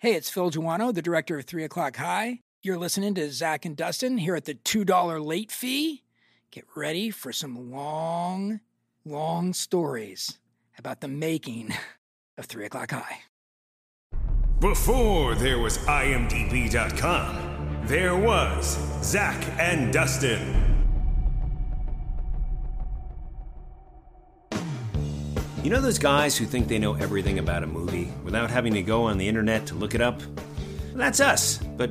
Hey, it's Phil Joanou, the director of 3 O'Clock High. You're listening to Zach and Dustin here at the $2 late fee. Get ready for some long, long stories about the making of 3 O'Clock High. Before there was IMDb.com, there was Zach and Dustin. You know those guys who think they know everything about a movie without having to go on the internet to look it up? That's us, but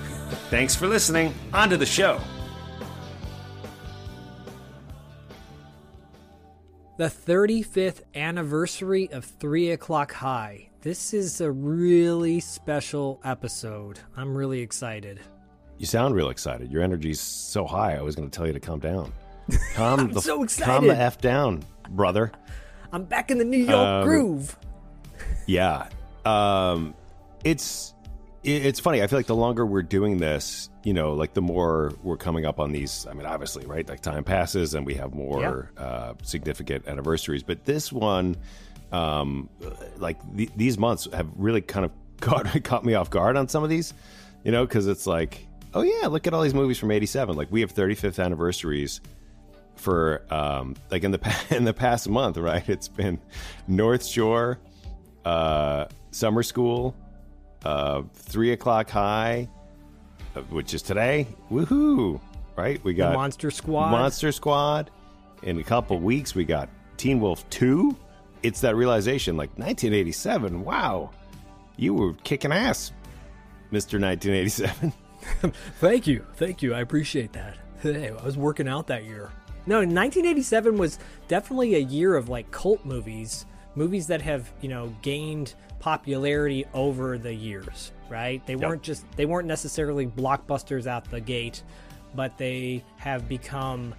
Thanks for listening. On to the show. The 35th anniversary of 3 O'Clock High. This is a really special episode. I'm really excited. You sound real excited. Your energy's so high. I was going to tell you to calm down. Calm I'm the so calm the f down, brother. I'm back in the New York Um, groove. Yeah. Um, it's it- it's funny. I feel like the longer we're doing this, you know, like the more we're coming up on these. I mean, obviously, right? Like time passes and we have more uh, significant anniversaries. But this one, um, like th- these months have really kind of caught caught me off guard on some of these. You know, because it's like, oh yeah, look at all these movies from '87. Like we have 35th anniversaries for um, like in the pa- in the past month, right? It's been North Shore, uh, Summer School, uh, Three O'clock High, uh, which is today. Woohoo! Right? We The got Monster Squad. Monster Squad. In a couple weeks, we got Teen Wolf Two. It's that realization, like 1987. Wow, you were kicking ass, Mister 1987. Thank you. Thank you. I appreciate that. Hey, I was working out that year. No, 1987 was definitely a year of like cult movies, movies that have, you know, gained popularity over the years, right? They weren't just they weren't necessarily blockbusters out the gate, but they have become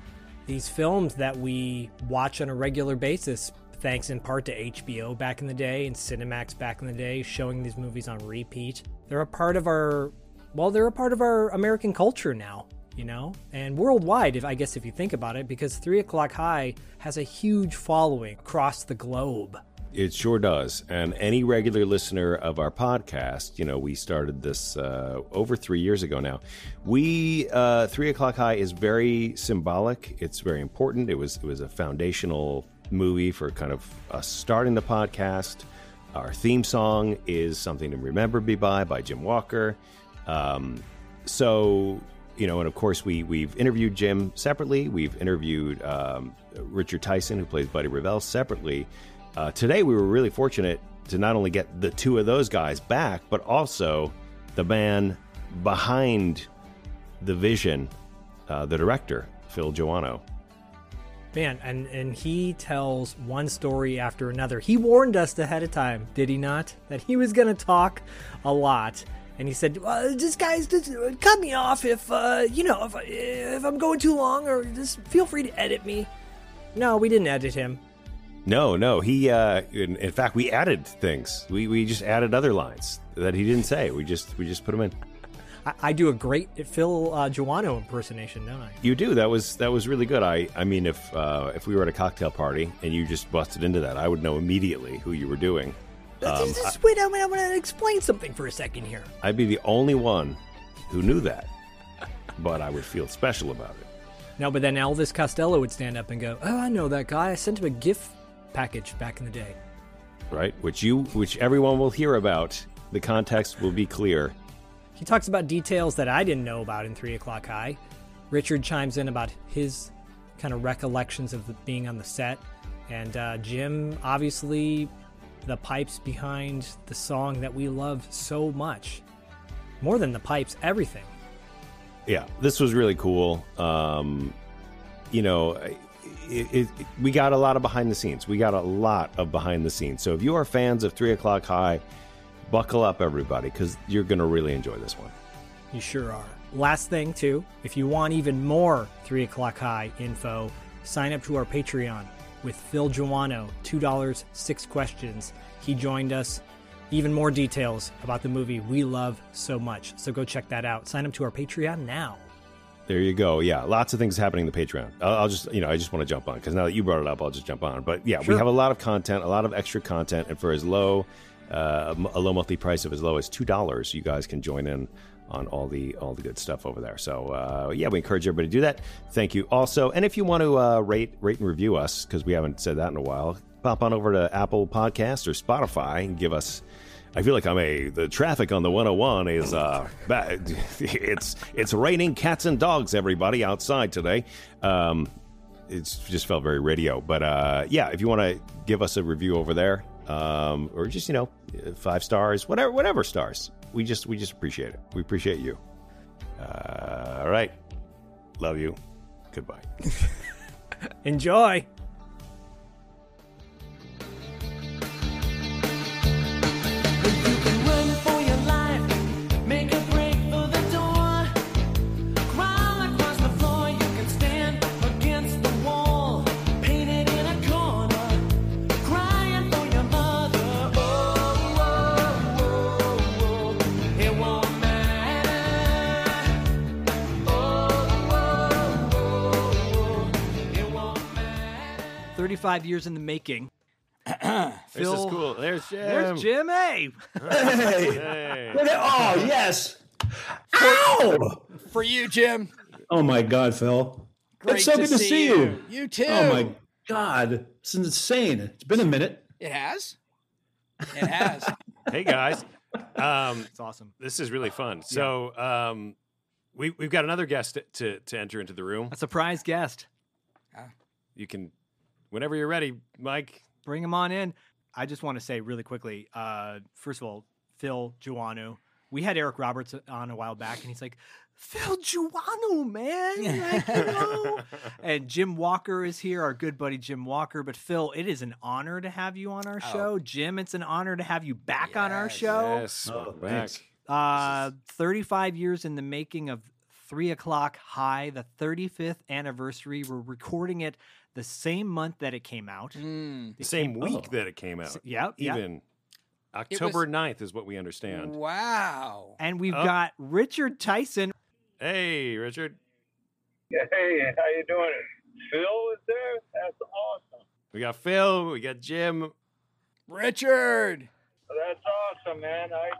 these films that we watch on a regular basis thanks in part to HBO back in the day and Cinemax back in the day showing these movies on repeat. They're a part of our well, they're a part of our American culture now, you know, and worldwide, if I guess if you think about it, because Three O'clock High has a huge following across the globe. It sure does. And any regular listener of our podcast, you know, we started this uh, over three years ago now. We uh, three o'clock high is very symbolic. It's very important. It was it was a foundational movie for kind of us starting the podcast. Our theme song is something to remember me by by Jim Walker. Um, so you know, and of course we we've interviewed Jim separately. We've interviewed um, Richard Tyson, who plays Buddy Revell, separately. Uh, today we were really fortunate to not only get the two of those guys back, but also the man behind the vision, uh, the director Phil Joanou. Man, and and he tells one story after another. He warned us ahead of time, did he not? That he was going to talk a lot. And he said, well, "Just guys, just cut me off if uh, you know if if I'm going too long, or just feel free to edit me." No, we didn't edit him. No, no, he. Uh, in, in fact, we added things. We we just added other lines that he didn't say. We just we just put them in. I, I do a great Phil uh, impersonation, don't I? You do. That was that was really good. I I mean, if uh, if we were at a cocktail party and you just busted into that, I would know immediately who you were doing. Um, just, just wait, I'm, I'm going to explain something for a second here. I'd be the only one who knew that, but I would feel special about it. No, but then Elvis Costello would stand up and go, "Oh, I know that guy. I sent him a gift package back in the day." right? Which you, which everyone will hear about. The context will be clear. He talks about details that I didn't know about in Three O'Clock High. Richard chimes in about his kind of recollections of the, being on the set. And uh, Jim, obviously, the pipes behind the song that we love so much. More than the pipes, everything. Yeah, this was really cool. Um, you know, it, it, we got a lot of behind the scenes. We got a lot of behind the scenes. So if you are fans of Three O'clock High, buckle up, everybody, because you're going to really enjoy this one. You sure are. Last thing, too, if you want even more 3 o'clock high info, sign up to our Patreon with Phil Joanou, $2, six questions. He joined us. Even more details about the movie we love so much. So go check that out. Sign up to our Patreon now. There you go. Yeah, lots of things happening in the Patreon. I'll, I'll just, you know, I just want to jump on because now that you brought it up, I'll just jump on. But yeah, Sure. we have a lot of content, a lot of extra content, and for as low, uh, a low monthly price of as low as two dollars, you guys can join in on all the all the good stuff over there. So uh, yeah, we encourage everybody to do that. Thank you also, and if you want to uh, rate rate and review us because we haven't said that in a while, pop on over to Apple Podcast or Spotify and give us. I feel like I'm a the traffic on the 101 is uh bad. it's it's raining cats and dogs everybody outside today. Um it's just felt very radio, but uh yeah, if you want to give us a review over there um or just you know 5 stars, whatever whatever stars. We just we just appreciate it. We appreciate you. Uh, all right. Love you. Goodbye. Enjoy. 35 years in the making. This is cool. There's Jim. There's Jim. Hey. Hey. Look at- oh yes. Ow! For you, Jim. Oh my God, Phil. Great it's so to good to see see you. you. You too. Oh my God, It's insane. It's been a minute. It has. It has. hey guys. Um It's awesome. this is really fun. So, um we we've got another guest to to enter into the room. A surprise guest. You can whenever you're ready, Mike. Bring him on in. I just want to say really quickly. Uh, first of all, Phil Joanou. We had Eric Roberts on a while back, and he's like, "Phil Joanou, man," like, you know? and Jim Walker is here, our good buddy Jim Walker. But Phil, it is an honor to have you on our show. Jim, it's an honor to have you back on our show. Yes, Oh, back. Uh, 35 years in the making of Three O'Clock High, the 35th anniversary. We're recording it the same month that it came out. Mm. The same week Oh. that it came out. Yep, yep. Even October 9th is what we understand. Wow. And we've Oh. got Richard Tyson. Hey, Richard. Hey, how you doing? Phil is there? That's awesome. We got Phil, we got Jim. Richard. That's awesome, man. I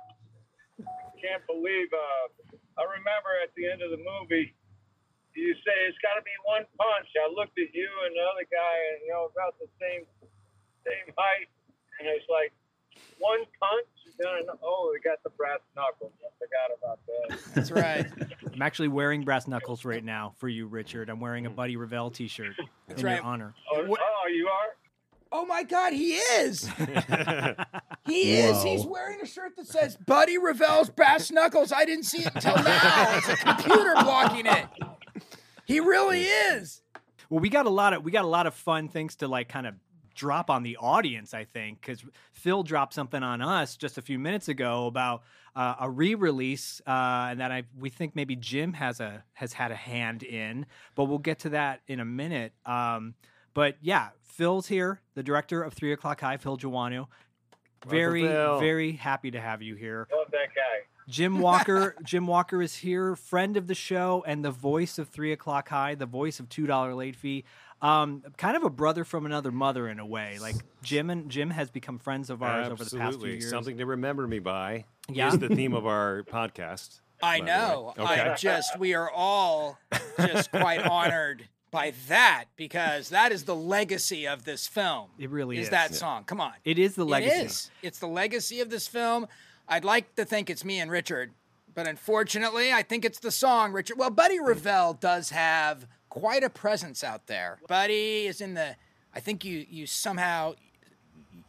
can't believe. Uh, I remember at the end of the movie, you say it's got to be one punch. I looked at you and the other guy, and you know about the same same height, and it's like one punch. Then oh, we got the brass knuckles. I forgot about that. That's right. I'm actually wearing brass knuckles right now for you, Richard. I'm wearing a hmm. Buddy Revell t-shirt That's in right. your honor. Oh, oh, you are. Oh my God, he is. He is. He's wearing a shirt that says Buddy Revell's Brass Knuckles. I didn't see it until now. It's a computer blocking it. He really is. Well, we got a lot of we got a lot of fun things to like kind of drop on the audience. I think because Phil dropped something on us just a few minutes ago about uh, a re-release, uh, and that I we think maybe Jim has a has had a hand in, but we'll get to that in a minute. Um, but yeah, Phil's here, the director of Three O'clock High, Phil Joanou. Very, Phil. very happy to have you here. Love that guy. Jim Walker. Jim Walker is here, friend of the show and the voice of Three O'clock High, the voice of Two Dollar Late Fee. Um, kind of a brother from another mother in a way. Like Jim and Jim has become friends of ours over the past few years. Something to remember me by. Yeah. Is the theme of our podcast. I by the way. know. Okay. I just, we are all just quite honored by that because that is the legacy of this film. It really is. that Yeah. song. Come on. It is the legacy. It is. It's the legacy of this film. I'd like to think it's me and Richard But unfortunately, I think it's the song, Richard. Well, Buddy Revell does have quite a presence out there. Buddy is in the. I think you you somehow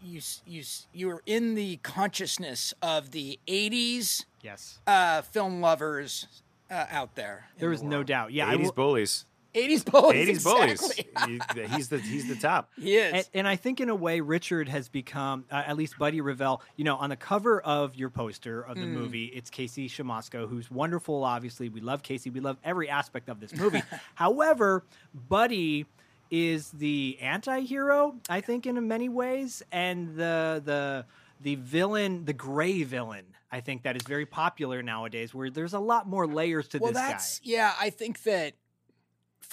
you you you were in the consciousness of the '80s Yes. uh, film lovers uh, out there. in There the no doubt. Yeah, 80s will- bullies. 80s bullies. 80s bullies. exactly. He- he's the he's the top. he is. And, and I think in a way, Richard has become, uh, at least Buddy Revell, you know, on the cover of your poster of the movie, it's Casey Siemaszko, who's wonderful, obviously. We love Casey. We love every aspect of this movie. However, Buddy is the anti-hero, I think, in many ways, and the the the villain, the gray villain, I think that is very popular nowadays, where there's a lot more layers to well, this that's guy. yeah. I think that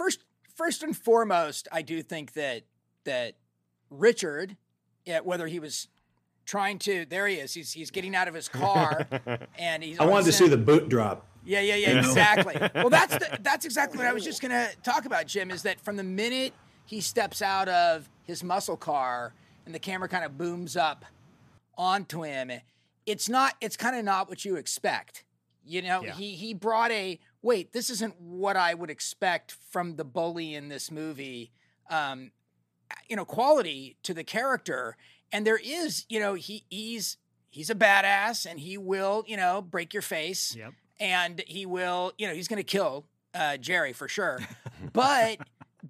first, first and foremost, I do think that that Richard, yeah, whether he was trying to, there he is. He's he's getting out of his car, and he's. I wanted to his see the boot drop. Yeah, yeah, yeah, exactly. well, that's the, that's exactly what I was just gonna talk about, Jim. Is that from the minute he steps out of his muscle car and the camera kind of booms up onto him, it's not. It's kind of not what you expect. You know, Yeah. he he brought a wait. This isn't what I would expect from the bully in this movie. Um, you know, quality to the character, and there is, you know, he he's he's a badass, and he will, you know, break your face Yep. and he will, you know, he's going to kill uh, Jerry for sure. but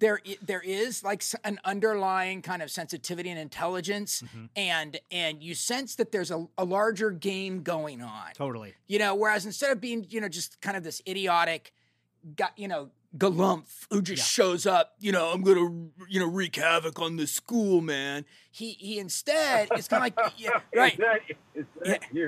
there, there is like an underlying kind of sensitivity and intelligence, mm-hmm. and and you sense that there's a, a larger game going on. Totally. You know, whereas instead of being, you know, just kind of this idiotic, got you know, galumph who just shows up, you know, I'm gonna, you know, wreak havoc on the school, man. He he instead is kind of like, yeah, right. Is that, is that Yeah.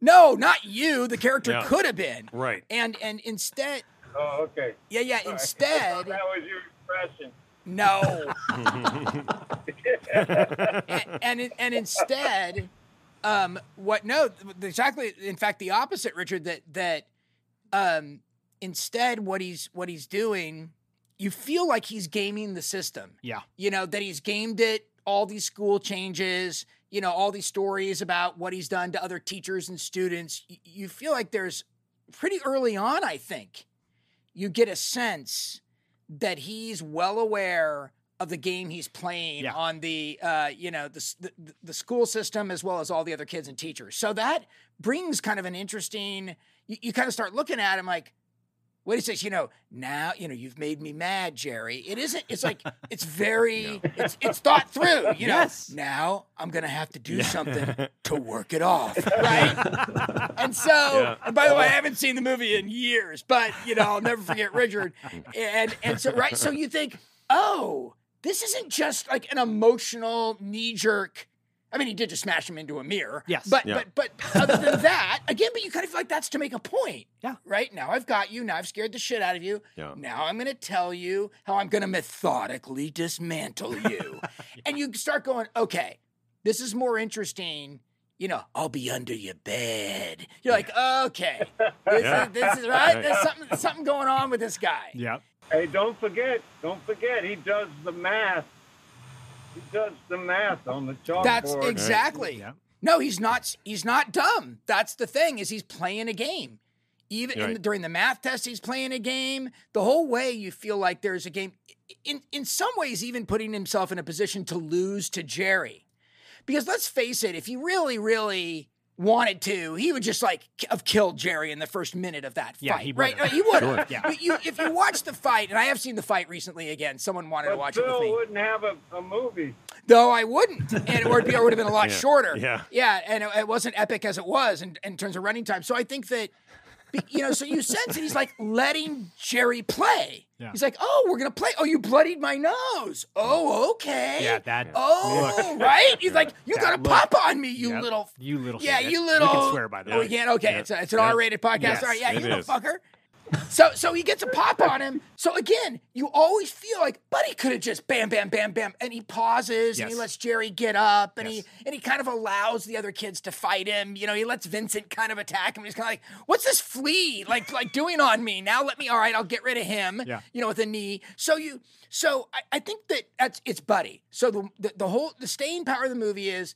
No, not you. The character Yeah. could have been. Right. And and instead, Oh, okay. yeah, yeah. Sorry. Instead, that was your impression. no. and, and and instead, um, what? No, exactly. In fact, the opposite, Richard. That that, um, instead, what he's what he's doing, you feel like he's gaming the system. Yeah. You know that he's gamed it. All these school changes. You know all these stories about what he's done to other teachers and students. y- You feel like there's pretty early on. I think you get a sense that he's well aware of the game he's playing Yeah. on the uh, you know the, the the school system as well as all the other kids and teachers. So that brings kind of an interesting. You, you kind of start looking at him like, wait he says, you know, now you know you've made me mad, Jerry. It isn't. It's like it's very. It's it's thought through. You know. Yes. Now I'm gonna have to do something to work it off, right? and so, and by the way, I oh. haven't seen the movie in years, but you know, I'll never forget Richard. And and so right, so you think, oh, this isn't just like an emotional knee jerk. I mean, he did just smash him into a mirror. Yes. But Yeah. but but other than that, again, but you kind of feel like that's to make a point. Yeah. Right now, I've got you. Now I've scared the shit out of you. Yeah. Now I'm going to tell you how I'm going to methodically dismantle you, and you start going, okay, this is more interesting. You know, I'll be under your bed. You're like, okay, this, Yeah. is, this is right. There's something something going on with this guy. Yep. Hey, don't forget, don't forget, he does the math. He does the math on the chalkboard. That's exactly. Yeah. No, he's not. He's not dumb. That's the thing is he's playing a game. Even in Right. the, during the math test, he's playing a game. The whole way you feel like there's a game. In in some ways, even putting himself in a position to lose to Jerry, because let's face it, if he really, really wanted to, he would just like have killed Jerry in the first minute of that Yeah, fight. he right? would've. He would. Sure. have. Yeah. But you, if you watch the fight, and I have seen the fight recently again, someone wanted to But watch it with Bill me. wouldn't have a, a movie. No, I wouldn't, and it would, be, it would have been a lot Yeah. shorter. Yeah. yeah, and it, it wasn't epic as it was in, in terms of running time. So I think that, be- you know, so you sense it. he's like letting Jerry play. Yeah. He's like, oh, we're gonna play. Oh, you bloodied my nose. Oh, okay. Yeah, that Oh, right. He's like, you That gotta look. pop on me, you Yep. little. You little Yeah, shit. you little. We can swear by the Oh, way. we can't. Okay, it's, a, it's an Yeah. R-rated podcast. Yes, All right, yeah, you little is. fucker. So, so he gets a pop on him. So again, you always feel like Buddy could have just bam, bam, bam, bam, and he pauses and he lets Jerry get up and Yes. he and he kind of allows the other kids to fight him. You know, he lets Vincent kind of attack him. He's kind of like, "What's this flea like like doing on me? Now let me. All right, I'll get rid of him. Yeah. You know, with a knee. So you, so I, I think that that's it's Buddy. So the, the the whole the staying power of the movie is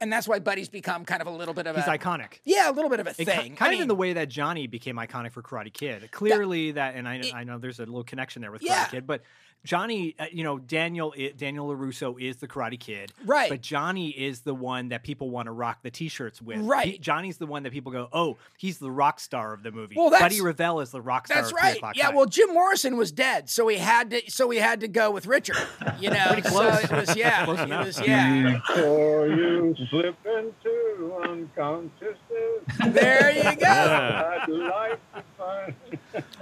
and that's why Buddy's become kind of a little bit of a He's a iconic. yeah, a little bit of a It thing. kind I of in the way that Johnny became iconic for Karate Kid. Clearly, that, and I, I know there's a little connection there with Yeah. Karate Kid, but Johnny, uh, you know, Daniel, Daniel LaRusso is the Karate Kid, Right. But Johnny is the one that people want to rock the T-shirts with, Right. He- Johnny's the one that people go, oh, he's the rock star of the movie. Well, that's- Buddy Revell is the rock star. That's of Three right. Yeah. High. Well, Jim Morrison was dead, so he had to. So we had to go with Richard. You know. Pretty close. So it was yeah. Close it was yeah. Before you slip into unconsciousness, There you go. I'd like to find.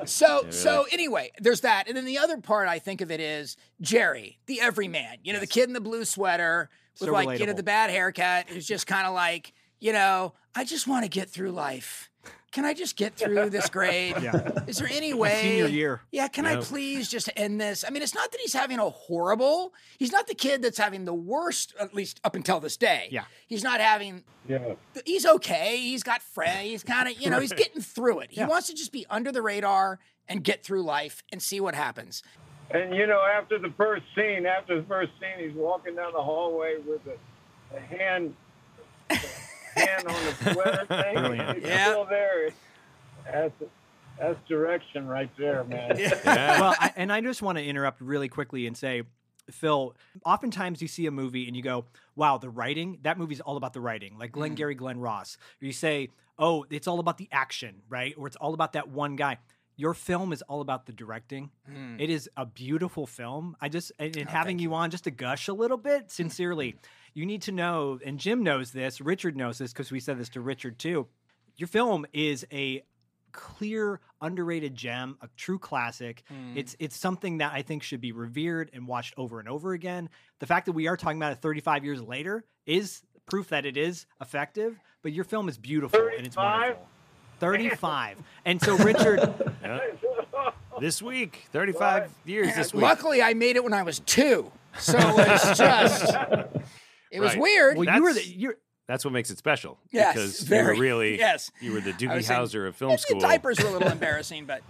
So so anyway, there's that, and then the other part I think of it is Jerry, the everyman. You know, the kid in the blue sweater with So like you know the bad haircut, who's just kind of like you know, I just want to get through life. Can I just get through this grade? Yeah. Is there any My way? senior year. Yeah, can I please just end this? I mean, it's not that he's having a horrible. He's not the kid that's having the worst, at least up until this day. Yeah. He's not having. Yeah. He's okay. He's got friends. He's kind of, you know, he's getting through it. He Yeah. wants to just be under the radar and get through life and see what happens. And you know, after the first scene, after the first scene, he's walking down the hallway with a, a hand, a hand on the sweater thing. Brilliant. It's Yeah. still there. That's that's direction right there, man. well, I, and I just want to interrupt really quickly and say, Phil, oftentimes you see a movie and you go, wow, the writing, that movie's all about the writing, like Glenn mm. Gary, Glenn Ross. Or you say, oh, it's all about the action, right? Or it's all about that one guy. Your film is all about the directing. Mm. It is a beautiful film. I just, and, and oh, having you on just to gush a little bit, sincerely, you need to know, and Jim knows this, Richard knows this, because we said this to Richard too. Your film is a clear underrated gem a true classic mm. it's it's something that i think should be revered and watched over and over again the fact that we are talking about it 35 years later is proof that it is effective but your film is beautiful and it's 35? wonderful 35 and so richard This week, 35 years this week. Luckily, I made it when I was two. So it's just, it was Right. weird. well you were the That's- what makes it special. Yes, because very. you were really, Yes. you were the I Doogie was saying- Howser of film the school. diapers were a little embarrassing, but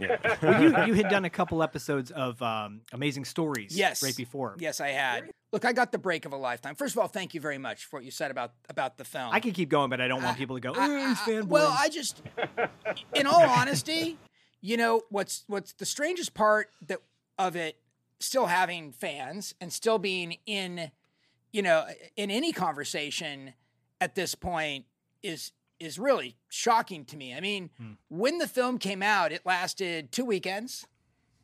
well, you, you had done a couple episodes of um, amazing stories Yes. right before yes, I had. Look, I got the break of a lifetime. First of all, thank you very much for what you said about about the film. i could keep going but i don't want people to go I- oh, he's I- well, I just, in all honesty, you know what's what's the strangest part that of it still having fans and still being in, you know, in any conversation at this point is is really shocking to me. I mean, when the film came out, it lasted two weekends,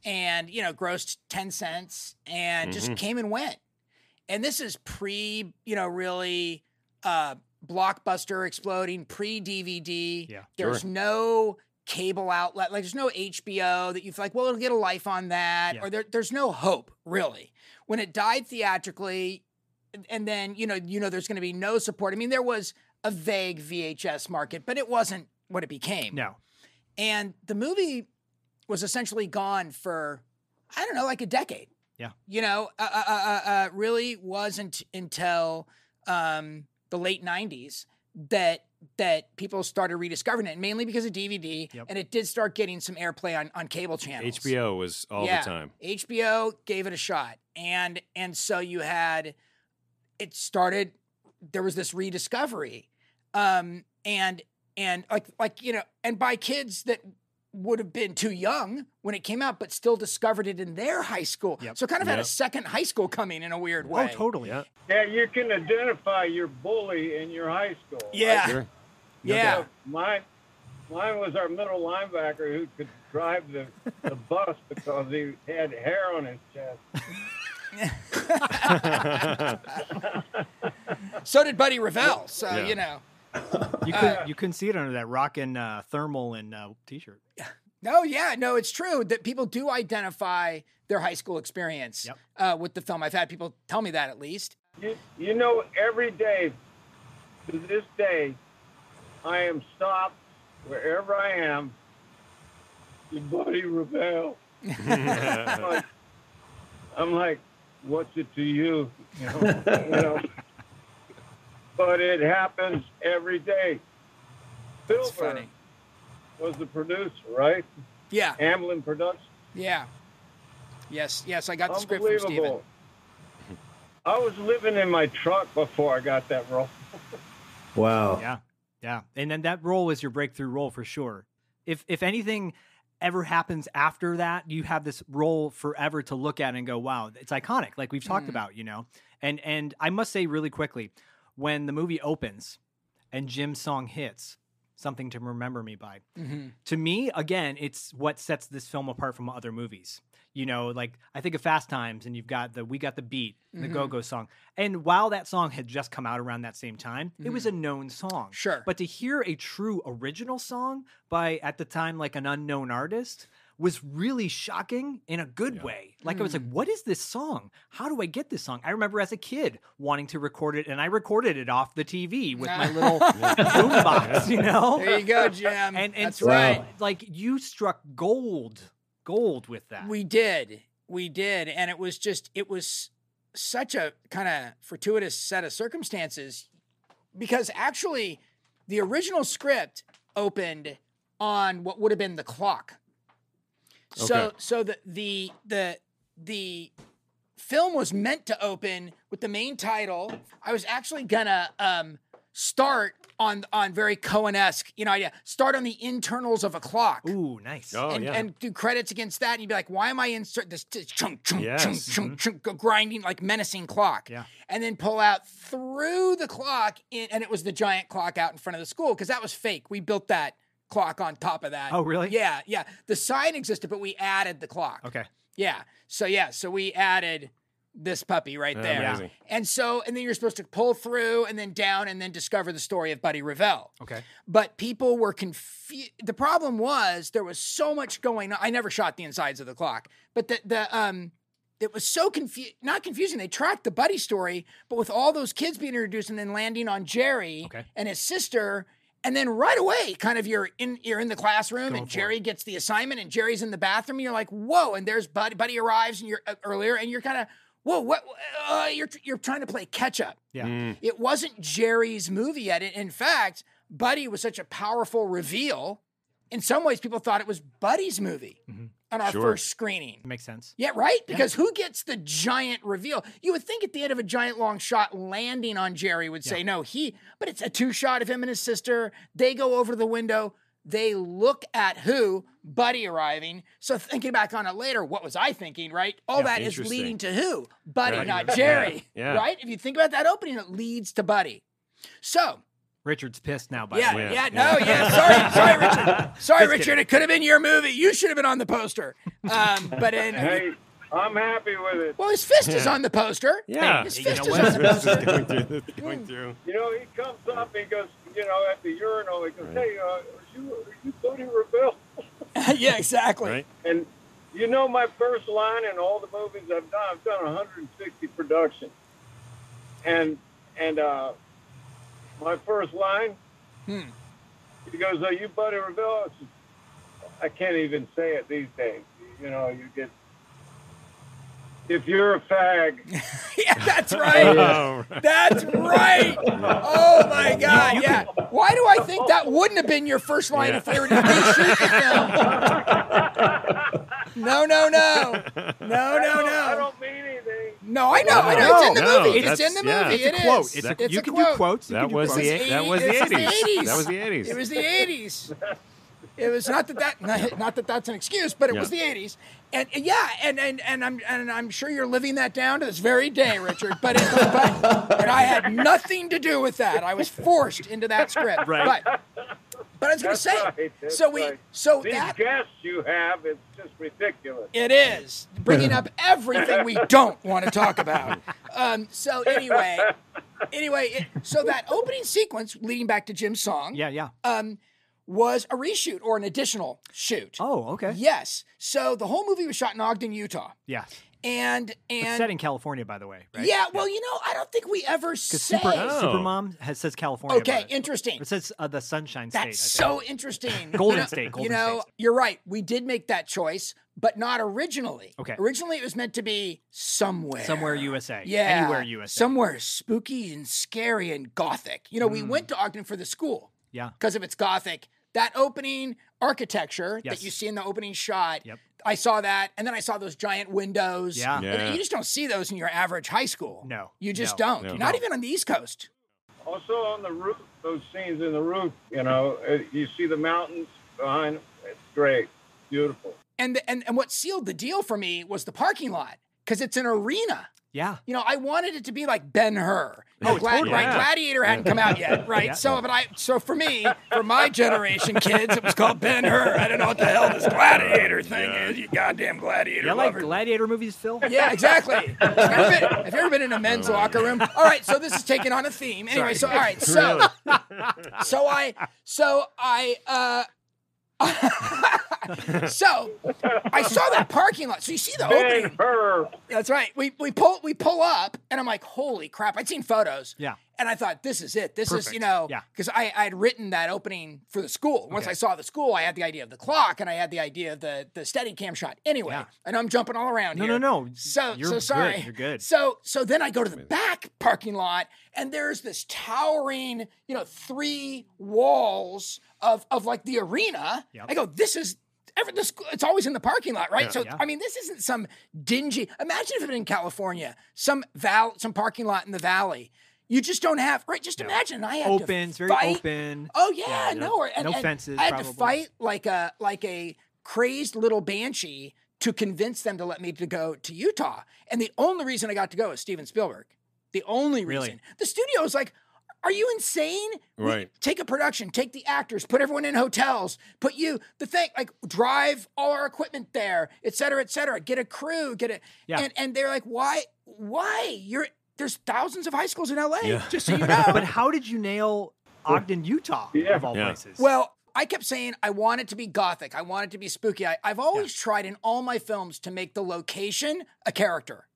and you know, grossed ten cents, and just came and went. And this is pre, you know, really uh, blockbuster exploding, pre DVD. Yeah, there's no cable outlet, like there's no HBO that you feel like, well, it'll get a life on that, Yeah. or there, there's no hope really. When it died theatrically, and- and then you know, you know, there's going to be no support. I mean, there was a vague VHS market, but it wasn't what it became. no And the movie was essentially gone for, I don't know, like a decade. Yeah. You know, uh, uh, uh, uh, really wasn't until um, the late 90s that that people started rediscovering it, mainly because of DVD. Yep. And it did start getting some airplay on, on cable channels. HBO was all Yeah. the time. HBO gave it a shot, and and so you had it started. There was this rediscovery, um, and and like like you know, and by kids that would have been too young when it came out, but still discovered it in their high school. Yep. So kind of had a second high school coming in a weird way. oh totally Yeah. Yeah, you can identify your bully in your high school. Yeah, Sure. yeah. So mine, mine was our middle linebacker who could drive the, the bus because he had hair on his chest. So did Buddy Revell. So Yeah. you know, you couldn't you couldn't see it under that rockin' uh, thermal and uh, t-shirt No, yeah, no, it's true that people do identify their high school experience Yep. uh, with the film. I've had people tell me that at least. You, you know, every day, to this day, I am stopped wherever I am. Your buddy Revell. I'm, like, I'm like, what's it to you? You know, you know. But it happens every day. It's Silver funny. was the producer, right? Yeah, Amblin Productions. yeah. Yes, yes, I got the script from Steven. Unbelievable. I was living in my truck before I got that role. Wow. Yeah, yeah, and then that role was your breakthrough role for sure. If if anything ever happens after that, you have this role forever to look at and go, "Wow, it's iconic." Like we've talked Mm. about, you know. And and I must say really quickly, when the movie opens and Jim's song hits, "Something to Remember Me By," Mhm. to me, again, it's what sets this film apart from other movies. You know, like I think of Fast Times, and you've got the We Got the Beat, the Mhm. Go Go song. And while that song had just come out around that same time, it was a known song. Sure. But to hear a true original song by, at the time, like an unknown artist was really shocking in a good way. Like I was like, Mm. what is this song? How do I get this song? I remember as a kid wanting to record it, and I recorded it off the TV with my little boombox, you know? There you go, Jim. And, and That's so, right. like you struck gold, gold with that. We did. We did. And it was just, it was such a kind of fortuitous set of circumstances because actually the original script opened on what would have been the clock. So Okay. so the the the the film was meant to open with the main title. I was actually gonna um start on on very Coen-esque, you know, idea. Start on the internals of a clock Ooh, nice. Oh, and, yeah. and do credits against that, and you'd be like, "Why am I insert this t- chunk chunk Yes. chunk mm-hmm. chunk chunk grinding like menacing clock?" Yeah. and then pull out through the clock, in, and it was the giant clock out in front of the school because that was fake. We built that clock on top of that. Oh, really? Yeah, yeah. The sign existed, but we added the clock. Okay. Yeah. So yeah, so we added this puppy right there. amazing. And so, and then you're supposed to pull through and then down and then discover the story of Buddy Revell Okay. but people were confused. The problem was there was so much going on. I never shot the insides of the clock, but the the um, it was so confused. Not confusing. They tracked the buddy story, but with all those kids being introduced and then landing on Jerry Okay. and his sister. And then right away, kind of you're in you're in the classroom, Going and Jerry gets the assignment, and Jerry's in the bathroom. And you're like, whoa! And there's Buddy. Buddy arrives, and you're uh, earlier, and you're kind of, whoa! What? Uh, you're you're trying to play catch up. Yeah. Mm. It wasn't Jerry's movie yet. In- In fact, Buddy was such a powerful reveal. In some ways, people thought it was Buddy's movie Mhm. on our Sure. first screening. Makes sense. Yeah, right? Because who gets the giant reveal? You would think at the end of a giant long shot, landing on Jerry would say, no, he, but it's a two shot of him and his sister. They go over the window. They look at who? Buddy arriving. So thinking back on it later, what was I thinking, right? All that is leading to who? Buddy, Buddy. not Jerry. Yeah. Right? If you think about that opening, it leads to Buddy. So, Richard's pissed now. By yeah, the way. yeah, no, yeah. Sorry, sorry, Richard. Sorry, Just Richard. kidding. It could have been your movie. You should have been on the poster. Um, but in, Hey, I'm happy with it. well, his fist is on the poster. Yeah. his you fist know is what? on the This is poster. going through. Going through. You know, he comes up and he goes, you know, at the urinal, he goes, hey, uh, are you, are you Buddy Revell? yeah, exactly. Right. And you know my first line in all the movies I've done, I've done 160 productions. And and uh, my first line, Hmm. he goes, Are you Buddy Revell? I said, I can't even say it these days. You know, you get if you're a fag, yeah, that's right. Oh, That's right. Oh my God. Yeah. Why do I think that wouldn't have been your first line Yeah. if they were to reshoot the film? No, no, no, no, no, no, don't, I no. don't mean anything. No, I know. I know. It's in the No, movie. It's in the yeah. movie. It's It It's a quote. is. It's a, It's you a can quote. do quotes. You That can do was quotes. the that was the 80s. It's the eighties. 80s. That was the eighties. It was the '80s. It was not that that not, not that that's an excuse, but it Yeah. was the '80s, and, and yeah, and, and and I'm and I'm sure you're living that down to this very day, Richard. But, it, but and I had nothing to do with that. I was forced into that script. Right. But but I was going to say, right. So we right. so These that guests you have, it's just ridiculous. it is bringing up everything we don't want to talk about. Um, so anyway, anyway, it, so that opening sequence leading back to Jim's song, Yeah, yeah. um, was a reshoot or an additional shoot. Oh, okay. Yes. So the whole movie was shot in Ogden, Utah, Yeah. and It's and set in California, by the way. Right? yeah. Well, you know, I don't think we ever say. Super, Oh. Supermom has says California. okay, it. interesting. It says uh, the Sunshine State. That's I think. so interesting. Golden State, Golden you know, State. you're right. We did make that choice, but not originally. Okay. Originally, it was meant to be somewhere. somewhere USA. Yeah. Anywhere USA. Somewhere spooky and scary and gothic. You know, we Mm. went to Ogden for the school Yeah. because of its gothic. That opening architecture Yes. that you see in the opening shot. Yep. I saw that, and then I saw those giant windows. Yeah. Yeah. You just don't see those in your average high school. No, You just no, don't. no. Not No. even on the East Coast. Also on the roof, those scenes in the roof. You know, you see the mountains behind. It's great, beautiful. And, the, and and what sealed the deal for me was the parking lot because it's an arena. Yeah. You know, I wanted it to be like Ben Hur. Oh, Glad, totally. right? Yeah. Gladiator hadn't come out yet, right? Yeah. So, but I, so for me, for my generation kids, it was called Ben Hur. I don't know what the hell this Gladiator thing is. You goddamn Gladiator You like lover. gladiator movies, Phil? Yeah, exactly. Have you, ever been, have you ever been in a men's locker room? All right, so this is taking on a theme. Anyway, so all right, so so I so I uh so I saw that parking lot. So you see the opening. Hur. That's right. We we pull we pull up, and I'm like, holy crap! I'd seen photos. Yeah. And I thought, this is it. This is, you know, Yeah. because I, I had written that opening for the school. Once Okay. I saw the school, I had the idea of the clock and I had the idea of the the steady cam shot. Anyway, Yeah. I know I'm jumping all around No, here. no, no. No. So You're so good. sorry. You're good. So so then I go to the back parking lot and there's this towering, you know, three walls of of like the arena. Yep. I go, this is every this it's always in the parking lot, right? so Yeah. I mean, this isn't some dingy. Imagine if it in California, some val some parking lot in the valley. You just don't have right. Just imagine I had Open, to it's very fight. open. Oh yeah, Yeah, no, and, no and fences, I had to fight like a like a crazed little banshee to convince them to let me to go to Utah. And the only reason I got to go is Steven Spielberg. The only Really? reason. The studio was like, "Are you insane? We- Right. take a production, take the actors, put everyone in hotels, put you the thing like drive all our equipment there, et cetera, et cetera. Get a crew, get it. Yeah. And and they're like, why? Why? You're there's thousands of high schools in LA. Yeah. Just so you know. But how did you nail Ogden, Utah, Yeah. of all Yeah. places? Well, I kept saying I want it to be gothic. I want it to be spooky. I, I've always tried in all my films to make the location a character.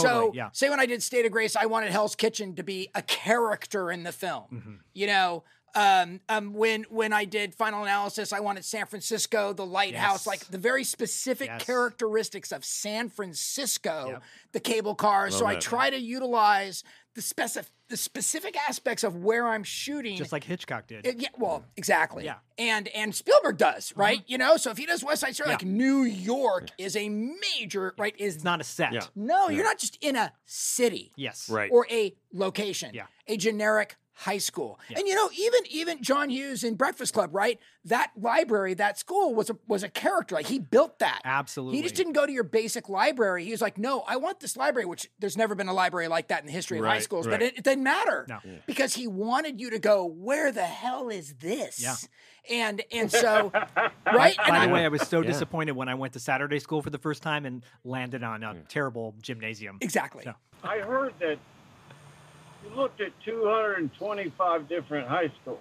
So, yeah. say when I did State of Grace, I wanted Hell's Kitchen to be a character in the film. Mm-hmm. You know, um, um, when when I did Final Analysis, I wanted San Francisco, the lighthouse, Yes. like the very specific Yes. characteristics of San Francisco, Yep. the cable cars. so I try to utilize the specific the specific aspects of where I'm shooting. just like Hitchcock did. It- yeah, well, exactly. Yeah. And and Spielberg does, mm-hmm. right? You know, so if he does West Side Story, Yeah. like New York is a major, right? Is it's not a set. Yeah. no, you're not just in a city Yes. Right. or a location. Yeah. A generic high school. And you know, even even John Hughes in Breakfast Club, right? That library, that school was a was a character. Like he built that. Absolutely. He just didn't go to your basic library. He was like, no, I want this library, which there's never been a library like that in the history of high schools, right. but it, it didn't matter No. because he wanted you to go, where the hell is this? Yeah. And and so, right? And By I- the way, I was so Yeah. disappointed when I went to Saturday school for the first time and landed on a terrible gymnasium. exactly. So- I heard that you looked at 225 different high schools.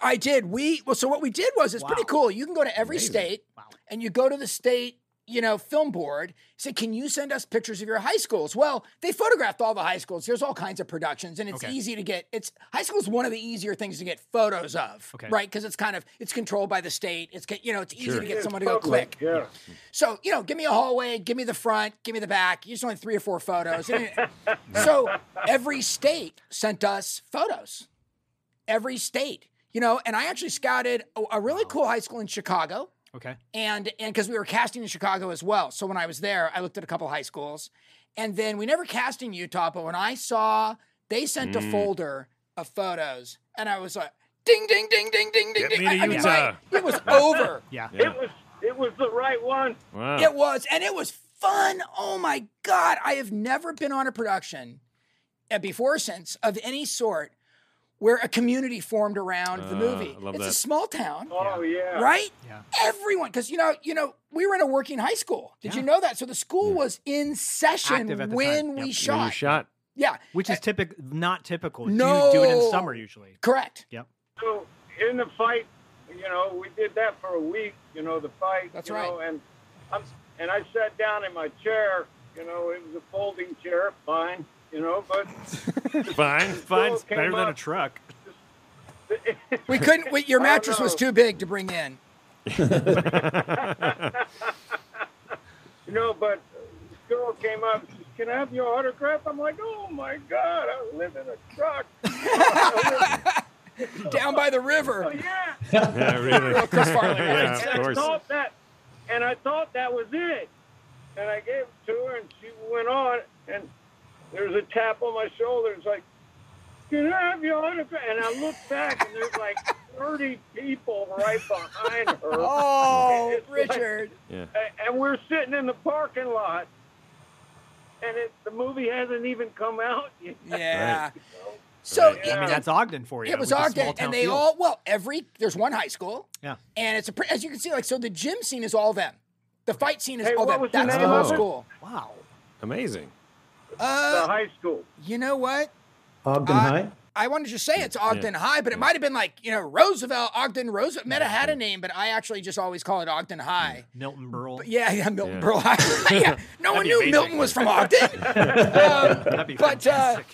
I did. We well, so what we did was it's pretty cool. You can go to every Amazing. state, Wow. and you go to the state, you know, film board. Say, can you send us pictures of your high schools? Well, they photographed all the high schools. There's all kinds of productions, and it's Okay. easy to get. It's high school is one of the easier things to get photos of, Okay. right? Because it's kind of it's controlled by the state. It's you know it's easy Sure. to get It's someone to go public, click. Yeah. So, you know, give me a hallway, give me the front, give me the back. You just only three or four photos. so every state sent us photos. Every state, you know, and I actually scouted a, a really cool high school in Chicago. Okay. And and because we were casting in Chicago as well. So when I was there, I looked at a couple high schools. And then we never cast in Utah, but when I saw they sent a folder of photos, and I was like, ding, ding, ding, ding, ding, ding, ding. I- I mean, Utah. my- it was over. Yeah. Yeah. It was it was the right one. Wow. It was, and it was fun. Oh my God. I have never been on a production uh, before or since of any sort where a community formed around the Ah, movie. I love it's a small town, Oh yeah. right? Yeah. Everyone, because you know, you know, we were in a working high school. Did you know that? So the school was in session Active at the when time. we Yep. When shot. you shot. Yeah, Which is typical, not typical. No. You do it in summer usually. correct. Yep. So in the fight, you know, we did that for a week. You know, the fight. That's you right. Know, and I'm, and I sat down in my chair. You know, it was a folding chair, fine. You know, but Fine. Fine. Still came Better than a truck. We couldn't. We, your mattress was too big to bring in. You know, but this girl came up and says, Can I have your autograph? I'm like, Oh my God, I live in a truck. Down by the oh, river. yeah. Yeah, really. Chris Farley. Yeah, right? of and I thought that, and I thought that was it. And I gave it to her, and she went on, and there was a tap on my shoulder. It's like, can I have your autograph? And I look back, and there's like 30 people right behind her. Oh, It's like- Richard. Yeah. And we're sitting in the parking lot, and it, the movie hasn't even come out yet. Yeah. So Right. it- I mean, that's Ogden for you. It was with the Ogden, and they feel. all well every there's one high school, Yeah. and it's a pre- as you can see like so the gym scene is all them, the fight scene is Hey, all what them. was the That's the whole school. Wow. Amazing. The Uh, high school. you know what? Ogden Uh, High. I wanted to say it's Ogden High, but it might have been like you know Roosevelt, Ogden Roosevelt. Might have had a name, but I actually just always call it Ogden High. Milton Berle. But yeah, yeah, Milton Yeah. Berle High. yeah, no one knew amazing. Milton was from Ogden. Um, That'd be but uh, fantastic.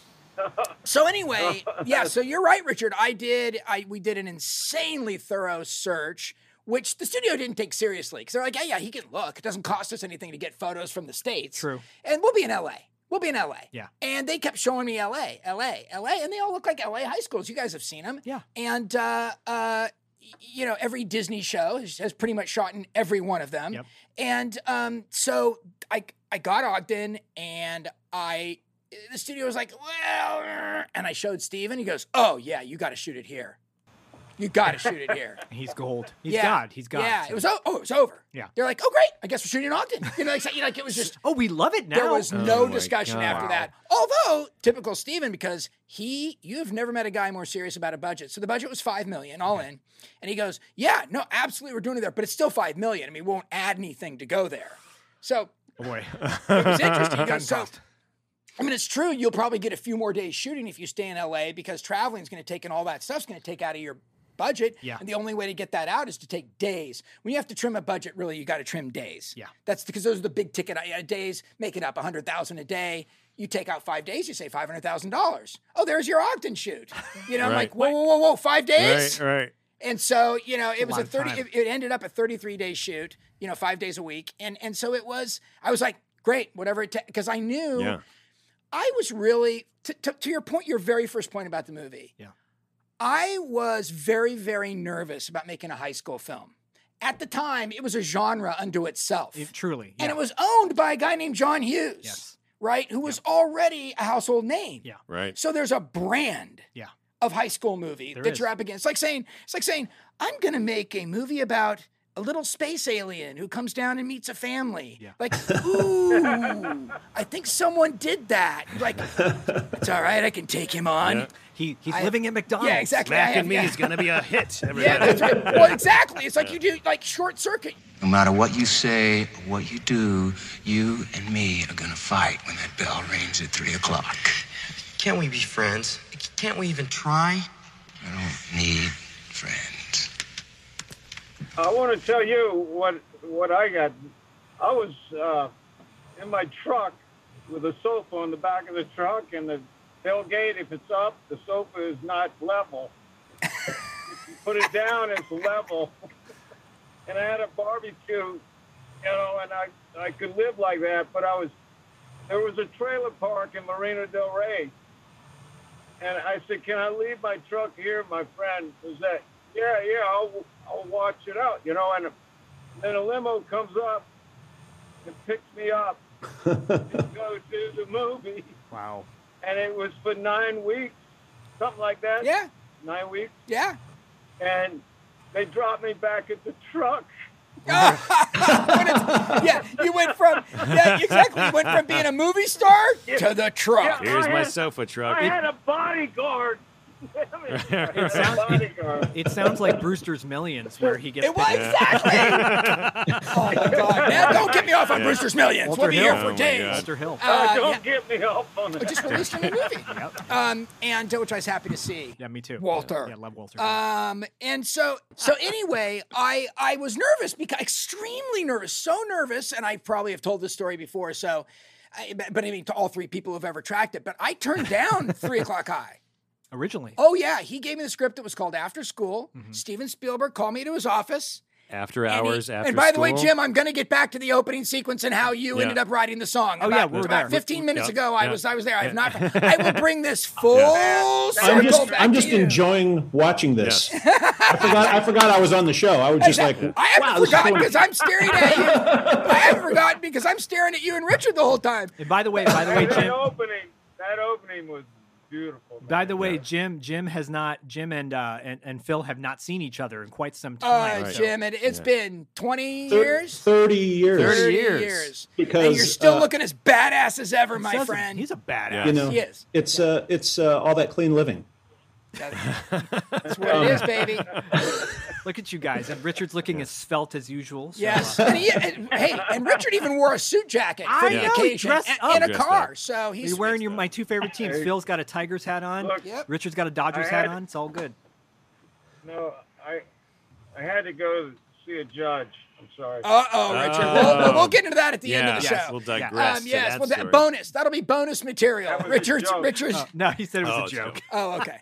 So anyway, yeah. So you're right, Richard. I did. I we did an insanely thorough search, which the studio didn't take seriously because they're like, yeah, yeah, he can look. It doesn't cost us anything to get photos from the states. True. And we'll be in L.A. We'll be in L.A. Yeah. And they kept showing me L.A., L.A., L.A., and they all look like L.A. high schools. You guys have seen them. Yeah. And uh, uh, you know, every Disney show has, pretty much shot in every one of them. Yep. And um, so I I got Ogden and I the studio was like, well, and I showed Steve and he goes, oh yeah, you got to shoot it here. You got to shoot it here. He's gold. He's yeah. God. He's God. Yeah, So- it was o- oh, it was over. Yeah. They're like, oh great, I guess we're shooting in Ogden. You know, like, like it was just Oh, we love it now. there was Oh no discussion God. after that. Although typical Steven, because he, you've never met a guy more serious about a budget. So the budget was five million all in, and he goes, "Yeah, no, absolutely, we're doing it there, but it's still five million. I mean, we won't add anything to go there." So Oh, boy. it was interesting. He goes, so. I mean, it's true. You'll probably get a few more days shooting if you stay in LA because traveling is going to take and all that stuff's going to take out of your budget. Yeah. And the only way to get that out is to take days. When you have to trim a budget, really, you got to trim days. Yeah. That's because those are the big ticket uh, days. Make it up a hundred thousand a day. You take out five days, you say five hundred thousand dollars. Oh, there's your Ogden shoot. You know, I'm like, whoa, whoa, whoa, whoa, five days. Right, right. And so, you know, it was a 30 it, it ended up a 33 day shoot, you know, 5 days a week. And and so it was I was like, great, whatever it takes. because I knew Yeah. I was really to, to, to your point your very first point about the movie. Yeah. I was very very nervous about making a high school film. At the time, it was a genre unto itself. It- truly. and it was owned by a guy named John Hughes. Yes. Right? Who was already a household name. Yeah. Right. So there's a brand Yeah. of high school movie There that is. you're up against. It's like saying, it's like saying, I'm gonna make a movie about a little space alien who comes down and meets a family. Yeah. Like, ooh, I think someone did that. Like, it's all right, I can take him on. Yeah. He, he's I- living at McDonald's. Yeah, exactly. Mac have- and me yeah. is going to be a hit. Yeah, that's right. Well, exactly. It's like you do like short circuit. No matter what you say what you do, you and me are gonna fight when that bell rings at three o'clock. Can't we be friends? Can't we even try? I don't need friends. I want to tell you what what I got. I was uh, in my truck with a sofa on the back of the truck, and the tailgate, if it's up, the sofa is not level. if you put it down, it's level. and I had a barbecue, you know, and I I could live like that, but I was there was a trailer park in Marina Del Rey. And I said, "Can I leave my truck here?" My friend was that, "Yeah, yeah, I'll I'll watch it out," you know. And then a limo comes up and picks me up and go to the movie, Wow. and it was for nine weeks, something like that. Yeah, nine weeks, yeah. and they dropped me back at the truck. Yeah, you went from yeah, exactly. You went from being a movie star to the truck. Yeah, Here's I my had- sofa truck. I had a bodyguard. I mean, It sounds, bodyguard. it sounds like Brewster's Millions, where he gets It was picked- exactly. oh my god! Now don't get me off on Brewster's Millions. Walter we'll be here for Oh days. God. Walter Hill. Uh, Uh, don't yeah. get me off on that. just released in the movie. yep. Um, and uh, which I was happy to see. Yeah, me too. Walter. Yeah, love Walter. Um, and so, so anyway, I I was nervous because extremely nervous, so nervous, and I probably have told this story before. So, I, but, but I mean to all three people who've ever tracked it. But I turned down Three O'clock High. Originally. Oh yeah, he gave me the script that was called After School. Mm-hmm. Steven Spielberg called me to his office. After and he- hours, after and by the way. Jim, I'm going to get back to the opening sequence and how you Yeah. ended up writing the song. Oh, About- yeah, we were about there. 15 minutes Yeah. ago, I was I was there. I have not. I will bring this full circle I'm just back I'm to just you. enjoying watching this. I forgot I forgot I was on the show. I was just like, I haven't wow, forgotten because I'm staring at you. I haven't forgotten because I'm staring at you and Richard the whole time. And by the way, by the way, Jim. that opening, that opening was beautiful. By the way, Jim Jim has not Jim and uh and, and Phil have not seen each other in quite some Uh, time. so- Jim, it, it's Yeah. been 20 Thir- years? 30 years. 30 years. Because and you're still uh, looking as badass as ever, my says friend. He's a badass. You know, He is. it's uh, it's uh, all that clean living. That's what it is, baby. Look at you guys. And Richard's looking as svelte as usual. so, Yes. uh, And he, and, hey, and Richard even wore a suit jacket for I the know, he occasion dressed and- up. in a car. up. So he's You're wearing your my two favorite teams. Hey. Phil's got a Tigers hat on. Look, Yep. Richard's got a Dodgers I hat on. It's all good. No, I I had to go see a judge. I'm sorry. Uh oh, Richard. Oh. We'll, we'll, we'll get into that at the end of the Yes, show. we'll digress Um, to yes, that well, that story. bonus. That'll be bonus material. That was a Richard's joke. Richard's. Oh, no, he said it was Oh, a it's joke. Oh, okay.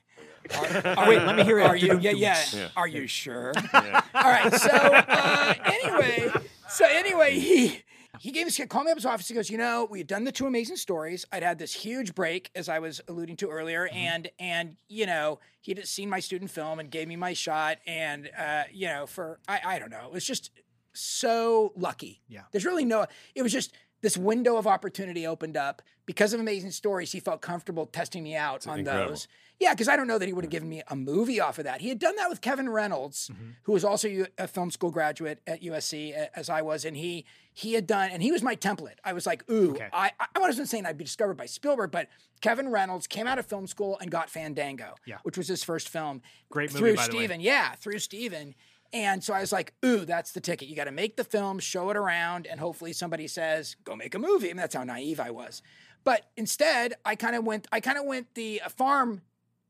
Oh, wait, let me hear it. Are you? Yeah, yeah. Yeah. Are you sure? All right. So uh, anyway, so anyway, he he gave us called me up his office. He goes, you know, we had done the two amazing stories. I'd had this huge break, as I was alluding to earlier, and and you know, he'd seen my student film and gave me my shot, and uh, you know, for I I don't know, it was just so lucky. Yeah. There's really no. It was just. This window of opportunity opened up because of amazing stories. He felt comfortable testing me out on incredible. those. Yeah, because I don't know that he would have given me a movie off of that. He had done that with Kevin Reynolds, Mm-hmm. who was also a film school graduate at USC as I was, and he he had done, and he was my template. I was like, ooh, Okay. I I wasn't saying I'd be discovered by Spielberg, but Kevin Reynolds came out of film school and got Fandango, Yeah. which was his first film. Great movie, through by the way. Steven, yeah, through Steven. And so I was like, ooh, that's the ticket. You got to make the film, show it around, and hopefully somebody says, go make a movie. I mean, that's how naive I was. But instead, I kind of went, I kind of went the uh, farm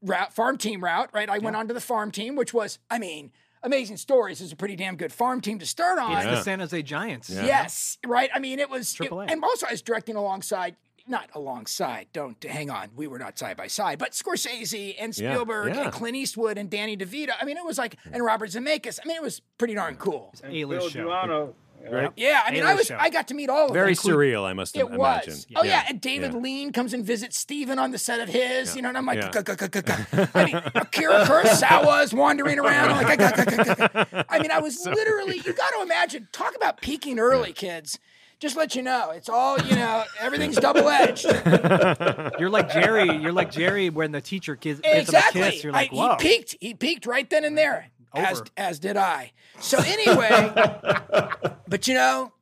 route, farm team route, right? I went on to the farm team, which was, I mean, Amazing Stories is a pretty damn good farm team to start on. It's the San Jose Giants. Yes, right. I mean, it was, it- Triple A. and also I was directing alongside, not alongside. Don't hang on, we were not side by side, but Scorsese and Spielberg yeah. and Clint Eastwood and Danny DeVito. I mean, it was like, and Robert Zemeckis. I mean, it was pretty darn cool. and A-list Bill show. Duano. Right? Yeah, I mean, I A-list was, show. I got to meet all of Very them. Very surreal, I must It imagine. was. Oh yeah, and David yeah. Lean comes and visits Steven on the set of his, you know, and I'm like, Yeah. I mean, Akira Kurosawa is wandering around. I'm like. I mean, I was literally. You got to imagine. Talk about peaking early, kids. Just let you know, it's all you know. Everything's double edged. You're like Jerry. You're like Jerry when the teacher gives, gives exactly. him a kiss. You're like, I- whoa. he peaked. He peaked right then and there. As Over. as did I. So anyway, but you know,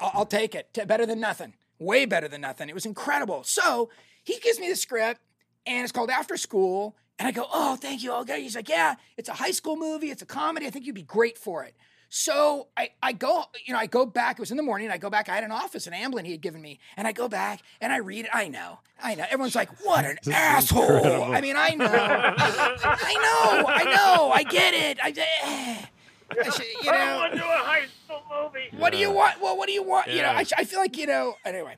I'll, I'll take it. T- Better than nothing. Way better than nothing. It was incredible. So he gives me the script, and it's called After School. And I go, oh, thank you. Okay. He's like, yeah, it's a high school movie. It's a comedy. I think you'd be great for it. So I, I go, you know, I go back. It was in the morning. I go back. I had an office in Amblin he had given me. And I go back and I read it. I know. I know. Everyone's like, what an asshole. I mean, I know. I know. I know. I get it. I, I should, you I know. want to do a high school movie. What do you want? Well, what do you want? You know, I, I feel like you know. Anyway,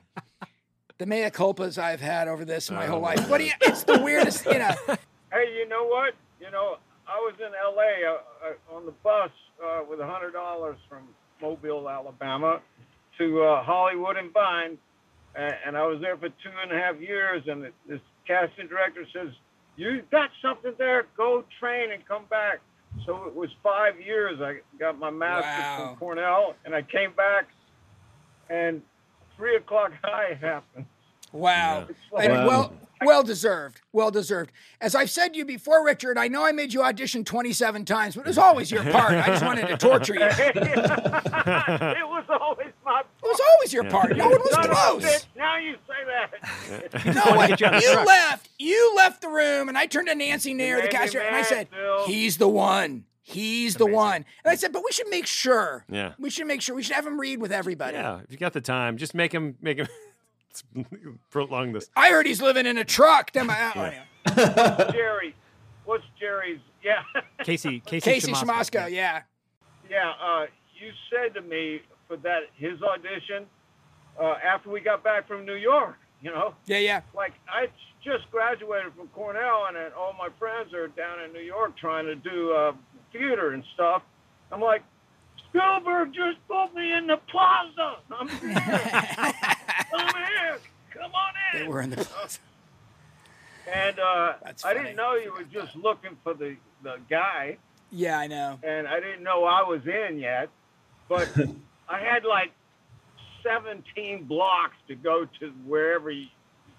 the mea culpas I've had over this my whole life. What do you? It's the weirdest. You know. Hey, you know what? You know, I was in L.A. Uh, uh, on the bus uh, with hundred dollars from Mobile, Alabama, to uh, Hollywood and Vine, and, and I was there for two and a half years. And this casting director says, "You got something there? Go train and come back." So it was five years. I got my master's Wow. from Cornell, and I came back, and three o'clock high happened. Wow. It's like- And well, well deserved. Well deserved. As I've said to you before, Richard, I know I made you audition 27 times, but it was always your part. I just wanted to torture you. It it was always my part. It was always your part. No one was Son close. Now you say that. No one. get you out of the You truck. left. You left the room, and I turned to Nancy Nayor, the made me cashier, and I said, Bill. "He's the one. He's the one." And I said, "But we should make sure. Yeah. We should make sure. We should have him read with everybody." Yeah, if you got the time, just make him make him prolong this. I heard he's living in a truck. Then my, oh, yeah. Jerry, what's Jerry's? Yeah, Casey, Casey, Casey Siemaszko. Siemaszko, yeah. yeah. Uh, you said to me for that his audition uh, after we got back from New York. You know, Yeah, yeah. like I just graduated from Cornell, and then all my friends are down in New York trying to do uh, theater and stuff. I'm like, Spielberg just put me in the plaza. I'm I'm here. Come on in. They were in the plaza. And uh, I didn't know you were just looking for the, the guy, Yeah, I know. and I didn't know I was in yet. But I had like 17 blocks to go to wherever you,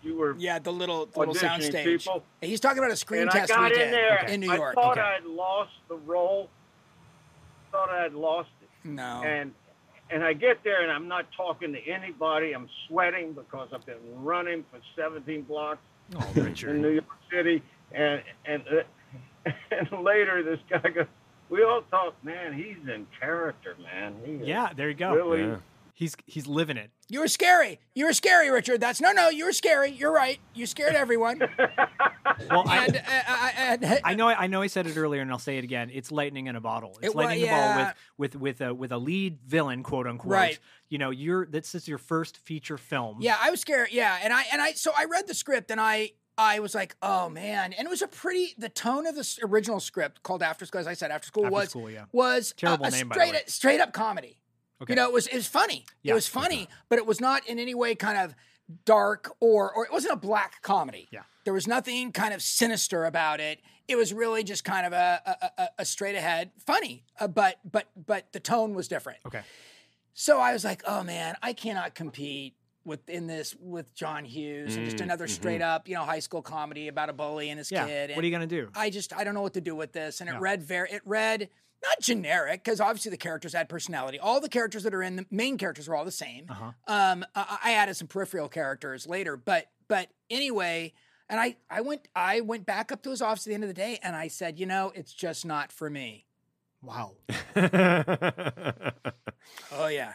you were Yeah, the little the little soundstage. people. He's talking about a screen and test I got we in did there. in New York. I thought Okay. I'd lost the role. Thought I'd lost it. No. And and I get there and I'm not talking to anybody. I'm sweating because I've been running for 17 blocks Oh, in New York City. And and uh, and later this guy goes. We all thought, man, he's in character, man. He Yeah, there you go. Really, Yeah. He's he's living it. You were scary. You were scary, Richard. That's no, no. You were scary. You're right. You scared everyone. Well, I, and, uh, I, I, I know I know I said it earlier and I'll say it again. It's lightning in a bottle. It's It wa- lightning in a yeah. bottle with with with a with a lead villain, quote unquote. Right. You know, you're this is your first feature film. Yeah, I was scared. Yeah, and I and I so I read the script and I I was like, oh man, and it was a pretty the tone of the original script called After School, as I said, After School After was School, yeah. was a- Terrible a, name, by the straight way. straight up comedy. Okay. You know, it was it was funny. Yeah. It was funny, but it was not in any way kind of dark or or it wasn't a black comedy. Yeah. There was nothing kind of sinister about it. It was really just kind of a a, a, a straight ahead funny, uh, but but but the tone was different. Okay. So I was like, oh man, I cannot compete with in this with John Hughes and just Mm, another straight up, you know, high school comedy about a bully and his Yeah. kid. What are you gonna do? I just I don't know what to do with this. And it Yeah. read very it read not generic because obviously the characters had personality. All the characters that are in the main characters are all the same. Uh-huh. Um, I, I added some peripheral characters later, but but anyway, and I I went I went back up to his office at the end of the day and I said, you know, it's just not for me. Wow. Oh yeah,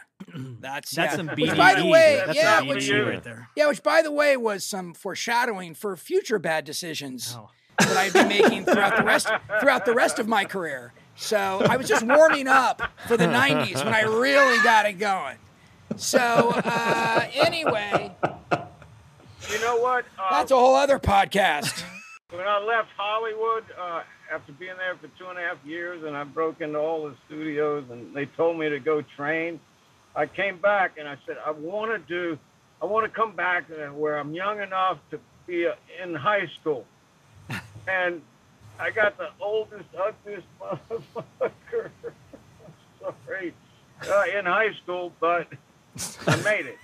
that's That's yeah. some Which, BDE. by the way, That's yeah, which, right there. yeah, which by the way was some foreshadowing for future bad decisions Oh. that I'd be making throughout the rest throughout the rest of my career. So I was just warming up for the '90s when I really got it going. So uh, anyway, you know what? Uh, that's a whole other podcast. when I left Hollywood uh, after being there for two and a half years, and I broke into all the studios, and they told me to go train. I came back and I said, I want to do, I want to come back where I'm young enough to be uh, in high school, and I got the oldest, ugliest motherfucker. Sorry, uh, in high school, but I made it.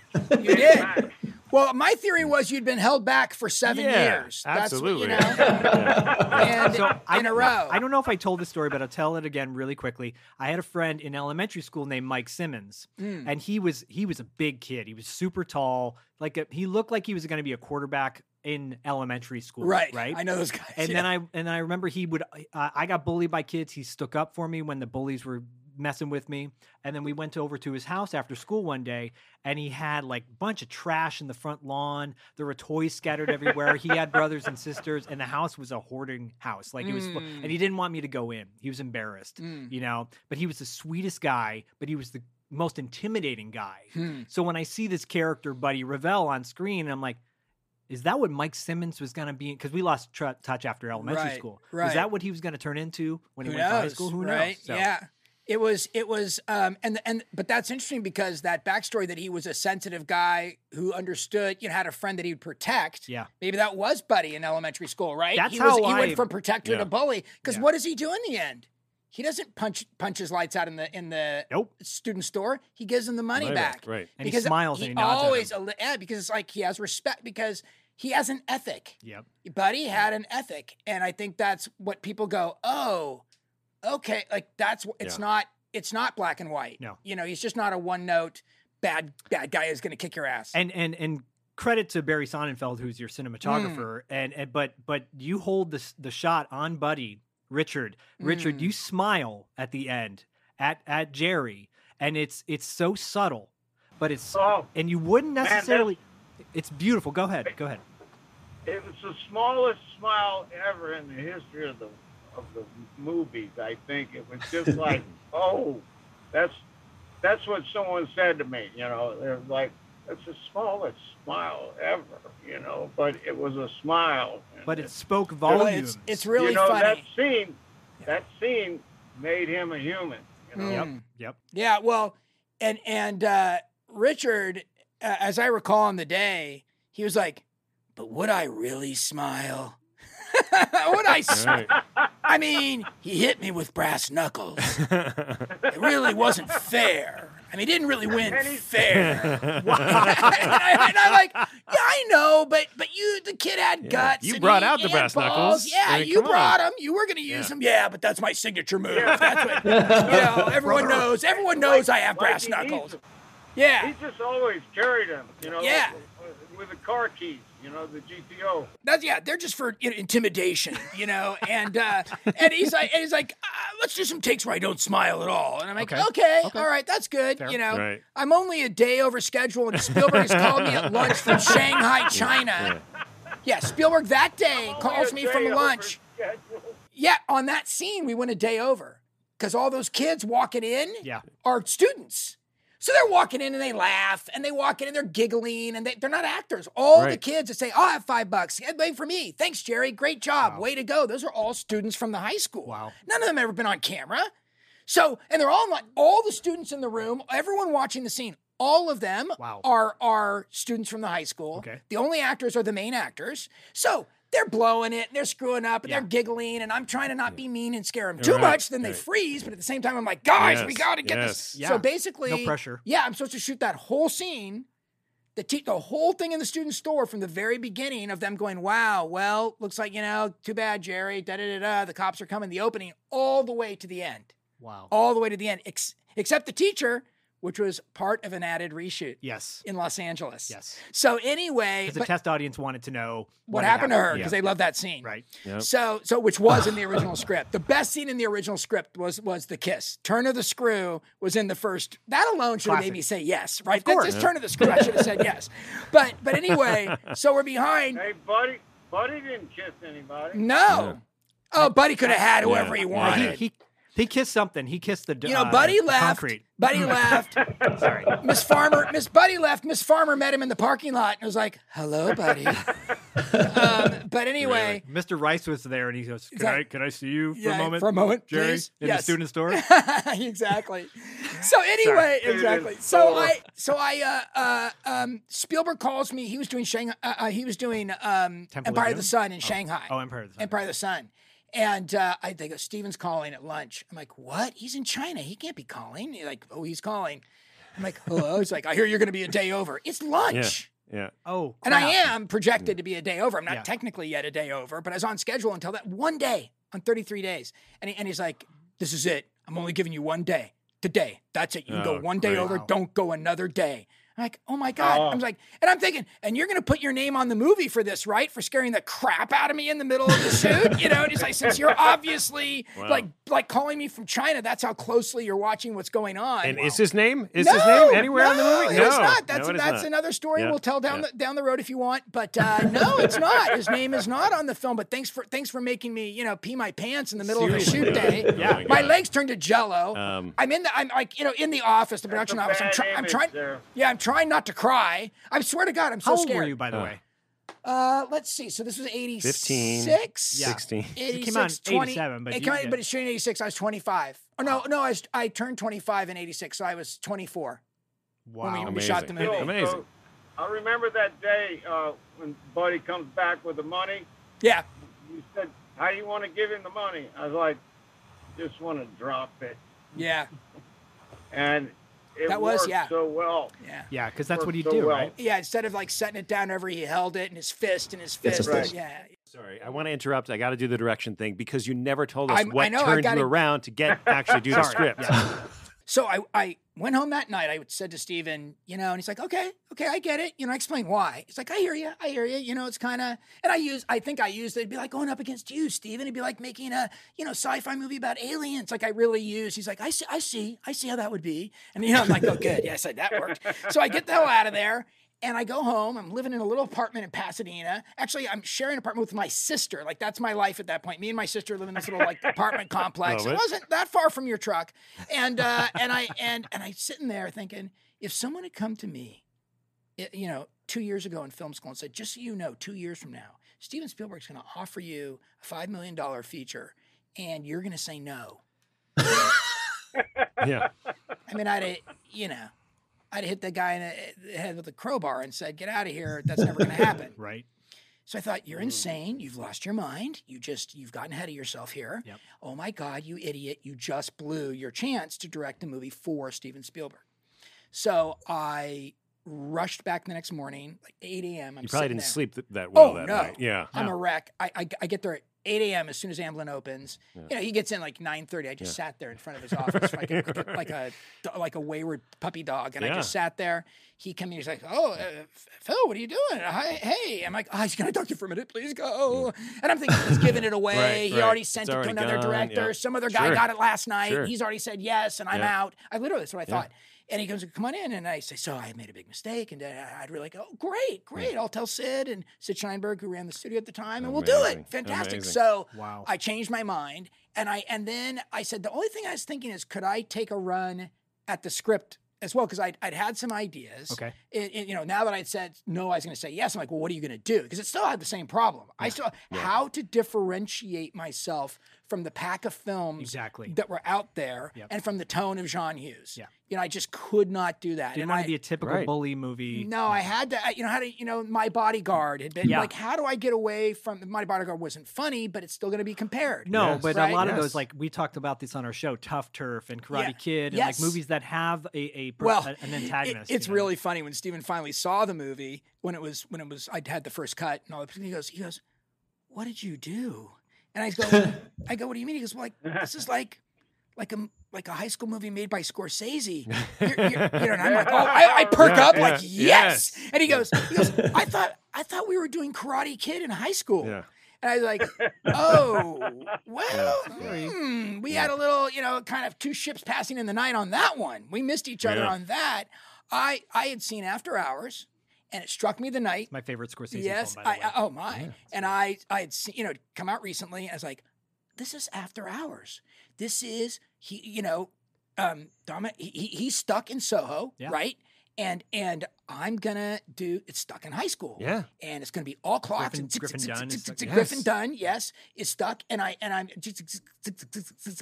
You did. Well, my theory was you'd been held back for seven Yeah, years. That's what, you absolutely. know, and So in a row. I don't know if I told this story, but I'll tell it again really quickly. I had a friend in elementary school named Mike Simmons, Mm. and he was he was a big kid. He was super tall, like a, he looked like he was going to be a quarterback in elementary school. Right. right. I know those guys. And yeah. then I and I remember he would uh, I got bullied by kids. He stuck up for me when the bullies were messing with me. And then we went over to his house after school one day and he had like a bunch of trash in the front lawn. There were toys scattered everywhere. he had brothers and sisters and the house was a hoarding house. Like it was Mm. and he didn't want me to go in. He was embarrassed, Mm. you know. But he was the sweetest guy, but he was the most intimidating guy. Hmm. So when I see this character, Buddy Revell, on screen, I'm like, is that what Mike Simmons was going to be? Because we lost tr- touch after elementary Right, school. right. Was that what he was going to turn into when he Who went to high school? Who right? knows? So- Yeah. It was it was um and and but that's interesting because that backstory that he was a sensitive guy who understood, you know, had a friend that he would protect. Yeah. Maybe that was Buddy in elementary school, right? That's he was how he went from protector Yeah. to bully. Because Yeah. what does he do in the end? He doesn't punch punch his lights out in the in the Nope. student store. He gives them the money, Money back. right. And he smiles and he nods at always yeah, because it's like he has respect because he has an ethic. Yep. Buddy had an ethic, and I think that's what people go, oh, okay, like that's it's Yeah. not it's not black and white. No. you know, he's just not a one note bad bad guy who's going to kick your ass. And and and credit to Barry Sonnenfeld, who's your cinematographer. Mm. And, and but but you hold the the shot on Buddy Richard. Richard, Mm. you smile at the end at at Jerry, and it's it's so subtle, but it's Oh, and you wouldn't man, necessarily. it's beautiful. Go ahead. Go ahead. It was the smallest smile ever in the history of the of the movies. I think it was just like, oh, that's that's what someone said to me. You know, they're like, that's the smallest smile ever. You know, but it was a smile. But it spoke Well, volumes. it's it's really you know funny. that scene. That scene made him a human. You know, Yep. Mm. Yep. Yeah, well, and and uh, Richard, uh, as I recall on the day, he was like, "But would I really smile? would I? s- Right. I mean, he hit me with brass knuckles. It really wasn't fair." I mean, he didn't really win And he's- fair. and, I, am like, yeah, I know, but but you, the kid had guts. You brought he out the brass balls. knuckles. Yeah, I mean, you brought them. You were going to use Yeah. Yeah, but that's my signature move. That's what you know. Everyone knows. Everyone knows I have Like brass he knuckles. Yeah. He just always carried them, you know. Yeah. With the car keys, you know, the GPO. That's yeah, they're just for you know, intimidation, you know. And uh, and he's like, and he's like, uh, let's do some takes where I don't smile at all. And I'm like, Okay. okay, Okay. all right, that's good. Fair. You know, Right. I'm only a day over schedule, and Spielberg has called me at lunch from Shanghai, China. Yeah, Spielberg that day calls me from lunch. Yeah, on that scene, we went a day over because all those kids walking in Yeah. are students. So they're walking in and they laugh and they walk in and they're giggling and they, they're not actors. All the kids that say, Oh, I have five bucks. Wait for me. Thanks, Jerry. Great job. Way to go. Those are all students from the high school. Wow. None of them ever been on camera. So, and they're all not, all the students in the room, everyone watching the scene, all of them Wow. are are students from the high school. Okay. The only actors are the main actors. So they're blowing it, and they're screwing up, and Yeah. they're giggling, and I'm trying to not be mean and scare them too Right, much. Then they freeze, but at the same time, I'm like, guys, we got to get yes. this. Yeah. So basically, No pressure. Yeah, I'm supposed to shoot that whole scene. The, te- the whole thing in the student store from the very beginning of them going, wow, well, looks like, you know, too bad, Jerry, da da da da. The cops are coming, the opening, all the way to the end Wow. all the way to the end, ex- except the teacher, which was part of an added reshoot Yes. in Los Angeles. Yes. So anyway, the test audience wanted to know what had happened to her because Yeah. they love that scene. Right. Yep. So, so which was in the original script. The best scene in the original script was was the kiss. Turn of the screw was in the first. That alone should have made me say yes, right? Of course. That's just turn of the screw. I should have said yes. But but anyway, so we're behind. Hey, buddy, buddy didn't kiss anybody. No. Oh, Buddy could have had whoever he Yeah. He, wanted. he he kissed something. He kissed the You know, uh, Buddy left. Concrete. Buddy left. Sorry. Miss Farmer, Miss Buddy left. Miss Farmer met him in the parking lot and was like, "Hello, Buddy." um, but anyway, Mr. Rice was there, and he goes, "Can I can I see you for Yeah, a moment, for a moment, Jerry, please? in the student store?" exactly. So anyway, Sorry. exactly. So I, so I, uh, uh, um, Spielberg calls me. He was doing Shanghai. Uh, uh, he was doing um, Temple of Empire of the Sun in Shanghai. Oh, Empire of the Sun. Empire of the Sun. And uh, I they go, Steven's calling at lunch. I'm like, what? He's in China. He can't be calling. He's like, oh, he's calling. I'm like, hello. He's like, I hear you're going to be a day over. It's lunch. Yeah. Oh, And I am projected to be a day over. I'm not Yeah. technically yet a day over, but I was on schedule until that one day on 33 days. And, he, and he's like, This is it. I'm only giving you one day. Today. That's it. You can Oh, go one day great. over. Wow. Don't go another day. I'm like, oh my God. Oh. I'm like, and I'm thinking, and you're going to put your name on the movie for this, right? For scaring the crap out of me in the middle of the shoot. You know, and he's like, since you're obviously Wow. like, like calling me from China, that's how closely you're watching what's going on. And is his name? Is no, his name anywhere no, in the movie? No, It's not. That's no, it that's not. another story Yeah, we'll tell down yeah. the down the road if you want. But uh, no, it's not. His name is not on the film. But thanks for thanks for making me you know pee my pants in the middle of a shoot day. Oh my my legs turned to jello. Um, I'm in the I'm like you know in the office, the production office. I'm, try, I'm trying. Yeah, I'm trying not to cry. I swear to God, I'm so How old scared. were you, by the Oh. way? Uh, let's see. So this was 86? Yeah. 16. It came out in 20 87, but it came out- yeah. but it's shooting 86. I was 25. Oh no, no, I was, I turned 25 in 86, so I was 24 when we, Wow. we shot the Amazing. movie. So- Amazing. so I remember that day uh, when Buddy comes back with the money. Yeah. You said, "How do you want to give him the money?" I was like, "Just want to drop it," Yeah. and it That was- worked yeah. so well. Yeah. Yeah, because that's what you Worked do, well. right? Yeah, instead of like setting it down wherever he held it in his fist and his fist. a fist. Yeah. Sorry, I want to interrupt. I got to do the direction thing because you never told us I'm- what know, turned gotta- you around to get actually do the script. yeah. So I, I went home that night. I said to Steven, you know, and he's like, okay, okay, I get it. You know, I explained why. He's like, I hear you. I hear you. You know, it's kind of, and I use, I think I used it. It'd be like going up against you, Steven. It'd be like making a, you know, sci-fi movie about aliens. Like I really use. He's like, I see, I see, I see how that would be. And you know, I'm like, oh, good. Yeah, I said that worked. So I get the hell out of there. And I go home. I'm living in a little apartment in Pasadena. Actually, I'm sharing an apartment with my sister. Like that's my life at that point. Me and my sister live in this little like apartment complex. It wasn't that far from your truck. And uh, and I and and I sitting there thinking, if someone had come to me, you know, two years ago in film school and said, just so you know, two years from now, Steven Spielberg's going to offer you a five million dollar feature, and you're going to say no. Yeah. I mean, I'd, you know, I'd hit the guy in the head with a crowbar and said, "Get out of here! That's never going to happen." Right. So I thought, you're mm. insane. You've lost your mind. You just, you've gotten ahead of yourself here. Yep. Oh my God, you idiot. You just blew your chance to direct a movie for Steven Spielberg. So I rushed back the next morning, like 8 a.m. I'm You probably didn't there. sleep th- that well oh, that no. night. Yeah. I'm Yeah. a wreck. I, I, I get there at 8 a.m. as soon as Amblin opens. Yeah. You know, he gets in like 9:30. I just Yeah. sat there in front of his office like, a, like, a, like a wayward puppy dog, and I just sat there. He came in. He's like, "Oh, uh, Phil, what are you doing? Hi, hey." I'm like, "Oh, he's gonna talk to you for a minute. Please go." And I'm thinking he's giving it away. Right, he right. already It's sent it to another gone, director. yeah. Some other guy Sure. got it last night. Sure. He's already said yes, and I'm Yeah. out. I literally that's what I Yeah. thought. And he goes, "Come on in," and I say, "So I made a big mistake," and uh, I'd really go, "Oh, great, great! I'll tell Sid and Sid Sheinberg, who ran the studio at the time, and we'll do it. Fantastic." Amazing. So Wow. I changed my mind, and I and then I said the only thing I was thinking is, could I take a run at the script as well? Because I'd, I'd had some ideas. Okay. It, it- you know, now that I'd said no, I was going to say yes. I'm like, well, what are you going to do? Because it still had the same problem. I still how to differentiate myself from the pack of films Exactly. that were out there Yep. and from the tone of John Hughes. Yeah. You know, I just could not do that. Didn't want to be a typical Right. bully movie. no, I had to, I- you know, how to, you know, my bodyguard had been Yeah. like, how do I get away from my bodyguard wasn't funny, but it's still going to be compared. No, Yes. but Right? a lot of those, like we talked about this on our show, Tough Turf and Karate Yeah. Kid, and Yes. like movies that have a, a Well, a- an it- antagonist. it's you know? really funny when Steven finally saw the movie when it was when it was I'd had the first cut and all that. He goes, he goes, what did you do? And I go, I go, what do you mean? He goes, well, like this is like like a like a high school movie made by Scorsese. You're, you're, you know, and I'm like, oh, I, I perk Yeah, up yeah, like yes. yes. And he goes, he goes, I thought I thought we were doing Karate Kid in high school. Yeah. And I was like, oh, well, Yeah. hmm, we had a little, you know, kind of two ships passing in the night on that one. We missed each other Yeah. on that. I I had seen After Hours, and it struck me the night. my favorite Scorsese yes, film. By I. I- oh my, and I I had seen, you know, come out recently. And I was like, this is After Hours. This is he, you know, um, Dom, he, he- he's stuck in Soho, Yeah. right? And and I'm gonna do it's stuck in high school. Yeah. And it's gonna be all clocks Griffin- and tick, Griffin tick, tick, Dunne tick, is tick, stuck- tick, Griffin Yes. Dunne, yes, is stuck. And I and I'm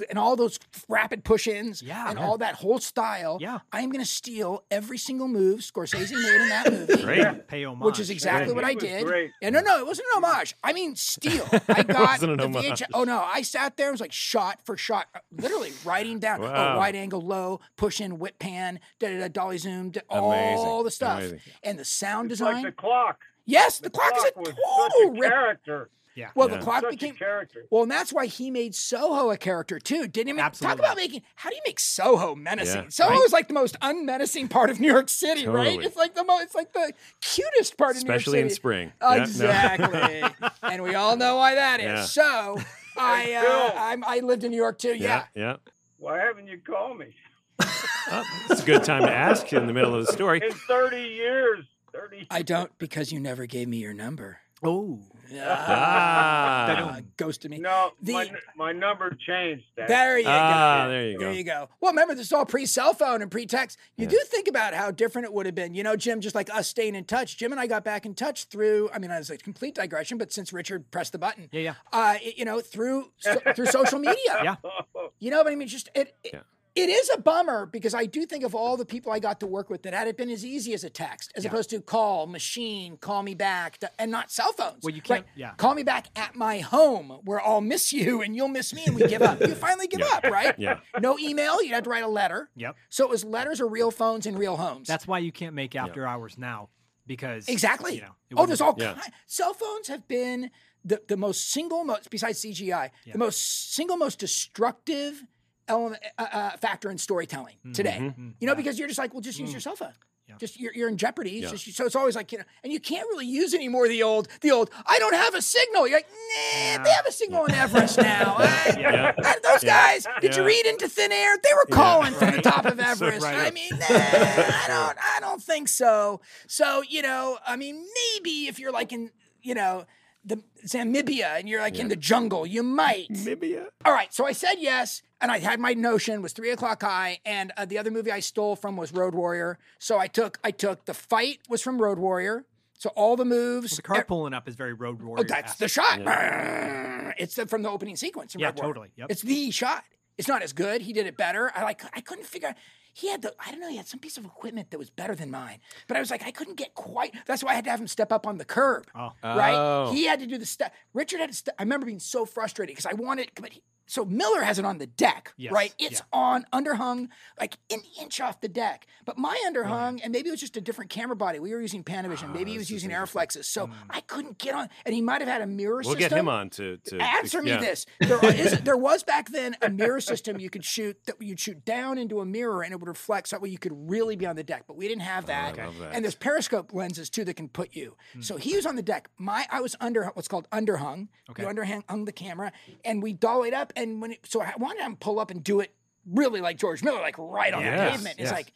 and all those rapid push-ins Yeah. and all that whole style. Yeah. I am gonna steal every single move Scorsese made in that movie. Great. Pay homage. Which is exactly what I did. great. And no, no, it wasn't an homage. I mean, steal. I got the homage. Oh no, I sat there. It was like shot for shot, uh, literally writing down. Wow. Oh, wide angle, low, push in, whip pan, da da da, dolly zoom, all the stuff, Amazing. and the sound It's design. like the clock. yes, the, The clock, is a total such a rip. character. Yeah. Well, Yeah. the clock Such became. a character. Well, and that's why he made Soho a character too, didn't he? Make, talk about making. How do you make Soho menacing? Yeah, Soho right. is like the most unmenacing part of New York City, right? It's like the most. It's like the cutest part of New York City. Especially in spring. Yeah, no. Exactly, and we all know why that is. Yeah. So, I uh, I'm, I lived in New York too. Yeah. Yeah. Yeah. Why haven't you called me? Oh, it's a good time to ask in the middle of the story. In 30 years. 30 I don't because you never gave me your number. Oh. Ah. Uh, ghosted me. No, The- my, my number changed. Dad. There you Ah, go. there you There go. you go. Well, remember, this is all pre cell phone and pre text. You Yeah. do think about how different it would have been. You know, Jim, just like us staying in touch. Jim and I got back in touch through, I mean, it was a complete digression, but since Richard pressed the button, Yeah, yeah. uh, it- you know, through so, through social media. Yeah. You know, but I mean, just it. it Yeah. It is a bummer because I do think of all the people I got to work with that had it been as easy as a text, as Yeah. opposed to call, machine, call me back, th- and not cell phones. Well, you can't- Right? yeah. Call me back at my home where I'll miss you and you'll miss me and we give up. You finally give up, right? Yeah. No email. You'd have to write a letter. Yep. So it was letters or real phones in real homes. That's why you can't make after hours now because Exactly. You know, oh, there's all Yeah. kind. Cell phones have been the, the most single most besides CGI, Yeah. the most single most destructive element uh, uh, factor in storytelling today. Mhm. You know, Yeah. because you're just like, well, just use Mm. your cell phone. Yeah. Just you're, you're in jeopardy. It's Yeah. just- so it's always like you know, and you can't really use anymore the old the old. I don't have a signal. You're like, nah, they have a signal in Everest now. Yeah. Those Yeah. guys, did you read into thin air? They were calling from the top of So, Everest. right. I mean, nah, I don't, I don't think so. So you know, I mean, maybe if you're like in, you know, the Zamibia and you're like in the jungle, you might. Namibia. All right, so I said yes, and I had my notion was three o'clock high, and uh, the other movie I stole from was Road Warrior. So I took, I took the fight was from Road Warrior. So all the moves. the car e- pulling up is very road warrior. Oh, that's the shot. It's the, from the opening sequence. Yeah, Road totally. Yep. It's the shot. It's not as good. He did it better. I like. I couldn't figure. Out. He had the. I don't know. He had some piece of equipment that was better than mine. But I was like, I couldn't get quite. That's why I had to have him step up on the curb. Oh. Right. Oh. He had to do the step. Richard had to. Ste- I remember being so frustrated because I wanted. But he, so Miller has it on the deck, Yes, right? It's on underhung, like an inch off the deck. But my underhung, and maybe it was just a different camera body. We were using Panavision. maybe ah, he was using Arriflexes, so hmm. I couldn't get on. And he might have had a mirror We'll system. get him on to, to Answer me yeah. this: there, is, there was back then a mirror system you could shoot that you'd shoot down into a mirror and it would reflect, so that way you could really be on the deck. But we didn't have ah, that. Oh, that. And there's periscope lenses too that can put you. Hmm. So he was on the deck. My I was under what's called underhung. Okay. You underhung hung the camera, and we dollied up. And when it, so I wanted him to pull up and do it really like George Miller, like right on the Yes, pavement. It's yes. like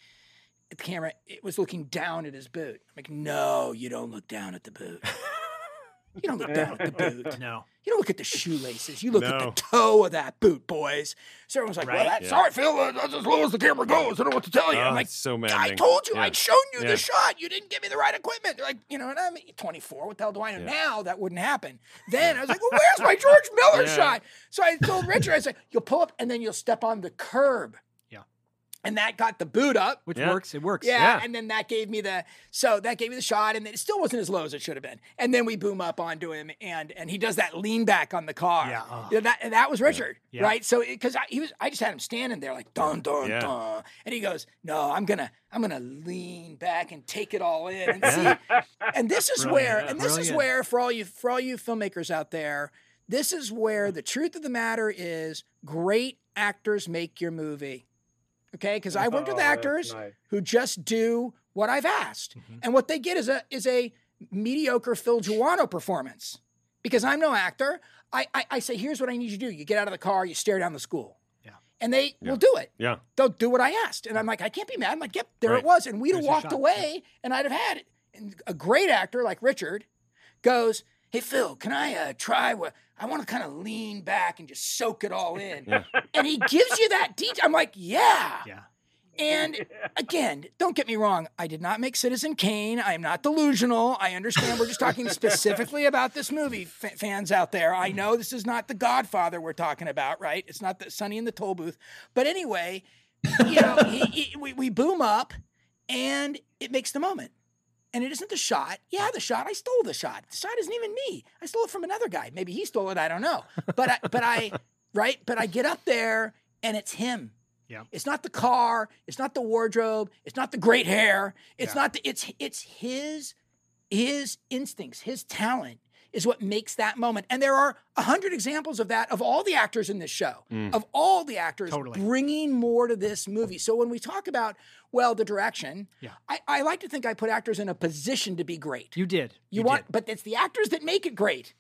the camera. It was looking down at his boot. I'm like, no, you don't look down at the boot. You don't look down at the boot. No. You don't look at the shoelaces. You look at No. the toe of that boot, boys. So everyone's like, well, Right? that's Yeah. sorry, Phil. uh, That's as low as the camera goes. I don't know what to tell you. Oh, I'm like, it's so I maddening. told you. Yeah. I'd shown you Yeah. the shot. You didn't give me the right equipment. They're like, you know, and I'm 24. What the hell do I know? Now that wouldn't happen. Then I was like, well, where's my George Miller Yeah. shot? So I told Richard, I said, you'll pull up and then you'll step on the curb. Yeah. And that got the boot up. Which Yeah. works. It works. Yeah, Yeah. and then that gave me the so that gave me the shot, and it still wasn't as low as it should have been. And then we boom up onto him, and and he does that lean back on the car. Yeah, oh. Yeah, that and that was Richard, Yeah. right? So because he was, I just had him standing there like dun dun Yeah. dun, and he goes, "No, I'm gonna I'm gonna lean back and take it all in." And see, and this is where, and this is where for all you for all you filmmakers out there, this is where the truth of the matter is: great actors make your movie. Okay, because I worked with Oh, actors nice. who just do what I've asked, mm-hmm. and what they get is a is a mediocre Phil Joanou performance. Because I'm no actor, I, I I say, here's what I need you to do. You get out of the car, you stare down the school, Yeah. and they will do it. Yeah. They'll do what I asked, and I'm like, I can't be mad. I'm like, yep, there Right. it was, and we'd have There's your walked shot. away, and I'd have had it. And a great actor like Richard goes, hey Phil, can I uh, try what? I want to kind of lean back and just soak it all in. And he gives you that detail. I'm like, yeah. Yeah. And again, don't get me wrong. I did not make Citizen Kane. I am not delusional. I understand we're just talking specifically about this movie, f- fans out there. I know this is not The Godfather we're talking about, right? It's not the Sonny in the toll booth. But anyway, you know, he, he, we, we boom up and it makes the moment. And it isn't the shot. Yeah, the shot. I stole the shot. The shot isn't even me. I stole it from another guy. Maybe he stole it. I don't know. But I, but I, right? But I get up there and it's him. Yeah. It's not the car. It's not the wardrobe. It's not the great hair. It's not the. It's it's his his instincts, his talent is what makes that moment. And there are a hundred examples of that of all the actors in this show, mm. of all the actors Totally. bringing more to this movie. So when we talk about well the direction, Yeah. I, I like to think I put actors in a position to be great. You did. You, You want, did. but it's the actors that make it great,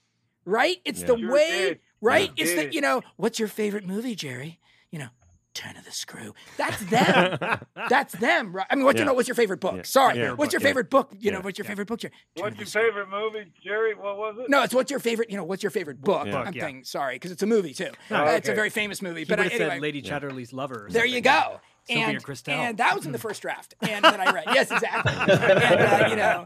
right? It's the Sure way, did. right? Yeah. It's the you know, what's your favorite movie, Jerry? You know, Turn of the Screw. That's them. That's them, right? I mean, what you Yeah. know? What's your favorite book? Yeah. Sorry, Yeah. what's your Yeah. favorite book? You know, what's your favorite book, Jerry? Turn What's your Screw. favorite movie, Jerry? What was it? No, it's what's your favorite. You know, what's your favorite book? Yeah. I'm yeah. thinking, sorry, because it's a movie too. Oh, Uh, It's a very famous movie. He but would I, anyway, said Lady Chatterley's lover. or there you something. go. Sylvia And, Kristel. and that was in the first draft, and that I read. Yes, exactly. and uh, you know,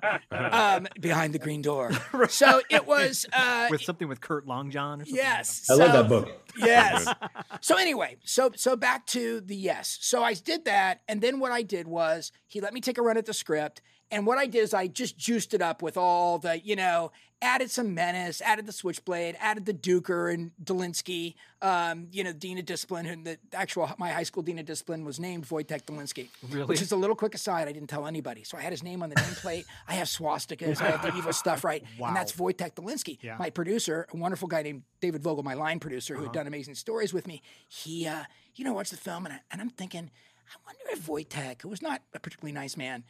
um, behind the green door. So it was. Uh, with something with Kurt Longjohn or something. yes. I love that book. Yes. so anyway, so so back to the yes. So I did that, and then what I did was he let me take a run at the script, and what I did is I just juiced it up with all the you know added some menace, added the switchblade, added the Duker and Dolinsky. Um, you know, dean of discipline, and the actual my high school dean of discipline was named Wojtek Dolinsky. Really? Which is a little quick aside. I didn't tell anybody, so I had his name on the nameplate. I have swastikas. I have the evil stuff, right? Wow. And that's Wojtek Dolinsky, Yeah. my producer, a wonderful guy named David Vogel, my line producer, who had done amazing stories with me. He, uh, you know, watched the film, and, I, and I'm thinking, I wonder if Wojtek, who was not a particularly nice man,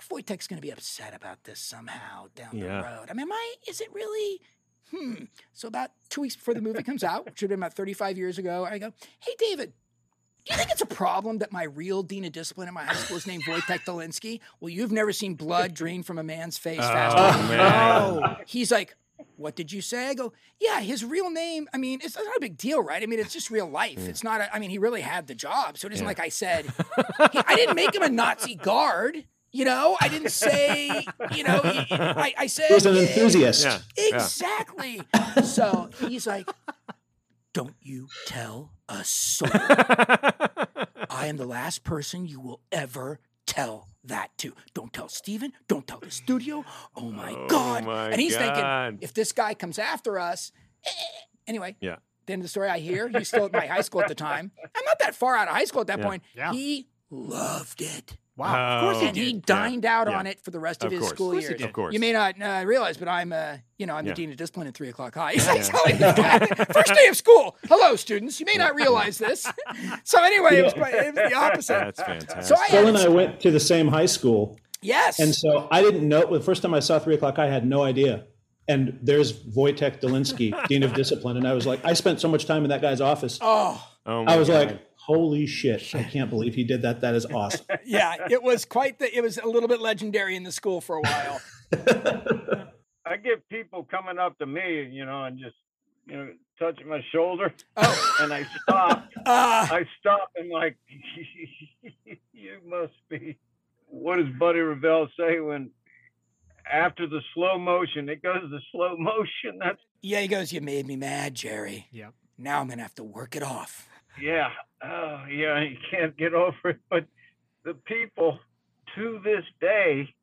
I wonder going to be upset about this somehow down Yeah. the road. I mean, am I? Is it really? Hmm. So about two weeks before the movie comes out, which would have been about 35 years ago, I go, Hey, David. Do you think it's a problem that my real dean of discipline in my high school is named Wojtek Dolinsky? Well, you've never seen blood drain from a man's face faster. Oh, man. Oh, he's like, what did you say? I go, yeah, his real name. I mean, it's not a big deal, right? I mean, it's just real life. It's not. A, I mean, he really had the job, so it isn't like I said. he- I didn't make him a Nazi guard. You know, I didn't say. You know, I, I said He was an enthusiast. Yeah. yeah. Exactly. So he's like, don't you tell a soul. I am the last person you will ever tell that to. Don't tell Steven. Don't tell the studio. Oh my God. my and he's God. thinking, if this guy comes after us, eh, anyway. Yeah. the end of the story I hear, he's still at my high school at the time. I'm not that far out of high school at that Yeah. point. Yeah. He loved it. Wow. of course he and did. he dined out Yeah. on it for the rest of, Of his course. school Of course he years. did. Of course. You may not uh, realize, but I'm, uh, you know, I'm Yeah. the dean of discipline at three o'clock high. That's how I- First day of school. Hello, students. You may not realize this. So anyway, it was, quite, it was the opposite. That's fantastic. So I Phil and I went to the same high school, yes. and so I didn't know. The first time I saw Three O'clock, I had no idea. And there's Wojtek Dolinsky, Dean of Discipline, and I was like, I spent so much time in that guy's office. oh, oh my I was God. like, holy shit! I can't believe he did that. That is awesome. yeah. It was quite the. It was a little bit legendary in the school for a while. I get people coming up to me, you know, and just, you know, touching my shoulder, Oh. and I stop. Uh, I stop and like, you must be. What does Buddy Revell say when after the slow motion it goes to slow motion? That's yeah. He goes, "You made me mad, Jerry. Yep. Now I'm gonna have to work it off." Yeah, oh yeah, you can't get over it. But the people to this day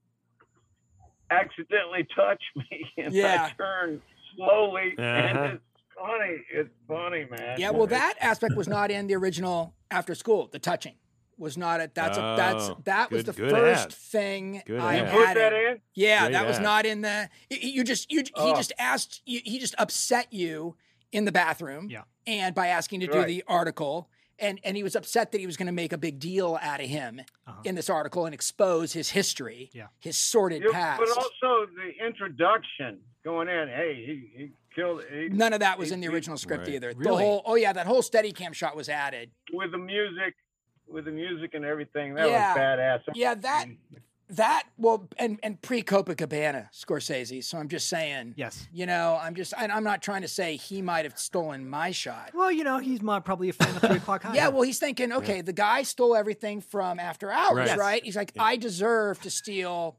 accidentally touch me, and Yeah. I turn slowly, Uh-huh. and it's funny. It's funny, man. Yeah. Well, that aspect was not in the original After School. The touching was not it. That's a, that's Oh, that was the first ad. thing Good I ad. You put added. that in. Yeah, Great that was not in the. You just you he Oh. just asked you, he just upset you in the bathroom. Yeah. And by asking to do Right. the article, and and he was upset that he was going to make a big deal out of him Uh-huh. in this article and expose his history, Yeah. his sordid Yeah, past. but also the introduction going in. Hey, he, he killed. He, None of that was in the he- original script Right. either. The whole oh yeah, that whole steady cam shot was added. with the music, with the music and everything. That Yeah. was badass. Yeah, that that well and and pre Copacabana Scorsese. So I'm just saying. Yes. You know, I'm just I, I'm not trying to say he might have stolen my shot. Well, you know, he's mo- probably a fan of Three O'clock High. Yeah, well, he's thinking, okay, the guy stole everything from After Hours, Right. right? He's like, I deserve to steal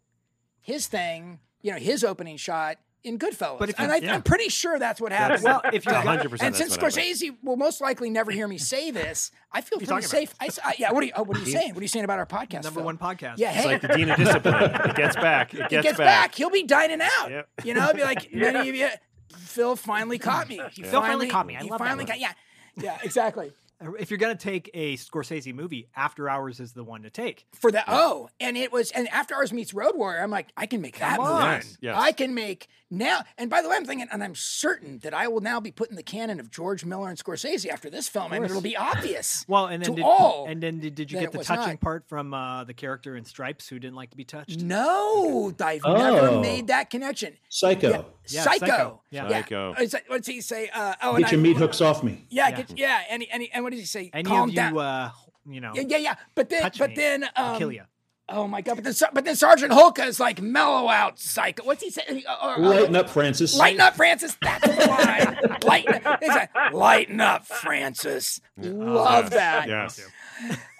his thing, you know, his opening shot in Goodfellas. But if you- and I, yeah. I'm pretty sure that's what happened. Well, if you're hundred percent. and since. Scorsese will most likely never hear me say this, I feel you pretty talking safe. I s I yeah, what are you? Oh, what are you saying? What are you saying about our podcast? number Phil? one podcast. Yeah, It's like the dean of discipline. It gets back. It he gets, gets back. He'll be dining out. Yep. You know, be like many of you. Phil finally caught me. He Phil finally caught me. I he love finally word. got. Yeah, yeah, exactly. If you're gonna take a Scorsese movie, After Hours is the one to take. for that. Oh, and it was and After Hours meets Road Warrior. I'm like, I can make that Come movie. on. Yes, yes. I can make now. And by the way, I'm thinking, and I'm certain that I will now be put in the canon of George Miller and Scorsese after this film. I mean, it'll be obvious. Well, and then to did, all. and then did, did you get the touching not. part from uh, the character in Stripes who didn't like to be touched? no, I've never Oh. made that connection. Psycho. Yeah, Psycho. Psycho. Yeah. Psycho. It's like- What's he say? Uh, oh, and Get your I- meat hooks off me. Yeah, Yeah. Get, yeah. And, he- and, he- and what did he say? Any Calm of you, down. uh, you know, yeah, yeah, yeah. But then, touch but me, then, um, I'll kill you. Oh my god! But then, but then Sergeant Hulka is like mellow out, psycho. What's he saying? Uh, uh, Lighten up, Francis. Lighten up, Francis. That's the line. lighten, like, lighten up, Francis. Love that. Yes.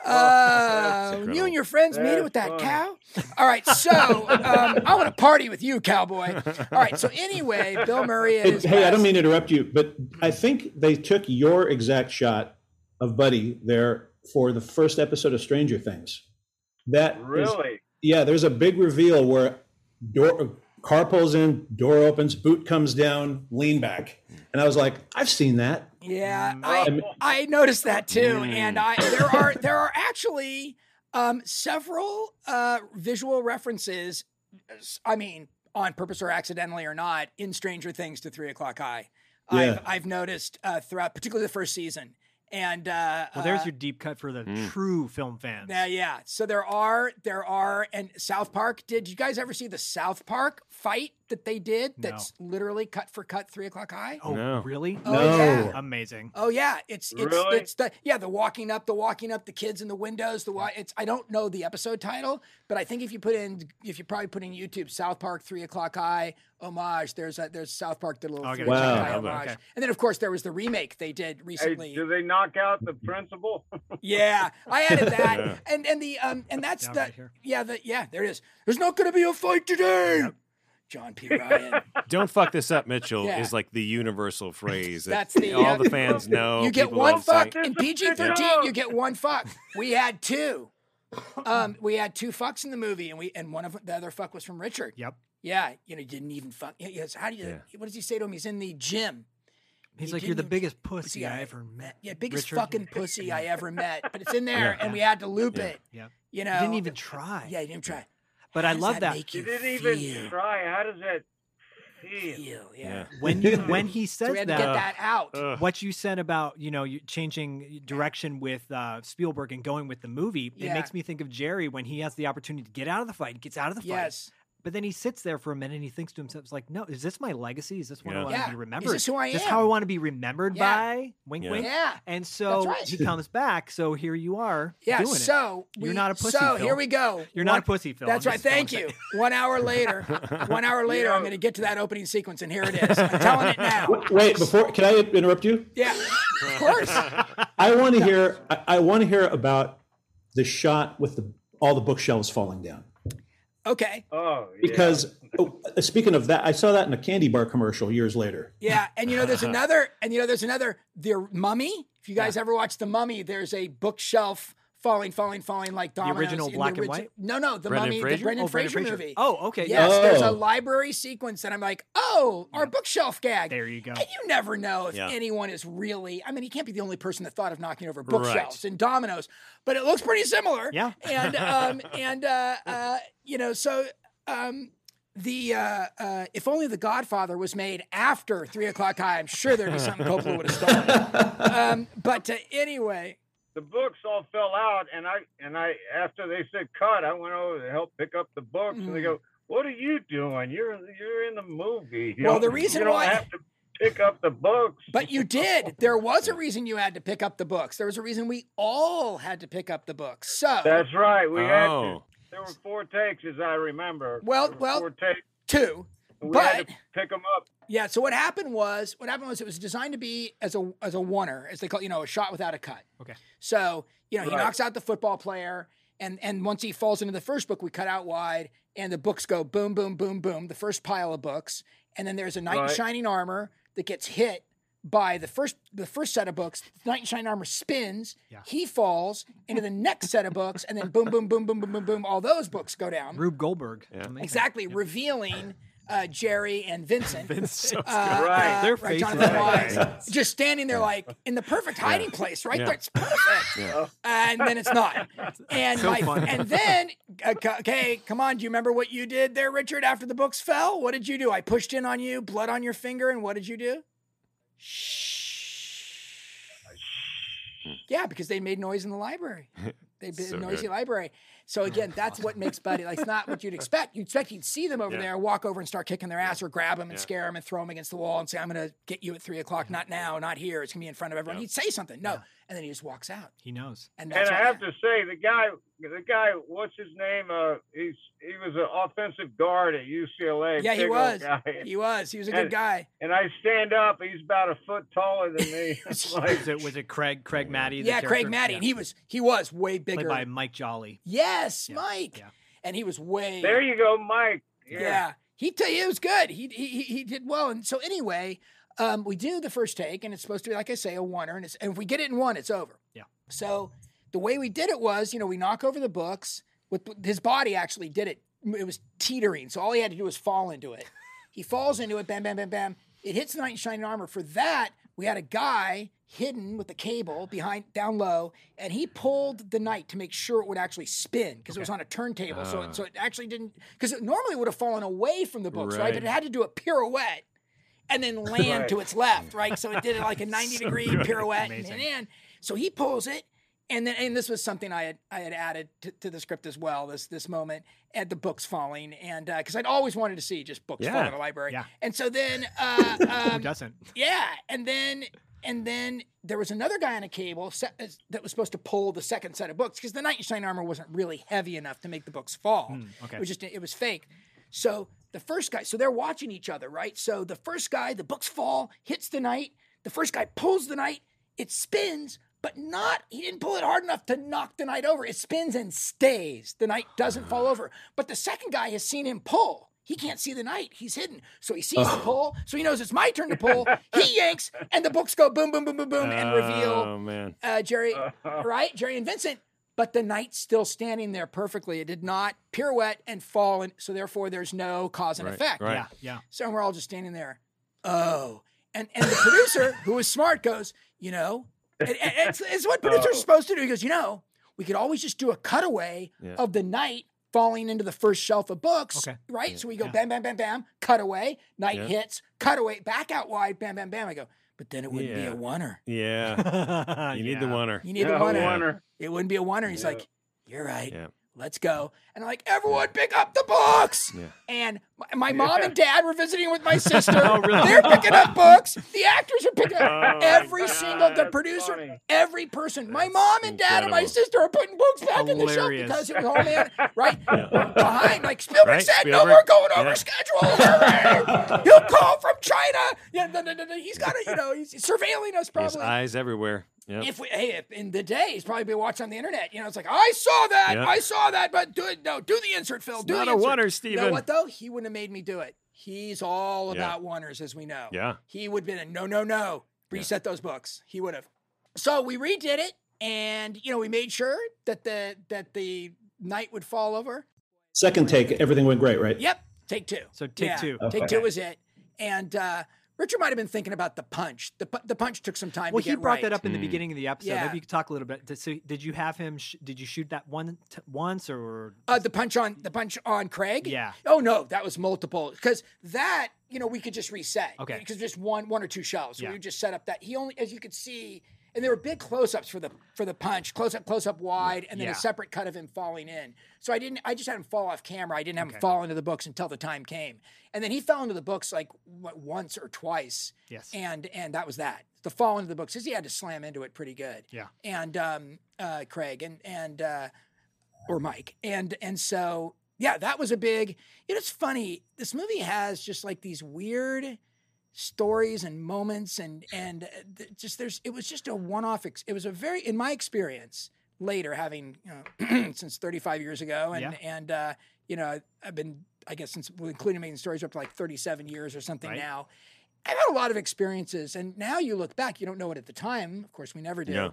Uh, incredible. you and your friends made it with that That's cow. All right, so um, I want to party with you, cowboy. All right, so anyway, Bill Murray Hey, is. hey, I don't mean to interrupt you, but I think they took your exact shot of Buddy there for the first episode of Stranger Things. That Really? yeah, there's a big reveal where door car pulls in, door opens, boot comes down, lean back, and I was like, I've seen that. Yeah, Mm. I I noticed that too, and I there are there are actually um, several uh, visual references. I mean, on purpose or accidentally or not, in Stranger Things to Three O'clock High. Yeah. I've I've noticed uh, throughout, particularly the first season, and uh, Well, there's uh, your deep cut for the Mm. true film fans. yeah, yeah. So there are, there are, and South Park. Did you guys ever see the South Park fight that they did? No. That's literally cut for cut, three o'clock high. Oh, No. really? Oh, No. yeah. Amazing. Oh yeah, it's it's Really? it's the yeah the walking up the walking up the kids in the windows the wa- it's I don't know the episode title but I think if you put in if you probably put in YouTube South Park three o'clock high homage there's a there's South Park did a little Okay. three o'clock Wow. high Okay. homage and then of course there was the remake they did Hey, recently do they knock out the principal? yeah I added that Yeah. and and the um and that's Yeah, the right yeah the yeah there it is there's not gonna be a fight today John P Ryan Don't fuck this up, Mitchell. Yeah. Is like the universal phrase. that That's the, all uh, the fans know. You get one fuck saying- in PG thirteen. You get one fuck. We had two. Um, we had two fucks in the movie, and we and one of the other fuck was from Richard. Yep. Yeah, you know, he didn't even fuck. Yes. How do you? Yeah. What does he say to him? He's in the gym. He's You like, "You're the biggest pussy pussy I I ever met." Yeah, biggest Richard." fucking pussy I ever met. But it's in there, Yeah. and we had to loop it. Yeah. You He know, didn't even try. Yeah, he didn't try. But How I does love that that. make You you didn't even try. How does that feel? yeah. when you when he So says we had to that, get that out. what you said about you know changing direction with uh, Spielberg and going with the movie, Yeah. it makes me think of Jerry when he has the opportunity to get out of the fight, he gets out of the fight. Yes. But then he sits there for a minute and he thinks to himself, "It's like, no, is this my legacy? Is this what I want Yeah. to be remembered? Is this who I am? Is this how I want to be remembered Yeah. by?" Wink, Yeah. wink. Yeah. And so right. he comes back. So here you are Yeah, doing so it. You're not a pussy. So Phil. here we go. You're One- not a pussy, Phil. That's I'm right. Thank you. One hour later, one hour later, I'm going to get to that opening sequence, and here it is. I'm telling it now. Wait, before can I interrupt you? Yeah, of course. I want to hear. I, I want to hear about the shot with the all the bookshelves falling down. Okay. Oh, Because oh, uh, speaking of that, I saw that in a candy bar commercial years later. Yeah, and you know, there's another, and you know, there's another. The Mummy. If you guys ever watched The Mummy, there's a bookshelf falling, falling, falling like dominoes. original in the black and white? No, no, The Brendan Mummy, Fraser? the Brendan Oh, Brendan Fraser Fraser. movie. Oh, okay, Yes, yeah. there's a Oh. library sequence that I'm like, oh, our bookshelf gag. There you go. And you never know if Yeah. anyone is really. I mean, he can't be the only person that thought of knocking over Right. bookshelves and dominoes, but it looks pretty similar. Yeah. And um and uh, uh you know so um the uh, uh, if only the Godfather was made after three o'clock high, I'm sure there'd be something Coppola would have stolen. um, but uh, anyway, the books all fell out, and I and I after they said cut, I went over to help pick up the books, and they mm. go, "What are you doing? You're you're in the movie." You Well, don't- the reason you don't have to pick up the books. but you did. There was a reason you had to pick up the books. There was a reason we all had to pick up the books. So That's right. We had to. Oh. There were four takes, as I remember. Well, well, four takes. two. We But had to pick them up. Yeah. So what happened was, what happened was, it was designed to be as a as a oneer, as they call, you know, a shot without a cut. Okay. So you know, he knocks out the football player, and and once he falls into the first book, we cut out wide, and the books go boom, boom, boom, boom. The first pile of books, and then there's a knight in shining armor that gets hit by the first the first set of books. The knight in shining armor spins. yeah. He falls into the next set of books, and then boom, boom, boom, boom, boom, boom, boom. All those books go down. Rube Goldberg. Amazing. Exactly, revealing uh, Jerry and Vincent. Vince so Uh, good. uh, Right. Their right, faces Jonathan are Wise, right. just standing there like in the perfect hiding place, right Yeah. there. It's perfect. Yeah. And then it's not. And So my, and then uh, okay, come on. Do you remember what you did there, Richard? After the books fell, what did you do? I pushed in on you, blood on your finger, and what did you do? Shh. Yeah, because they made noise in the library. They made So noisy good. library. So again, that's what makes Buddy like it's not what you'd expect. You'd expect you'd see them over Yeah. there, walk over and start kicking their ass, or grab them and Yeah. scare them and throw them against the wall and say, "I'm going to get you at three o'clock. Mm-hmm. Not now, not here. It's going to be in front of everyone." He'd say something, no, and then he just walks out. He knows. And And I why- have to say, the guy, the guy, what's his name? Uh, he's he was an offensive guard at UCLA. Yeah, he was. Guy. He was. He was a good guy. And I stand up. He's about a foot taller than me. Like, Was it was it Craig Craig Maddie? the Yeah, Craig? Maddie, Yeah. and he was he was way played bigger. by Mike Jolly. yes, Mike. Yeah. And he was way. there you go, Mike. Yeah. Yeah. He tell you it was good. He he he- he did well. And so anyway, um, we do the first take, and it's supposed to be like I say, a oneer, and it's and if we get it in one, it's over. Yeah. So the way we did it was, you know, we knock over the books. With his body actually did it. It was teetering, so all he had to do was fall into it. He falls into it, bam, bam, bam, bam. It hits the knight in shining armor. For that, we had a guy hidden with the cable behind down low, and he pulled the knight to make sure it would actually spin because it was on a turntable. so, Ah. it, so it actually didn't because it normally would have fallen away from the books, right? Right. But it had to do a pirouette and then land Right. to its left, right? So it did it like a 90 So degree good. pirouette and, Amazing. and so he pulls it. And then, and this was something I had I had added to, to the script as well. This this moment at the books falling, and because I'd always wanted to see just books fall Yeah. in the library. Yeah. And so then, uh, Who um, doesn't? yeah, and then and then there was another guy on a cable se- that was supposed to pull the second set of books because the shining armor wasn't really heavy enough to make the books fall. Hmm, okay. It was just it was fake. So the first guy, so they're watching each other, right? So the first guy, the books fall, hits the knight. The first guy pulls the knight. It spins, but not. He didn't pull it hard enough to knock the knight over. It spins and stays. The knight doesn't fall over. But the second guy has seen him pull. He can't see the knight. He's hidden. So he sees the pull. So he knows it's my turn to pull. He yanks, and the books go boom, boom, boom, boom, boom, and reveal Oh man. uh, Jerry, right? Jerry and Vincent. But the knight's still standing there perfectly. It did not pirouette and fall, and so therefore there's no cause and Right, effect. right. Yeah, yeah. So we're all just standing there. Oh. And and the producer, who was smart, goes, you know, and- and it's, it's what producers are supposed to do. He goes, you know, we could always just do a cutaway Yeah. of the night falling into the first shelf of books, Okay. right? So we go bam, bam, bam, bam, cutaway, night Yeah. hits, cutaway, back out wide, bam, bam, bam. I go, but then it wouldn't be a oneer. Yeah. You need the Yeah. oneer. You need Yeah, the oneer. oneer. It wouldn't be a oneer. He's like, you're right. Yeah. Let's go. And I'm like, everyone pick up the books. Yeah. And my, my mom and dad were visiting with my sister. Oh, really? They're picking up books. The actors are picking up Oh, my every God, single the producer, funny. every person. My mom and dad and my sister are putting books back in the shelf because it was all man right behind. Like Spielberg Right, said, no Spielberg. more going over Yeah. schedule. He'll call from China. Yeah, no, no, no, no. He's got to, you know, he's surveilling us His probably. eyes everywhere. Yep. If we, hey, if in the day, he's probably been watching on the internet. You know, it's like I saw that, Yeah. I saw that, but do it. No, do the insert, Phil. do not the a insert. oneer, You know Steven. what though? He wouldn't have made me do it. He's all Yeah. about oneers, as we know. Yeah. He would have been a no, no, no. Reset those books. He would have. So we redid it, and you know, we made sure that the that the night would fall over. Second take, everything went great, right? Yep. Take two. So take Yeah, two. Take Okay. two was it. And uh, Richard might have been thinking about the punch. The pu- the punch took some time Well, to get he brought that up in the beginning of the episode. Yeah. Maybe you could talk a little bit. Did, so did you have him? Sh- did you shoot that one t- once or? Uh, the punch on the punch on Craig. Yeah. Oh no, that was multiple because that you know we could just reset. Okay. Because just one one or two shells. So Yeah. we would just set up that he only as you could see, and there were big close ups for the for the punch, close up, close up wide, and then Yeah. a separate cut of him falling in. So I didn't. I just had him fall off camera. I didn't have Okay. him fall into the books until the time came, and then he fell into the books like what, once or twice. Yes. And and that was that. The fall into the books, 'cause he had to slam into it pretty good Yeah. and um, uh, Craig and and uh, or Mike, and and so yeah, that was a big. You know, it's funny. This movie has just like these weird stories and moments, and and uh, just there's. It was just a one-off. Ex- it was a very, in my experience, later having you know since 35 years ago, and Yeah. and uh, you know I've been I guess since including making stories up to like 37 years or something Right. now. I've had a lot of experiences, and now you look back, you don't know it at the time. Of course, we never did Yeah.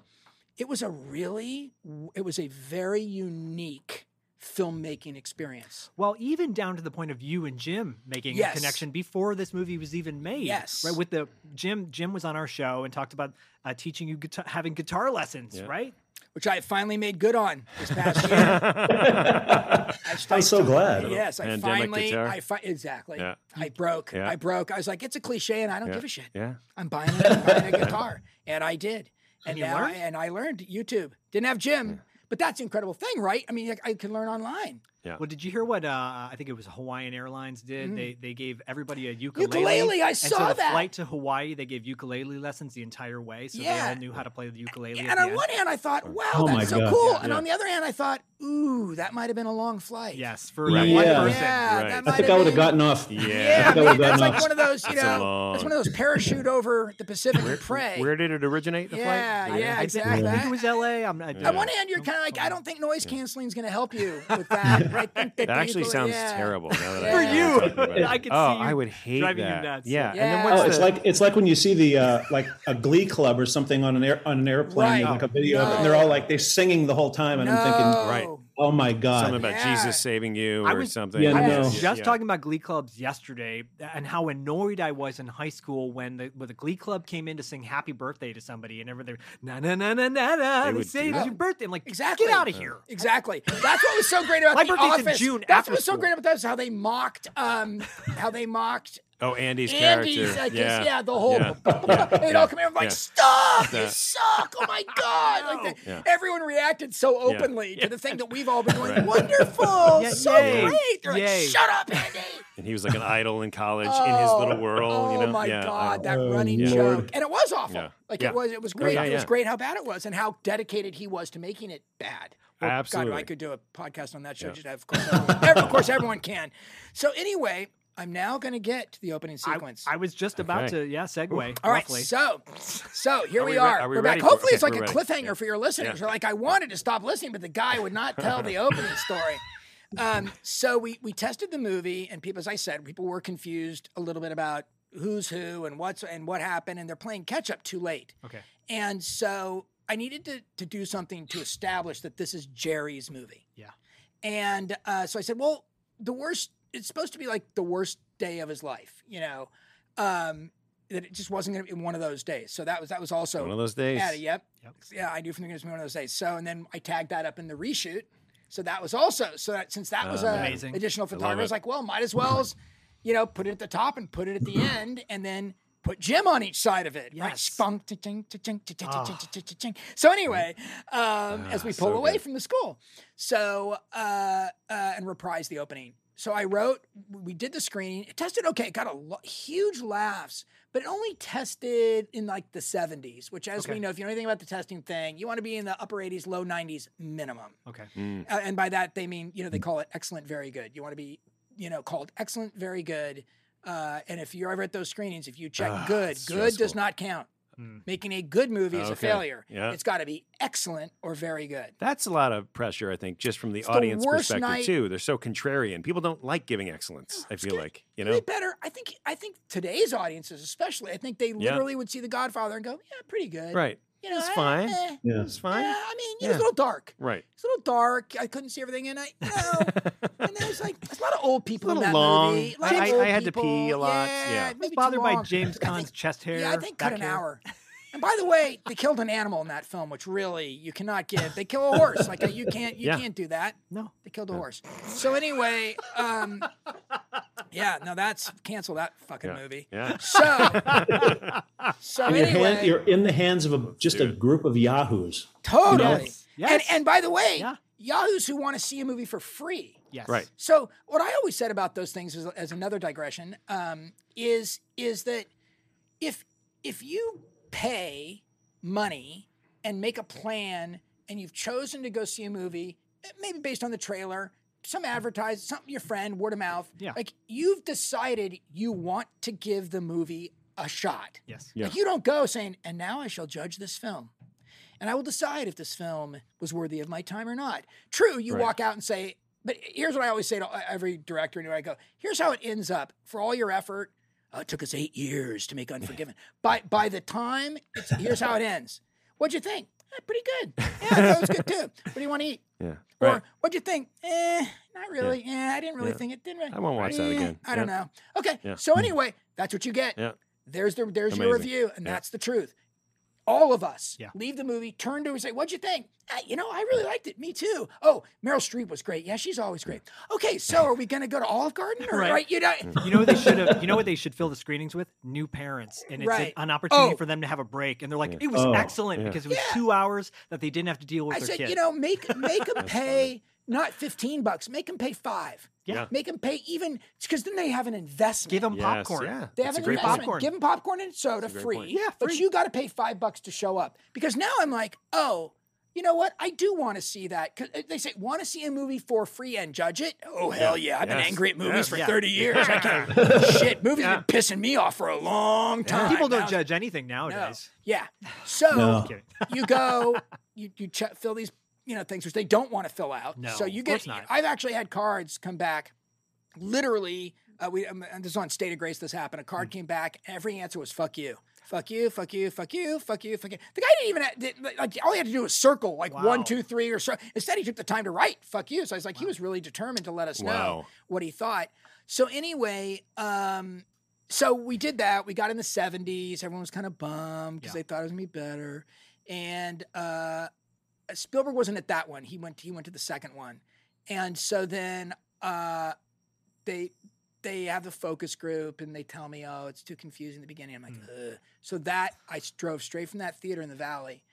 it was a really it was a very unique filmmaking experience Well, even down to the point of you and Jim making Yes. a connection before this movie was even made. Yes. Right. With the Jim, Jim was on our show and talked about uh, teaching you guitar, having guitar lessons. Yeah. Right. which i finally made good on this past year I I'm so glad. yes i Pandemic finally guitar. i fi- exactly Yeah. i broke Yeah. i broke i was like it's a cliche and i don't Yeah. give a shit Yeah. i'm buying a, I'm buying a guitar and i did and, And you now learned? and i learned youtube didn't have jim but that's the incredible thing right? I mean i, I can learn online Yeah. Well, did you hear what uh, I think it was Hawaiian Airlines did? Mm. They they gave everybody a ukulele. Ukulele, I and so saw the that. flight to Hawaii, they gave ukulele lessons the entire way, so they all knew how to play the ukulele. at and on end. one hand i thought wow Oh that's so God. cool Yeah. and on the other hand i thought ooh that might have been a long flight yes, for Yeah. one Yeah. person. Yeah, Right. I might think I would have gotten off. Yeah. Yeah, I think I man, would've that's gotten like off. one of those, you That's a know, long- that's one of those parachute over the Pacific and pray. Where did it originate? The Yeah, flight? yeah, exactly. I think it was L.A. I'm not. On one hand, you're kind of like, I don't think noise canceling is going to help you with that. I think that That actually ukulele- sounds yeah. terrible. Now that For I you. think about it. I could oh, see you I would hate driving you that. nuts. Yeah. And then what's Oh, it's like it's like when you see the uh, like a Glee club or something on an air on an airplane, Right. like a video, of it, and they're all like they're singing the whole time, and I'm thinking, Right. Oh my god, something about Yeah. Jesus saving you I or was- something. Yeah, I no. was just Yeah. talking about Glee clubs yesterday and how annoyed I was in high school when the when the Glee club came in to sing Happy Birthday to somebody and everything na na na na na na. They They say it's your birthday. I'm like, Exactly. get out of here. Exactly. That's what was so great about My the birthday's in June That's what was so school. great about that is how they mocked, um, how they mocked Oh, Andy's, Andy's, character. like, his- yeah. yeah. the whole, Yeah. they'd all come in and be like, Yeah. stop, you suck, oh my God. Like the, Yeah. Everyone reacted so openly to the thing that we've all been going, wonderful, Yeah, so yay. great. They're Yay. like, shut up, Andy. And he was like an idol in college in his little oh, world. Oh you know? my yeah, God, idol. that running Yeah. joke, and it was awful. Yeah. Like Yeah. it was, it was oh, great. yeah, It was great how bad it was, and how dedicated he was to making it bad. Well, God, Absolutely. I could do a podcast on that show. Yeah. Just have, of course, everyone, of course, everyone can. So anyway, I'm now going to get to the opening sequence. I was just about Okay. to yeah segue. all right, roughly. so so here Are we, we re- are. are we We're back. for- Hopefully, it's like a ready. cliffhanger Yeah. for your listeners. Yeah. You're like, I wanted to stop listening, but the guy would not tell the opening story. Um, so we we tested the movie, and people, as I said, people were confused a little bit about who's who and what's and what happened, and they're playing catch up too late. Okay. And so I needed to to do something to establish that this is Jerry's movie. Yeah. And uh, so I said, well, the worst. It's supposed to be like the worst day of his life, you know. Um, that it just wasn't going to be one of those days. So that was that was also One of those days. added. Yep. Yeah, I knew from the beginning it was one of those days. So and then I tagged that up in the reshoot. So that was also so that since that was an additional photographer, I was like, well, might as well, as, you know, put it at the top and put it at the end, and then put Jim on each side of it. Right? Yes. Spunk, cha-ching, cha-ching, cha-ching, Ah. So anyway, um, as we Ah, pull so away good. from the school, so uh, uh, and reprise the opening. So I wrote, we did the screening. It tested okay. It got a lo- huge laughs, but it only tested in like the 70s, which, as Okay. we know, if you know anything about the testing thing, you want to be in the upper 80s, low 90s minimum. Okay. Mm. Uh, and by that they mean you know they call it excellent very good you want to be you know called excellent very good uh, and if you're ever at those screenings if you check Ah, good it's good does not count Mm. making a good movie is a failure yeah. it's got to be excellent or very good That's a lot of pressure, I think, just from the It's audience worst perspective night- too. They're so contrarian. People don't like giving excellence. I feel like you know. Way better i think i think today's audiences especially i think they Yeah. literally would see the godfather and go yeah pretty good Right. You know It's eh, fine. eh, Yeah. It's fine. yeah, i mean yeah, Yeah. it's a little dark Right. it's a little dark i couldn't see everything and i you know and there's like there's a lot of old people little in that long. movie a lot of I- I- I had to pee a lot. yeah, Yeah. maybe Was too bothered by. James I Caan's chest hair. Yeah, I think cut an hair. hour. And by the way, they killed an animal in that film, which really you cannot give. They kill a horse. Like you can't you Yeah. can't do that. No. They killed a horse. So anyway, um, yeah, no, that's cancel that fucking Yeah. movie. Yeah. So so And your anyway, hand, you're in the hands of a, just a group of yahoos. totally. Yes. And Yes. and by the way, Yeah. yahoos who want to see a movie for free. Yes. Right. So what I always said about those things as, as another digression um, is is that if if you pay money and make a plan and you've chosen to go see a movie, maybe based on the trailer, some advertise, something your friend, word of mouth, Yeah. like you've decided you want to give the movie a shot. Yes. Yeah. Like you don't go saying, and now I shall judge this film. And I will decide if this film was worthy of my time or not. True, you Right. walk out and say, but here's what I always say to every director anywhere I go. Here's how it ends up. For all your effort, uh, it took us eight years to make Unforgiven. by by the time, it's, here's how it ends. What'd you think? "Eh, pretty good. Yeah, it was good too. What do you want to eat? Yeah. Or Right. what'd you think? Eh, not really. Yeah, I didn't really Yeah. think it. Didn't really. I won't watch that Eh, again. I don't Yeah. know. Okay. Yeah. So anyway, that's what you get. Yeah. There's the there's your review, and Yeah. that's the truth. All of us Yeah. leave the movie, turn to her and say, What'd you think? "Ah, you know, I really liked it. Me too. Oh, Meryl Streep was great. Yeah, she's always great. Okay, so are we gonna go to Olive Garden? Or, Right. right. You know You know what they should have. You know what they should fill the screenings with? New parents, and it's Right. an, an opportunity Oh. for them to have a break. And they're like, "It was Oh. excellent Yeah. because it was Yeah. two hours that they didn't have to deal with I their said, kid." you know, make make them pay not 15 bucks, make them pay five. Yeah. Make them pay even because then they have an investment. give them Yes, popcorn. yeah. They That's have a an great investment. popcorn. Give them popcorn and soda free. point. Yeah, but free. you got to pay five bucks to show up because now I'm like, oh, you know what? I do want to see that. 'Cause uh, they say want to see a movie for free and judge it. Oh hell yeah! I've been angry at movies Yes. for Yeah. 30 years. I can't. Shit, movies have been pissing me off for a long time. People don't Now- judge anything No. nowadays. Yeah. So No. You go, you you ch- fill these you know things which they don't want to fill out. No, so you get. I've actually had cards come back. Literally, uh, we um, this is on State of Grace. This happened. A card came back. Every answer was "fuck you." Fuck you, fuck you, fuck you, fuck you, fuck you. The guy didn't even have- did, like all he had to do was circle like Wow. one, two, three, or so. Instead, he took the time to write "fuck you." So I was like, he was really determined to let us know what he thought. So anyway, um, so we did that. We got in the 70s. Everyone was kind of bummed because Yeah. they thought it was gonna be better. And uh, Spielberg wasn't at that one. He went. He went to the second one. And so then uh, they they have the focus group and they tell me, oh, it's too confusing in the beginning. I'm like, Ugh. so I drove straight from that theater in the valley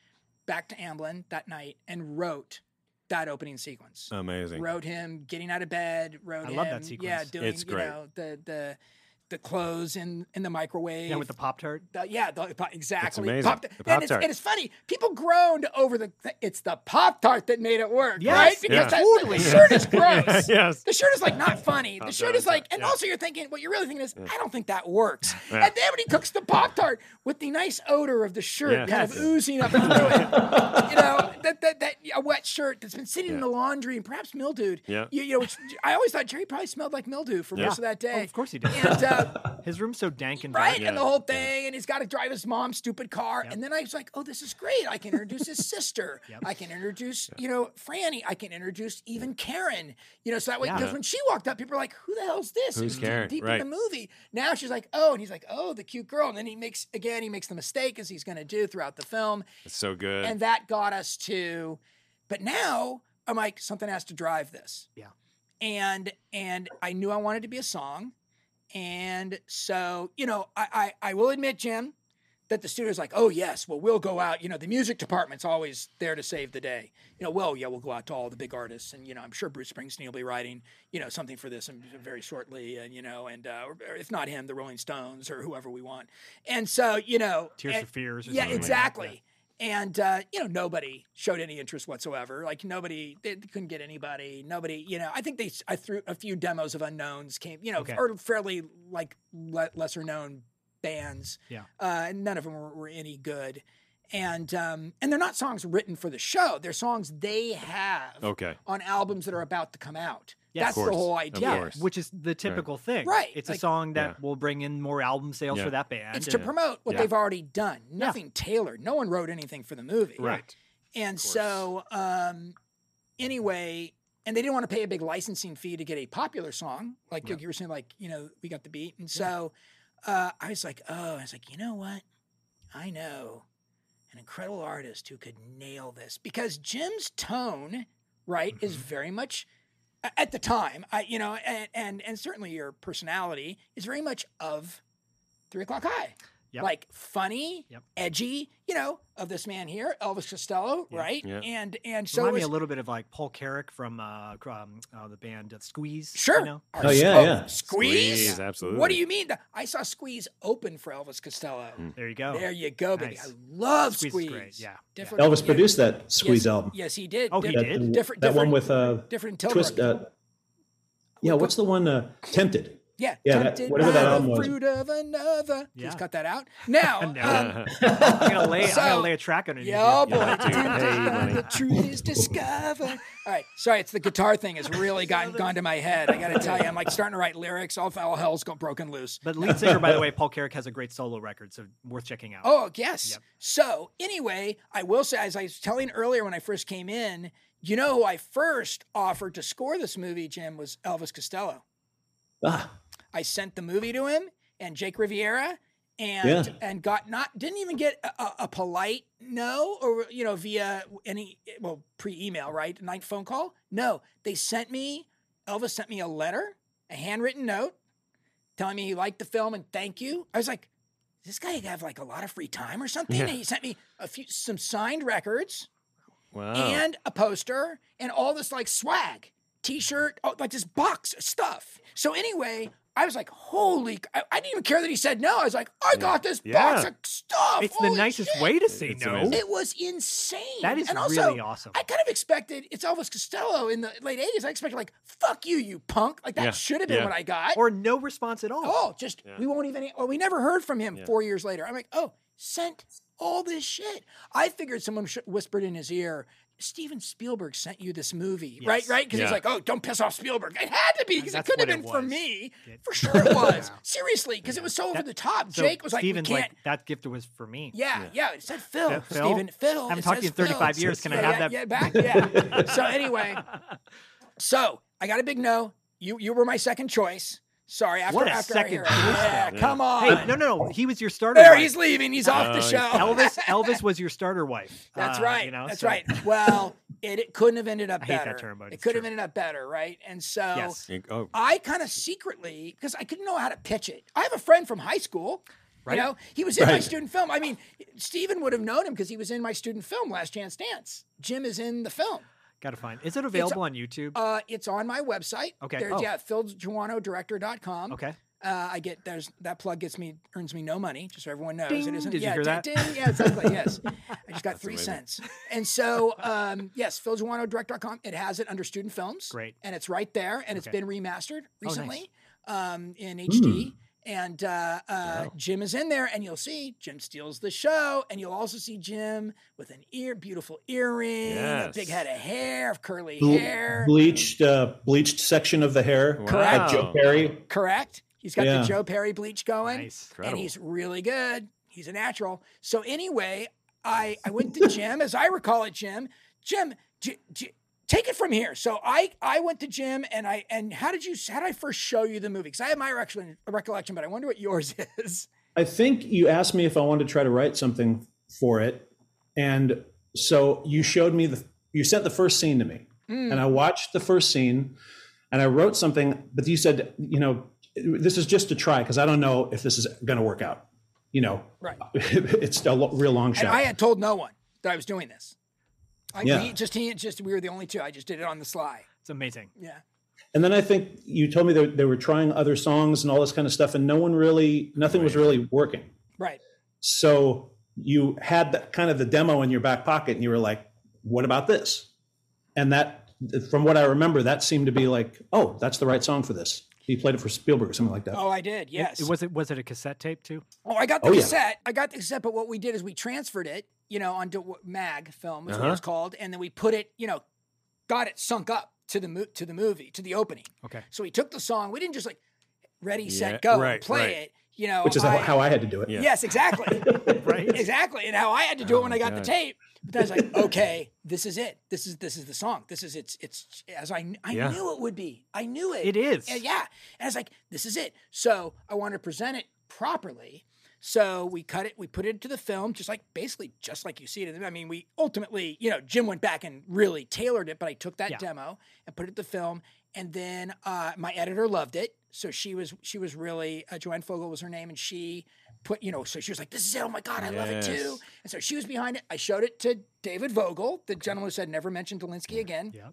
back to Amblin that night and wrote that opening sequence Amazing. wrote him getting out of bed. Wrote I him, love that yeah, doing It's you great. know the the the clothes in in the microwave. Yeah, with the pop tart. Yeah, the, the- exactly. amazing. Pop- The and, it's, Pop-Tart. and it's funny. People groaned over the. It's the Pop Tart that made it work, Yes, right? Because yeah. that, the shirt is gross. yes. The shirt is like not funny. The shirt is like, and yeah. also you're thinking, what you're really thinking is, I don't think that works. Yeah. And then when he cooks the Pop Tart with the nice odor of the shirt Yeah. kind of oozing up into it, you know, that, that, that a wet shirt that's been sitting in the laundry and perhaps mildewed. Yeah. You, you know, which I always thought Jerry probably smelled like mildew for Yeah. most of that day. Oh, of course he did. And uh, His room's so dank and right? dark. And the whole thing, and he's got to drive his mom's stupid car. And then I was like, oh, this is great. I can introduce his sister. I can introduce, you know, Franny. I can introduce even Karen. You know, so that way, Yeah. because when she walked up, people were like, who the hell's this? Who's was deep- Karen? Deep, Right. in the movie. Now she's like, oh, and he's like, oh, the cute girl. And then he makes, again, he makes the mistake as he's going to do throughout the film. It's so good. And that got us to, but now I'm like, something has to drive this. Yeah. And and I knew I wanted to be a song. And so, you know, I I, I will admit, Jim, that the studio's like, oh yes, well we'll go out. You know, the music department's always there to save the day. You know, well yeah, we'll go out to all the big artists, and you know, I'm sure Bruce Springsteen will be writing, you know, something for this and very shortly, and you know, and uh, if not him, the Rolling Stones or whoever we want. And so, you know, Tears and- for Fears or yeah, something like exactly. And uh, you know, nobody showed any interest whatsoever. Like nobody, they couldn't get anybody. Nobody, you know. I think they, I threw a few demos of unknowns came, you know, Okay. or fairly like le- lesser known bands. Yeah. Uh, and none of them were, were any good. And um, and they're not songs written for the show. They're songs they have Okay. on albums that are about to come out. Yeah, That's the whole idea. course. which is the typical thing. Right. It's Like- a song that Yeah. will bring in more album sales Yeah. for that band. It's to and- promote what Yeah. they've already done. Nothing tailored. No one wrote anything for the movie. Right. And so, um, anyway, and they didn't want to pay a big licensing fee to get a popular song, like you were saying, like you know, we got the beat. And so, uh, I was like, oh, I was like, you know what? I know an incredible artist who could nail this because Jim's tone, right, is Mm-hmm. very much a- at the time, I you know, and and, and certainly your personality is very much of Three O'clock High. Yep. Like funny, Yep. edgy, you know, of this man here, Elvis Costello, right? Yeah. And and so Remind it me a little bit of like Paul Carrack from uh, um, uh, the band uh, Squeeze. Sure. You know? Oh, yeah, Sque- yeah. Squeeze? Squeeze, absolutely. What do you mean? I saw Squeeze open for Elvis Costello. There you go. There you go, baby. Nice. I love Squeeze Squeeze. great, yeah. Different, Elvis yeah. produced that Squeeze yes, album. Yes, he did. Oh, he Different- did? That, Different, that different, one with uh, different twist. Uh, yeah, what's the one? Uh, Tempted. Yeah, Yeah, that- whatever by that the album was. fruit of another. Please cut that out. Now, No. um, I'm gonna lay. I'm gonna lay a track underneath. Yeah, oh you. boy. Hey, the truth is discovered. All right, sorry, it's the guitar thing has really gotten gone to my head. I got to tell you, I'm like starting to write lyrics. All, all hell's got broken loose. But lead singer, by the way, Paul Carrack has a great solo record, so worth checking out. Oh, yes. Yep. So, anyway, I will say, as I was telling earlier when I first came in, you know who I first offered to score this movie, Jim, was Elvis Costello. Ah, I sent the movie to him and Jake Riviera and Yeah. and got not didn't even get a, a, polite no or you know via any well pre-email right night phone call no they sent me Elvis sent me a letter a handwritten note telling me he liked the film and thank you I was like this guy have like a lot of free time or something Yeah. and he sent me a few some signed records Wow. and a poster and all this like swag t-shirt oh, like this box of stuff so anyway i was like holy I, I didn't even care that he said no i was like i got this box of stuff it's the nicest shit." way to say It's no. amazing. it was insane That is and also, really awesome. i kind of expected it's elvis costello in the late 80s i expected like fuck you you punk like that Yeah. should have been Yeah. what i got Or no response at all. Oh, just Yeah. we won't even. Well, we never heard from him Yeah. four years later. I'm like, oh, sent all this shit. I figured someone sh- whispered in his ear. Steven Spielberg sent you this movie, right? Yes. Right? Because he's Yeah. like, "Oh, don't piss off Spielberg." It had to be because it couldn't have been for me. Yeah. For sure, it was. Seriously, because it was so over the top. So Jake was like, "We Steven's can't." like that gift was for me. yeah, yeah, It said Phil. Yeah, Phil? Steven, Phil. I haven't talked to you in 35 Phil. years. Can I have yeah, that? Yeah, back. Yeah. so anyway, so I got a big no. You you were my second choice. Sorry, after What a after second I hear it. Yeah, come on. Hey, no, no, no. He was your starter. There, wife. he's leaving. He's off the Oh, show. Elvis. Elvis was your starter wife. That's Uh, right. You know, That's so- right. Well, it, it couldn't have ended up I hate that better. term, but it it's could have ended up better, right? And so Yes. Oh, I kind of secretly, because I couldn't know how to pitch it. I have a friend from high school. Right. You know, he was in my student film. I mean, Steven would have known him because he was in my student film, Last Chance Dance. Jim is in the film. Gotta find. Is it available on YouTube? Uh, it's on my website. Okay. There's, Oh. Yeah, philjoanoudirector.com. okay. Uh, I get there's that plug gets me earns me no money, just so everyone knows. Ding. It isn't. Did you yeah, hear ding, that? ding. yeah, exactly. Yes, I just got three amazing. cents. And so, um, yes, philjoanoudirect.com. It has it under student films. Great. and it's right there, and it's been remastered Oh, nice. recently um, in HD. And uh, uh, Jim is in there, and you'll see Jim steals the show, and you'll also see Jim with an ear, beautiful earring, a big head of hair, curly ble- hair. bleached, uh, bleached section of the hair, Correct. Joe Perry. Correct. He's got Yeah. the Joe Perry bleach going, Nice. and he's really good. He's a natural. So anyway, I I went to Jim, as I recall it, Jim. Jim, J- J- take it from here. So I I went to Jim, and I and how did you how did I first show you the movie? Because I have my recollection, recollection, but I wonder what yours is. I think you asked me if I wanted to try to write something for it, and so you showed me the you sent the first scene to me, Mm. and I watched the first scene, and I wrote something. But you said, you know, this is just to try because I don't know if this is going to work out. You know, Right. it's a real long shot. And I had told no one that I was doing this. I, Yeah. we, just he, just we were the only two. I just did it on the sly. It's amazing. Yeah. And then I think you told me that they were trying other songs and all this kind of stuff, and no one really, nothing was really working. Right. So you had that kind of the demo in your back pocket, and you were like, "What about this?" And that, from what I remember, that seemed to be like, "Oh, that's the right song for this." He played it for Spielberg or something like that. Oh, I did. Yes. It, was it was it a cassette tape too? Oh, I got the Oh, yeah. cassette. I got the cassette, but what we did is we transferred it, you know, on what- mag film is what Uh-huh. it's called, and then we put it, you know, got it sunk up to the mo- to the movie to the opening. Okay. So we took the song. We didn't just like ready, Yeah, set, go, right, play right. it. You know, Which is how, how I had to do it. Yeah. Yes, exactly. Right. exactly. And how I had to do it Oh when I got the tape. But then I was like, okay, this is it. This is this is the song. This is it's it's as I I Yeah. knew it would be. I knew it. It is. And yeah. And I was like, this is it. So I wanted to present it properly. So we cut it, we put it into the film, just like basically just like you see it. in the- I mean, we ultimately, you know, Jim went back and really tailored it, but I took that Yeah. demo and put it in the film. And then uh, my editor loved it. So she was she was really uh, Joe Ann Fogle was her name, and she put you know so she was like, "This is it! Oh my god, I love it too!" And so she was behind it. I showed it to David Vogel, the gentleman who said never mention Delinsky again Yeah.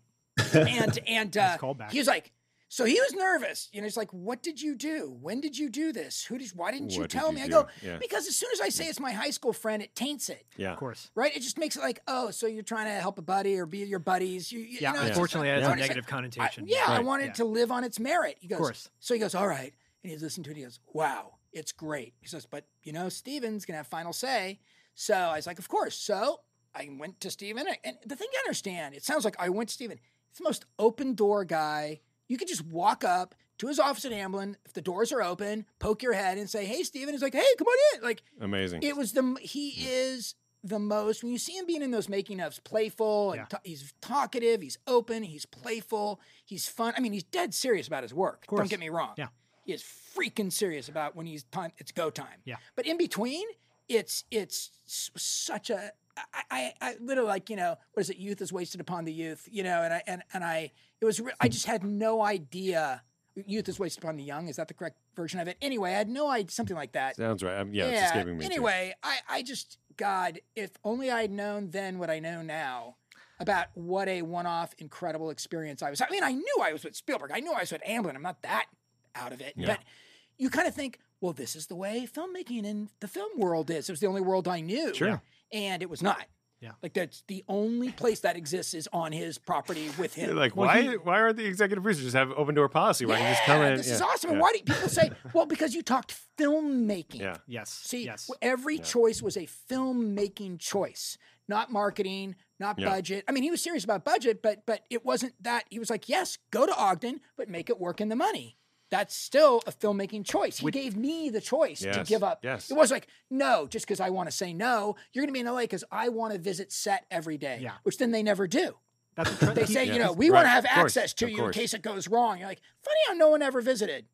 and and uh, he was like, so he was nervous. You know, he's like, "What did you do? When did you do this? Who did? Why didn't you What did tell you me?" I go, Yeah. "Because as soon as I say it's my high school friend, it taints it, Yeah. Of course. right? It just makes it like, oh, so you're trying to help a buddy or be your buddies. You, you Yeah. know, it's just- unfortunately, it has a wanna say- negative I- connotation. yeah, I Right. wanted Yeah. to live on its merit. He goes, course. So he goes, all right, and he's listening to it. He goes, wow, it's great. He says, but you know, Steven's gonna have final say. So I was like, of course. So I went to Steven, and the thing you understand, it sounds like I went to Steven. It's the most open door guy. You could just walk up to his office at Amblin if the doors are open, poke your head and say, "Hey, Steven." He's like, "Hey, come on in." Like Amazing. it was the he is the most when you see him being in those making ofs, playful and Yeah. ta- he's talkative, he's open, he's playful, he's fun. I mean, he's dead serious about his work. Don't get me wrong. Yeah. he is freaking serious about when he's time. It's go time. Yeah. but in between, it's it's such a. I, I, I literally like you know what is it? Youth is wasted upon the youth. You know, and I and and I it was re- I just had no idea. Youth is wasted upon the young. Is that the correct version of it? Anyway, I had no idea something like that. Sounds right. Um, yeah, it's escaping me. too. Anyway, I, I just, God, if only I'd known then what I know now about what a one off incredible experience I was. I mean, I knew I was with Spielberg. I knew I was with Amblin. I'm not that out of it. Yeah. But you kind of think, well, this is the way filmmaking in the film world is. It was the only world I knew. Sure. And it was not. Yeah. Like that's the only place that exists is on his property with him. You're like, Well, why? he- why aren't the executive producers just have open door policy where I can just come in? This yeah. is awesome. And yeah. why do people say, well, because you talked filmmaking. Yeah. Yes. See, Yes. w- every choice was a filmmaking choice, not marketing, not Yeah. budget. I mean, he was serious about budget, but but it wasn't that. He was like, yes, go to Ogden, but make it work in the money. That's still a filmmaking choice. He gave me the choice to give up. yes. It was like, no, just because I want to say no, you're going to be in LA because I want to visit set every day. Yeah. Which then they never do. That's a They he- say, you know, we want to have of course, access to of you course. in case it goes wrong. You're like, funny how no one ever visited.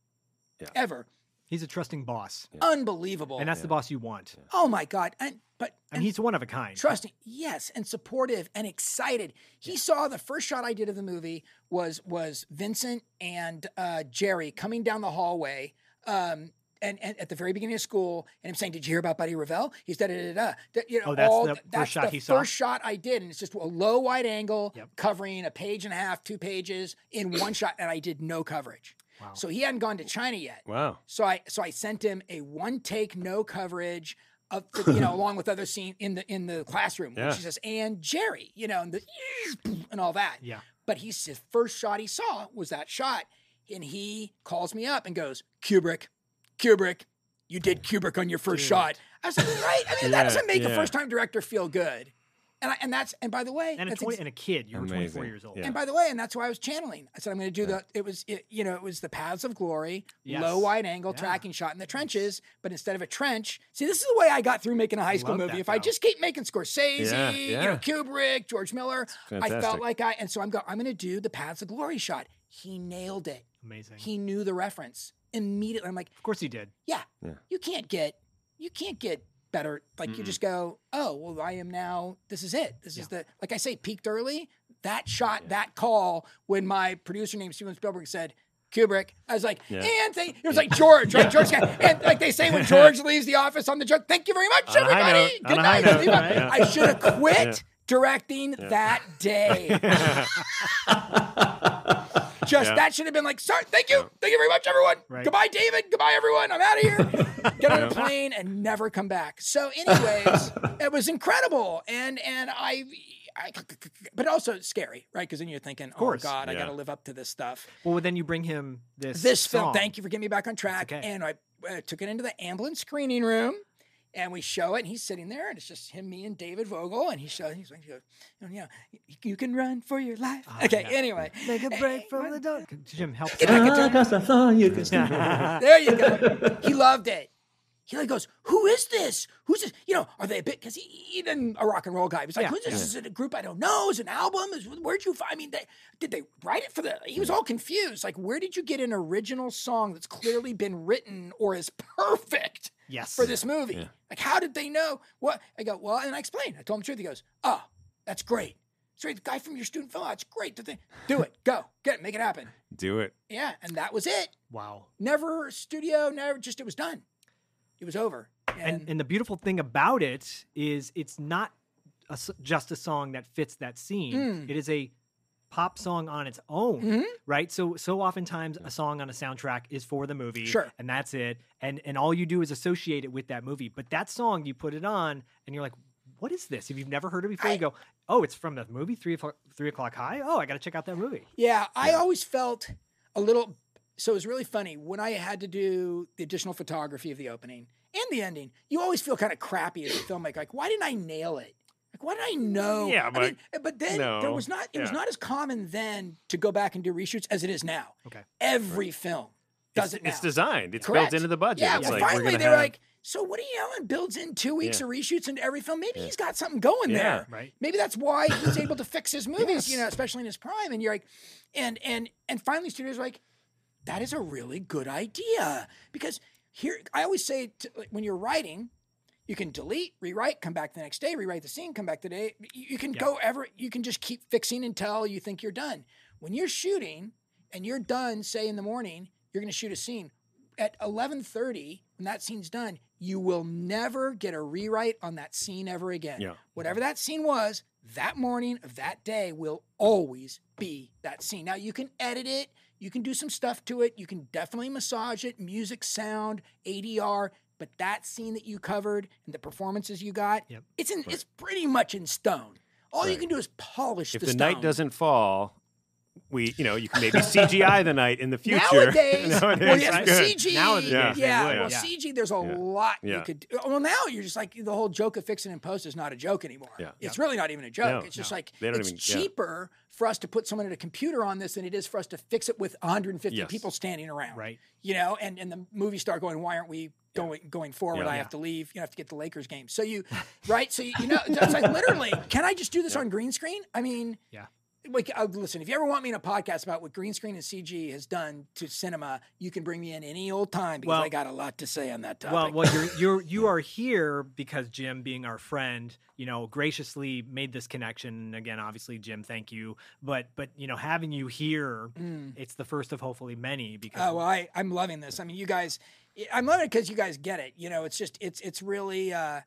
Yeah. Ever. he's a trusting boss, Unbelievable. and that's the boss you want. oh my God. And but And he's one of a kind. trusting yes and supportive and excited he saw the first shot i did of the movie was was vincent and uh, jerry coming down the hallway um, and, and at the very beginning of school, and him saying, "Did you hear about Buddy Revell? He's da da da da." da. You know, Oh, that's all the th- first shot the he saw? first shot I did, and it's just a low wide angle Yep. covering a page and a half, two pages in one shot, and I did no coverage. Wow. So he hadn't gone to China yet. Wow. So I so I sent him a one take no coverage of you know along with other scene in the in the classroom Yeah. which he says and Jerry you know and the and all that. Yeah. But he's his first shot he saw was that shot and he calls me up and goes Kubrick, Kubrick, you did Kubrick on your first shot. I was like right. I mean that Yeah, doesn't make a first time director feel good And I, and that's and by the way, And a 20, ex- and a kid. You were 24 years old. Yeah. and by the way, and that's why I was channeling. I said I'm going to do the. It was it, you know it was the paths of glory, Yes. low wide angle Yeah. tracking shot in the trenches, but instead of a trench, see this is the way I got through making a high school movie. that, if I just keep making Scorsese, Yeah, you yeah. know Kubrick, George Miller, I felt like I and so I'm go I'm going to do the paths of glory shot. He nailed it. Amazing. He knew the reference immediately. I'm like, of course he did. yeah, Yeah. you can't get you can't get better like you just go oh well i am now this is it. This is the like i say peaked early that shot that call when my producer named steven spielberg said kubrick i was like Yeah. and they, it was like george right? George and like they say when george leaves the office on the joke thank you very much everybody. good night note, yeah. i should have quit Yeah. directing that day just Yeah. that should have been like, sorry, thank you, thank you very much, everyone. Right. Goodbye, David. Goodbye, everyone. I'm out of here. Get on a plane and never come back. So, anyways, it was incredible, and and I, I but also scary, right? Because then you're thinking, oh course. God, I got to live up to this stuff. Well, then you bring him this. This film, thank you for getting me back on track. okay. And I uh, took it into the Amblin screening room. And we show it, and he's sitting there, and it's just him, me, and David Vogel. And he shows, he's like, he goes, you know, you, you can run for your life. okay, Ah, yeah. anyway. Make a break from the dark. Jim, help. Get back into I thought you could There you go. He loved it. He like goes, "Who is this? Who's this? You know, are they a bit? Because he, he didn't a rock and roll guy. He was like, Yeah, "Who's this? Is it a group I don't know? Is it an album? Is where'd you find? I mean, they, did they write it for the? He was all confused. Like, where did you get an original song that's clearly been written or is perfect Yes. for this movie? Like, how did they know? What? I go, well, and I explained. I told him the truth. He goes, oh, that's great. It's great. The guy from your student film. That's great. The thing. Do it. Go. Get it. Make it happen. Do it. Yeah, and that was it Wow. never studio, never just it was done. It was over. And, And and the beautiful thing about it is it's not a s just a song that fits that scene. Mm. It is a pop song on its own, Mhm. right? So so oftentimes a song on a soundtrack is for the movie, Sure. and that's it. And and all you do is associate it with that movie. But that song, you put it on, and you're like, "What is this?" If you've never heard it before, I- you go, "Oh, it's from the movie Three o'clock, Three o'clock High. Oh, I got to check out that movie." yeah, I always felt a little. So it was really funny when I had to do the additional photography of the opening and the ending. You always feel kind of crappy as a filmmaker. Like, why didn't I nail it? Like, why did I know? Yeah, I but- mean, but then there was not. It was not as common then to go back and do reshoots as it is now. Okay. Every film does It's, it now. it's designed. It's Correct. built into the budget. Yeah, it's well, like finally they're have, like, so Woody Allen builds in two weeks Yeah. of reshoots into every film. Maybe he's got something going Yeah. there. Right. Maybe that's why he's able to fix his movies, you know, especially in his prime. And you're like, and and and finally, studios are like, that is a really good idea because here I always say to, like, when you're writing. You can delete, rewrite, come back the next day, rewrite the scene, come back the day. You, you can go ever. You can just keep fixing until you think you're done. When you're shooting and you're done, say in the morning, you're going to shoot a scene at 11:30 when that scene's done. You will never get a rewrite on that scene ever again. Yeah. Whatever that scene was, that morning of that day will always be that scene. Now you can edit it, you can do some stuff to it, you can definitely massage it, music, sound, ADR, but that scene that you covered and the performances you got, Yep. it's in it's pretty much in stone. All you can do is polish the scene. if the, the stone. night doesn't fall, we you know you can maybe CGI the night in the future. Nowadays, Nowadays, well, yes. CG, Nowadays, yeah, they would, well, yeah. CG, there's a Yeah. lot you could. do. Well, now you're just like the whole joke of fixing in post is not a joke anymore. Yeah. It's really not even a joke. No, it's just no. like They don't it's even- yeah. cheaper for us to put someone at a computer on this than it is for us to fix it with 150 Yes. people standing around. Right. You know, and and the movie star going, why aren't we going going forward? Yeah. I have to leave. You know, I have to get the Lakers game. So you, right? So you, you know, it's like literally, can I just do this on green screen? I mean, Yeah. like, uh, listen, if you ever want me in a podcast about what green screen and CG has done to cinema, you can bring me in any old time because Well- I got a lot to say on that topic. Well, well, you're you're you are here because Jim, being our friend, you know, graciously made this connection. And Again, obviously, Jim, thank you. But but you know, having you here, it's the first of hopefully many. Because Mm. Oh well, I I'm loving this. I mean, you guys, I'm loving it because you guys get it. You know, it's just it's it's really. uh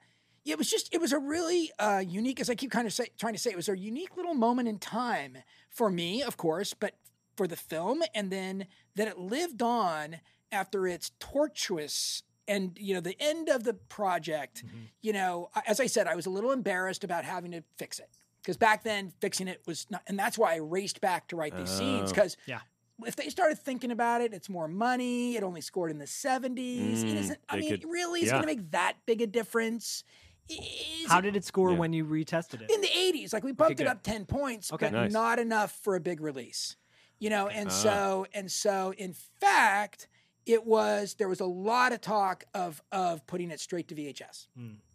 it was just it was a really uh, unique, as I keep kind of say, trying to say, it was a unique little moment in time for me, of course, but for the film, and then that it lived on after its tortuous and you know the end of the project. You know, as I said, I was a little embarrassed about having to fix it because back then fixing it was not, and that's why I raced back to write these scenes Oh. because Yeah. If they started thinking about it, it's more money. It only scored in the 70s. it Mm, isn't, I mean, could- really, it's yeah. going to make that big a difference. is How did it score Yeah. when you retested it? in the 80s. Like we bumped it up 10 points, Okay. but Nice. not enough for a big release. You know, and Ah. so and so in fact, it was there was a lot of talk of of putting it straight to VHS.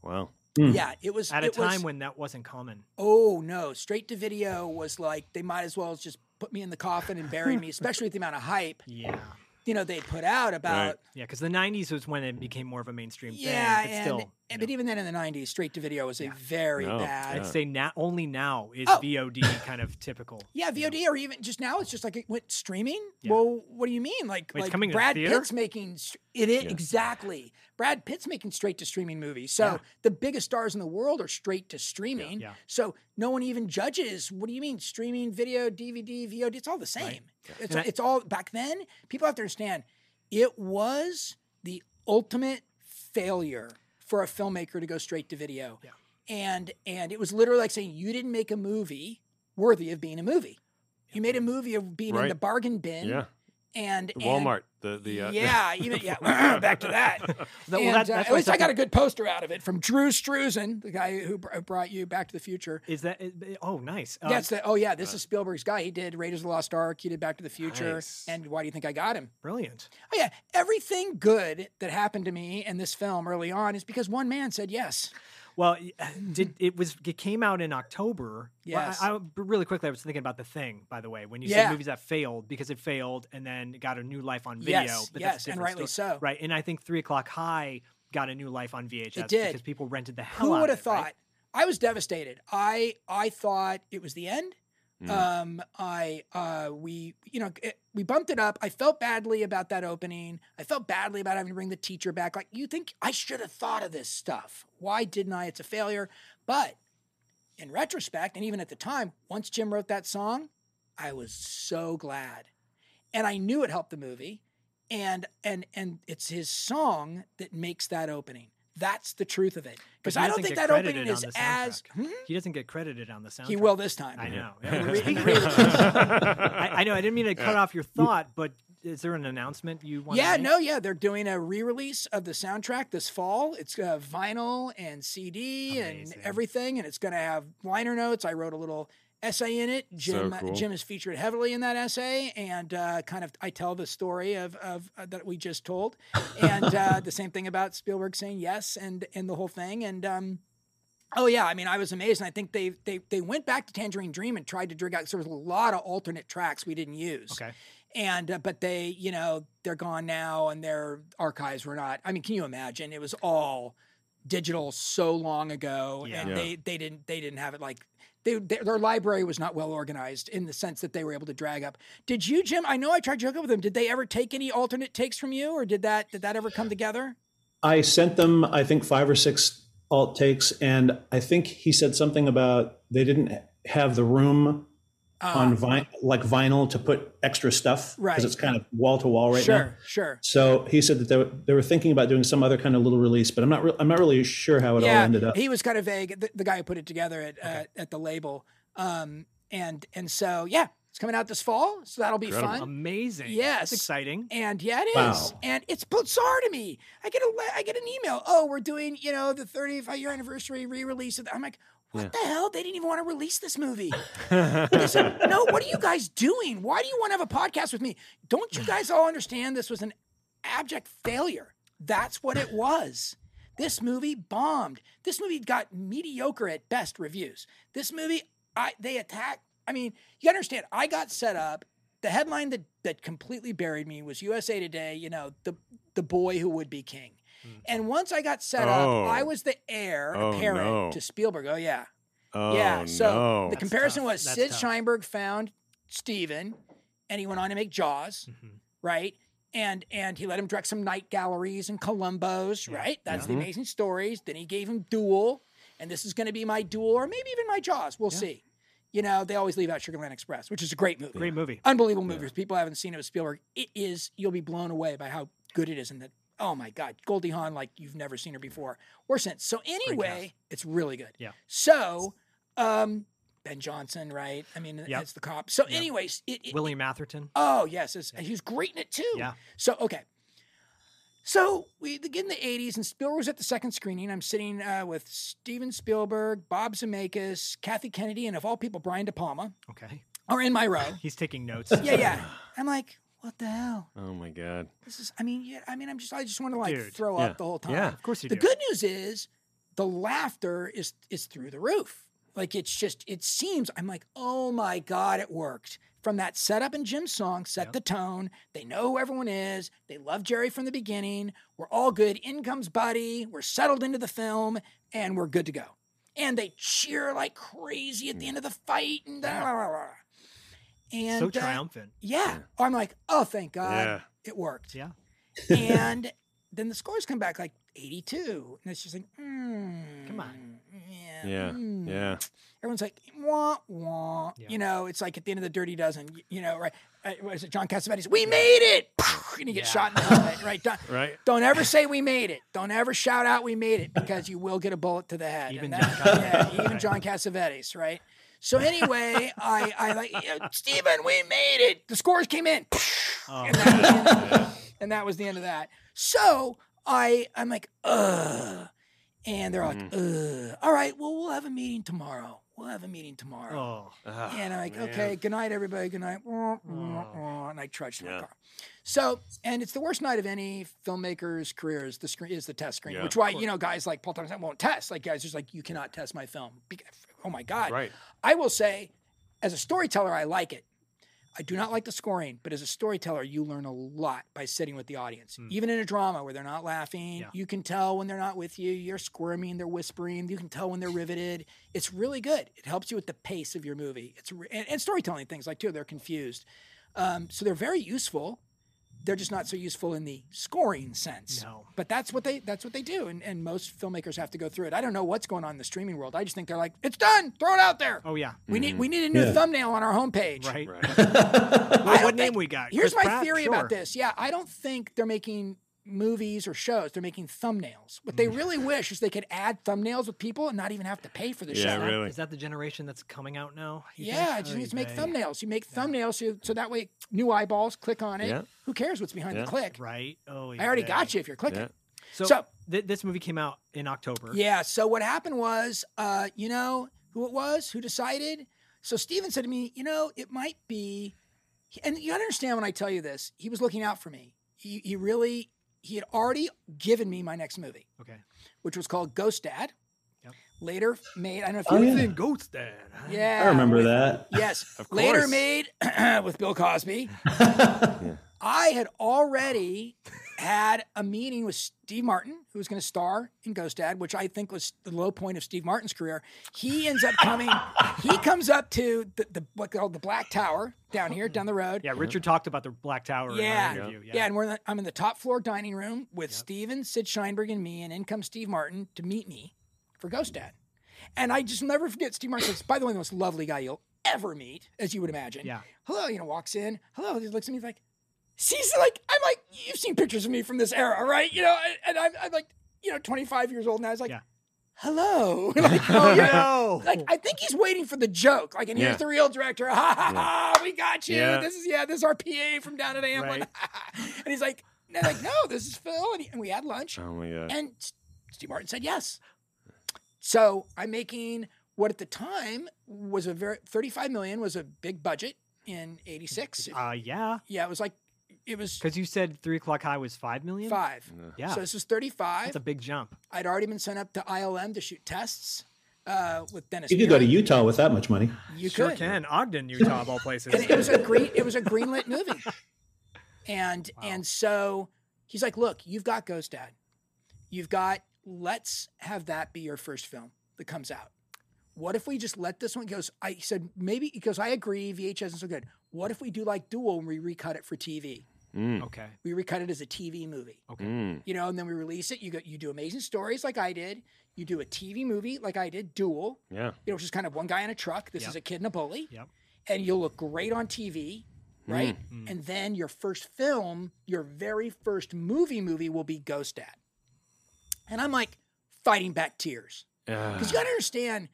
Wow. Yeah, it was At a it was- time when that wasn't common. Oh no, straight to video was like they might as well just put me in the coffin and bury me, especially with the amount of hype Yeah. you know they put out about Yeah, because the '90s was when it became more of a mainstream yeah, thing. But and, still, and- but even then in the '90s, straight to video was a very No, bad. I'd say now only now is Oh. VOD kind of typical. Yeah, VOD or even just now, it's just like it went streaming. Yeah. Well, what do you mean? Like, Wait, it's like coming to Brad theater? Pitt's making str- it, is exactly. Brad Pitt's making straight to streaming movies. So Yeah. the biggest stars in the world are straight to streaming. Yeah. So no one even judges. What do you mean streaming, video, DVD, VOD? It's all the same. It's, And I- it's all back then. People have to understand. It was the ultimate failure for a filmmaker to go straight to video. Yeah. And and it was literally like saying you didn't make a movie worthy of being a movie. You made a movie of being in the bargain bin. Yeah. And, The and- Walmart. The the uh, yeah, even yeah. back to that. That- and, well, that- uh, at least I got a good poster out of it from Drew Struzan, the guy who br- brought you Back to the Future. Is that? Oh, nice. Uh, That's the oh yeah, this is Spielberg's guy. He did Raiders of the Lost Ark. He did Back to the Future. Nice. And why do you think I got him? brilliant. Oh yeah, everything good that happened to me in this film early on is because one man said yes. Well, uh, did it was it came out in October? Well, Yes. I, I, really quickly, I was thinking about the thing. By the way, when you Yeah. said movies that failed because it failed and then got a new life on video. Yes, but yes, and rightly story. so. Right, and I think Three O'clock High got a new life on VHS It did. because people rented the hell Who out would of have it, right? thought? I was devastated. I I thought it was the end. Mm. Um, I uh, we you know it, we bumped it up. I felt badly about that opening. I felt badly about having to bring the teacher back. Like you think I should have thought of this stuff. Why didn't I? It's a failure. But in retrospect, and even at the time, once Jim wrote that song, I was so glad, and I knew it helped the movie. And and and it's his song that makes that opening. That's the truth of it. Because I don't think that opening is as soundtrack. He doesn't get credited on the soundtrack. he will this time. I know. In the re- in the I, I know. I didn't mean to cut off your thought, but is there an announcement you want? Yeah, to make? no, yeah, they're doing a re-release of the soundtrack this fall. It's uh, vinyl and CD Amazing. and everything, and it's going to have liner notes. I wrote a little essay in it. Jim cool. Jim is featured heavily in that essay, and uh, kind of I tell the story of of uh, that we just told, and uh, the same thing about Spielberg saying yes and and the whole thing, and. um Oh yeah, I mean, I was amazed, and I think they they they went back to Tangerine Dream and tried to dig out. So there was a lot of alternate tracks we didn't use. Okay. And uh, but they, you know, they're gone now, and their archives were not. I mean, can you imagine? It was all digital so long ago, Yeah. and Yeah. they they didn't they didn't have it like. They, their, their library was not well organized in the sense that they were able to drag up. Did you, Jim? I know I tried joking with them. Did they ever take any alternate takes from you, or did that did that ever come together? I sent them, I think, five or six alt takes, and I think he said something about they didn't have the room on vi- like vinyl to put extra stuff Right. because it's kind of wall to wall right sure, now. sure. Sure. So he said that they were, they were thinking about doing some other kind of little release, but I'm not re- I'm not really sure how it all ended up. He was kind of vague. The, the guy who put it together at uh, at the label, um, and and so yeah, it's coming out this fall, so that'll be fun. Amazing. Yes. That's exciting. And yeah, it is. Wow. And it's bizarre to me. I get a le- I get an email. Oh, we're doing you know the 35 year anniversary re-release of. The-. I'm like, what the hell? They didn't even want to release this movie. they said, no. What are you guys doing? Why do you want to have a podcast with me? Don't you guys all understand this was an abject failure? That's what it was. This movie bombed. This movie got mediocre at best reviews. This movie, I they attacked. I mean, you understand. I got set up. The headline that that completely buried me was USA Today. You know, the the boy who would be king. And once I got set Oh. up, I was the heir Oh, apparent no. to Spielberg. Oh yeah, Oh, yeah. So no. the That's comparison tough. was That's Sid tough. Sheinberg found Steven and he went on to make Jaws, Mm-hmm. right? And and he let him direct some night galleries and Columbos, right? That's Mm-hmm. the amazing stories. Then he gave him Duel, and this is going to be my Duel, or maybe even my Jaws. We'll see. You know, they always leave out Sugarland Express, which is a great movie. Great movie. Unbelievable movie. If people haven't seen it with Spielberg, it is, you'll be blown away by how good it is. And that, oh my God, Goldie Hawn, like you've never seen her before or since. So, anyway, it's really good. Yeah. So, um, Ben Johnson, right? I mean, Yep. it's the cop. So, anyways, it, it, William Atherton. Oh yes, it's, and he great in it too. Yeah. So okay, So we get in the 80s, and Spielberg was at the second screening. I'm sitting uh, with Steven Spielberg, Bob Zemeckis, Kathy Kennedy, and of all people, Brian De Palma Okay. are in my row. He's taking notes. yeah, yeah. I'm like, what the hell? Oh my god. This is. I mean, yeah. I mean, I'm just. I just want to like Dude. throw Yeah. up the whole time. Yeah. Of course you The do. good news is the laughter is is through the roof. Like it's just it seems I'm like, oh my God, it worked. From that setup and Jim's song, set the tone. They know who everyone is. They love Jerry from the beginning. We're all good. In comes Buddy. We're settled into the film and we're good to go. And they cheer like crazy at the mm. end of the fight and blah, blah, blah, blah. And so uh, triumphant. yeah. I'm like, oh, thank God. Yeah. It worked. Yeah. and then the scores come back like 82. And it's just like, mm, Come on. Yeah. Yeah. mm. Yeah. Everyone's like, wah, wah. You know, it's like at the end of the Dirty Dozen, y- you know, right? Uh, what is it? John Cassavetes, we made it! And you get shot in the head, right? Don't, Right. don't ever say we made it. Don't ever shout out we made it because you will get a bullet to the head. Even And John yeah, even John Cassavetes, right? So anyway, I, I like, yeah, Steven, we made it. The scores came in. Oh. And, that was the end of, and that was the end of that. So I, I'm like, ugh. And they're like, mm-hmm. ugh. All right, well, we'll have a meeting tomorrow. We'll have a meeting tomorrow. Oh. And I'm like, man. okay, good night, everybody. Good night. Oh. And I trudged to my car. So, and it's the worst night of any filmmaker's career is the screen is the test screen, Yeah. which why you know guys like Paul Thomas won't test. Like guys, just like you cannot test my film. Oh my god! Right. I will say, as a storyteller, I like it. I do not like the scoring, but as a storyteller, you learn a lot by sitting with the audience. Even in a drama where they're not laughing, Yeah. you can tell when they're not with you. You're squirming, they're whispering. You can tell when they're riveted. It's really good. It helps you with the pace of your movie. It's re- and, and storytelling things like too. They're confused, um, so they're very useful. They're just not so useful in the scoring sense. No. But that's what they that's what they do, and, and most filmmakers have to go through it. I don't know what's going on in the streaming world. I just think they're like, it's done, throw it out there. Oh yeah. We need mm-hmm. we need a new Yeah. thumbnail on our homepage. Right. I what don't name think- we got? Here's Chris my Pratt? theory Sure. about this. Yeah, I don't think they're making movies or shows. They're making thumbnails. What they Mm. really wish is they could add thumbnails with people and not even have to pay for the Yeah, show. really. Is that the generation that's coming out now? Yeah, think? I just need to make Oy thumbnails. You make thumbnails so, so that way new eyeballs click on it. Yeah. Who cares what's behind Yeah. the click? Right. Oh, I already got you if you're clicking. Yeah. So, So- th- this movie came out in October. Yeah. So what happened was, uh, you know who it was who decided? So Steven said to me, you know, it might be, and you understand when I tell you this, he was looking out for me. He, he really, he had already given me my next movie, Okay. which was called Ghost Dad. Yep. Later made, I don't know if Oh, you yeah. Ghost Dad. Yeah. I remember with- that. Yes. Of course. Later made with Bill Cosby. I had already had a meeting with Steve Martin, who was going to star in Ghost Dad, which I think was the low point of Steve Martin's career. He ends up coming, he comes up to the, the what called the Black Tower down here, down the road. Yeah, Richard talked about the Black Tower Yeah, in our interview. yeah, and we're in the, I'm in the top floor dining room with Steven, Sid Sheinberg, and me, and in comes Steve Martin to meet me for Ghost Dad. And I just never forget Steve Martin says, by the way, the most lovely guy you'll ever meet, as you would imagine. Yeah. Hello, you know, walks in. Hello, he looks at me he's like, sees like, I'm like, you've seen pictures of me from this era, right? You know, and, and I'm, I'm like, you know, 25 years old now. I was like, Yeah. hello. like, oh, yeah. No. Like, I think he's waiting for the joke. Like, and here's Yeah. the real director. Ha ha ha, we got you. Yeah. This is, yeah, this is our PA from down at Amblin. Right. and he's like, and I'm like, no, this is Phil. And, he, and we had lunch. Oh my god. And Steve Martin said yes. So I'm making what at the time was a very 35 million was a big budget in 86. Uh, yeah, yeah, it was like it was because you said Three O'clock High was five million. five. Yeah, So this was 35. that's a big jump. I'd already been sent up to ILM to shoot tests uh, with Dennis. You could go to Utah with that much money. You sure could. can. Ogden, Utah, of all places. and it was a green it was a greenlit movie and and so he's like look you've got ghost dad you've got let's have that be your first film that comes out what if we just let this one go i he said maybe because i agree vhs isn't so good what if we do like duel and we recut it for tv Mm. okay. we recut it as a tv movie Okay. Mm. you know and then we release it you go you do amazing stories like i did you do a tv movie like i did duel Yeah. you know, which is kind of one guy in a truck. This Yep. is a kid and a bully. Yep. And you'll look great on TV, right? Mm. And then your first film, your very first movie movie will be Ghost Dad. And I'm like fighting back tears. Because you gotta understand,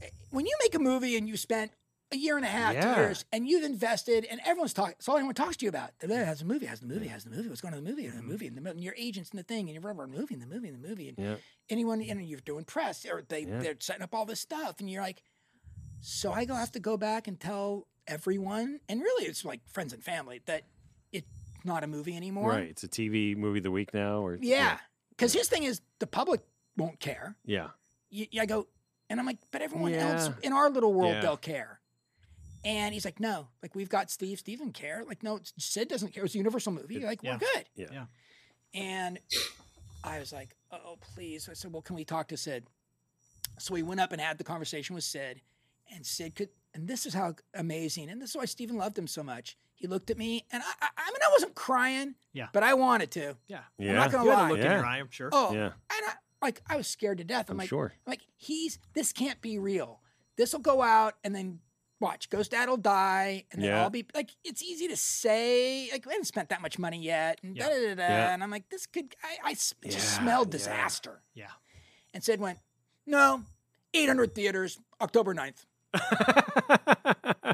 eh, when you make a movie and you spent a year and a half, Yeah. two years, and you've invested, and everyone's talking. It's all anyone talks to you about. Has the movie, has the movie, has the movie. What's going on in the movie? The mm-hmm. movie, and, the, and your agents and the thing, and you're rubber movie, and the movie, and the movie, and Yeah. anyone, know, you're doing press, or they Yeah. they're setting up all this stuff, and you're like, so I go have to go back and tell everyone, and really, it's like friends and family that it's not a movie anymore. Right. It's a TV movie of the week now, or Yeah, because his thing is the public won't care. Yeah. You, I go, and I'm like, but everyone else in our little world, they'll care. And he's like, no, like we've got Steve. Steve doesn't care. Like, no, Sid doesn't care. It's a Universal movie. Like, Yeah. we're good. Yeah. Yeah. And I was like, oh, please. So I said, well, can we talk to Sid? So we went up and had the conversation with Sid, and Sid could, and this is how amazing, and this is why Steven loved him so much. He looked at me, and I, I, I mean, I wasn't crying, Yeah. but I wanted to. Yeah. Yeah. I'm not gonna You lie. a look in Yeah. your eye, I'm sure. Oh, Yeah. and I, like I was scared to death. I'm, I'm like, sure. I'm like he's this can't be real. This will go out, and then watch Ghost Dad will die, and then Yeah. I'll be like, it's easy to say, like we haven't spent that much money yet, and Yeah. da da da da. Yeah. And I'm like, this could, I just Yeah, smelled disaster. Yeah. And Sid went, no, 800 theaters, October 9th.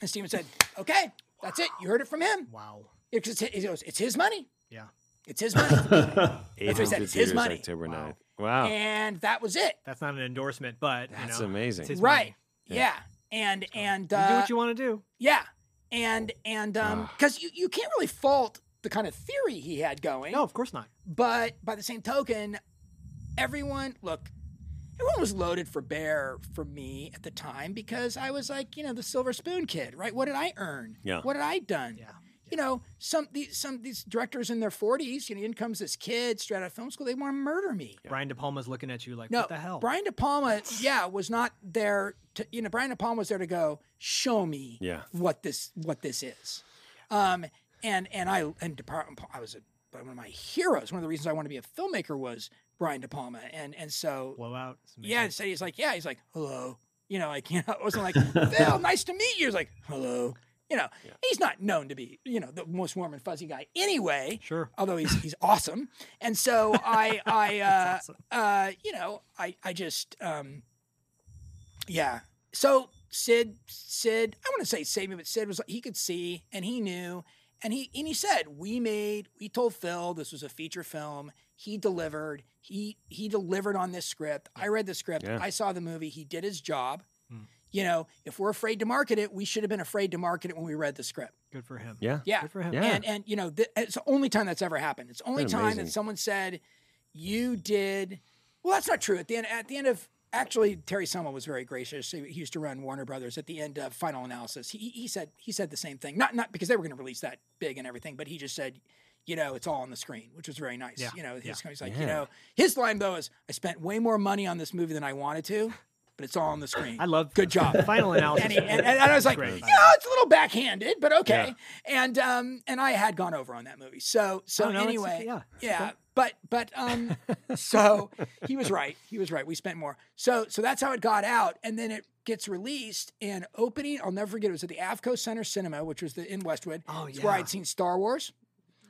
And Steven said, okay, that's it. You heard it from him. Wow. It's, just- he goes, it's his money. Yeah. It's his money. That's what he said. 800 It's his theaters, money. October 9th. Wow. And that was it. That's not an endorsement, but you That's know, amazing. it's his right. money. Yeah. And and You uh, do what you want to do. yeah. And and um because you, you can't really fault the kind of theory he had going. No, of course not. But by the same token, everyone look, everyone was loaded for bear for me at the time because I was like, you know, the silver spoon kid, right? What did I earn? Yeah. What had I done? Yeah. You know, some these some these directors in their forties, you know, in comes this kid straight out of film school, they want to murder me. Brian De Palma's looking at you like, No, what the hell? Brian De Palma, yeah, was not there to you know, Brian De Palma was there to go, show me Yeah. what this what this is. Um and and I and De Palma, I was a, one of my heroes. One of the reasons I wanted to be a filmmaker was Brian De Palma. And and so Blowout. It's yeah, amazing. so he's like, yeah, he's like, hello. You know, like, you know, it wasn't like, Phil, nice to meet you. He's like, hello. You know, he's not known to be, you know, the most warm and fuzzy guy anyway. Sure. Although he's he's awesome. And so I I uh awesome. uh you know, I I just um yeah. So Sid Sid, I want to say save me, but Sid was like he could see and he knew and he and he said, We made we told Phil this was a feature film. He delivered. He he delivered on this script. I read the script. Yeah. I saw the movie. He did his job. You know, if we're afraid to market it, we should have been afraid to market it when we read the script. Good for him. Yeah. Yeah. Good for him. Yeah. And and you know, th- it's the only time that's ever happened. It's the only That's time amazing. that someone said you did well, that's not true. At the end at the end of actually Terry Semel was very gracious. He he used to run Warner Brothers at the end of Final Analysis. He he said he said the same thing. Not not because they were going to release that big and everything, but he just said you know, it's all on the screen, which was very nice. Yeah. You know, his, Yeah. he's like, Yeah. you know, his line though is, "I spent way more money on this movie than I wanted to, but it's all on the screen." I love Good job. Final analysis. and, he, and, and I was like, Great. you know, it's a little backhanded, but okay. And um, and I had gone over on that movie, so so Oh, no, anyway, yeah, yeah. But but um, so he was right. He was right. We spent more. So so that's how it got out, and then it gets released. And opening, I'll never forget. It was at the Avco Center Cinema, which was the in Westwood. Oh, It's where. I'd seen Star Wars.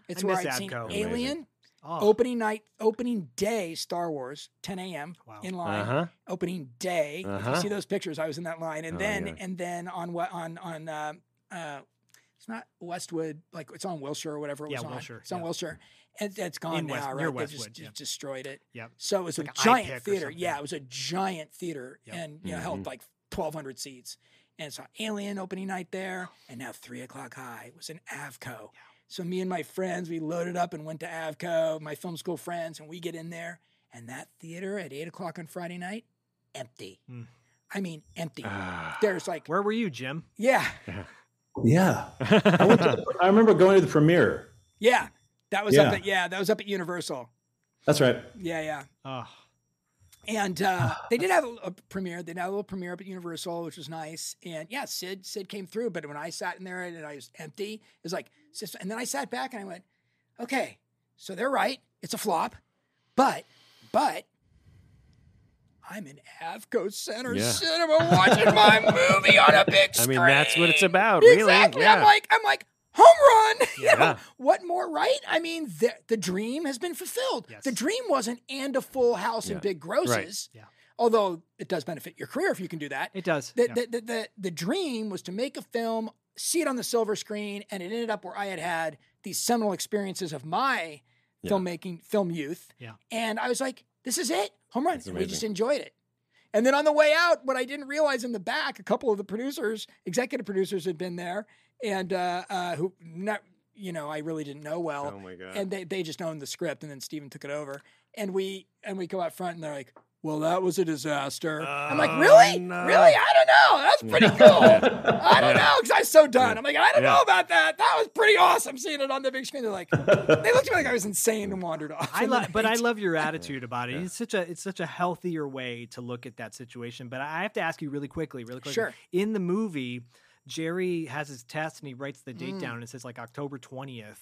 It's I where I'd seen Avco. Amazing. Alien. Oh, Opening night, opening day, Star Wars, 10 a.m. Wow. in line. Uh-huh. Opening day. Uh-huh. you see those pictures, I was in that line, and Oh, then yeah. and then on what on on uh, uh, it's not Westwood, like it's on Wilshire or whatever it Yeah, was on. Wilshire, It's on yeah. Wilshire, and it's gone In now, West- right? near they Westwood, just, yeah. destroyed it. Yep. So it was Like a giant theater. Yeah, it was a giant theater, Yep. and you know held like 1,200 seats. And so Alien opening night there, and now three o'clock high was an Avco. So me and my friends, we loaded up and went to Avco, my film school friends, and we get in there, and that theater at eight o'clock on Friday night, empty. Hmm. I mean, empty. Ah. There's like, Where were you, Jim? yeah, Yeah. I, went to the, I remember going to the premiere. yeah, that was up at yeah, that was up at Universal. That's right. Yeah, yeah. Oh, And uh, they did have a, a premiere. They did have a little premiere up at Universal, which was nice. And yeah, Sid Sid came through. But when I sat in there and I was empty, it was like, sis- and then I sat back and I went, okay, so they're right. It's a flop, but but I'm in Avco Center Yeah. Cinema watching my movie on a big screen. I mean, that's what it's about, really. Exactly. I'm like, I'm like, home run. You know, what more, right? I mean, the, the dream has been fulfilled. Yes. The dream wasn't and a full house and big grosses. Yeah. although it does benefit your career if you can do that. It does. The, yeah. the, the, the, the dream was to make a film, see it on the silver screen, and it ended up where I had had these seminal experiences of my Yeah. filmmaking, film youth. Yeah. And I was like, this is it, home run. We just enjoyed it. And then on the way out, what I didn't realize in the back, a couple of the producers, executive producers, had been there, and uh, uh, who not, you know, I really didn't know well, Oh my god. and they they just owned the script, and then Steven took it over, and we and we go out front, and they're like. Well, that was a disaster. I'm like, really? no. Really? I don't know. That's pretty cool. I don't know because I was so done. I'm like, I don't Yeah. know about that. That was pretty awesome seeing it on the big screen. They're like, they looked at me like I was insane and wandered off. I in love, but I love your attitude about it. It's such a it's such a healthier way to look at that situation. But I have to ask you really quickly, really quickly. Sure. In the movie, Jerry has his test and he writes the date Mm. down and it says like October twentieth,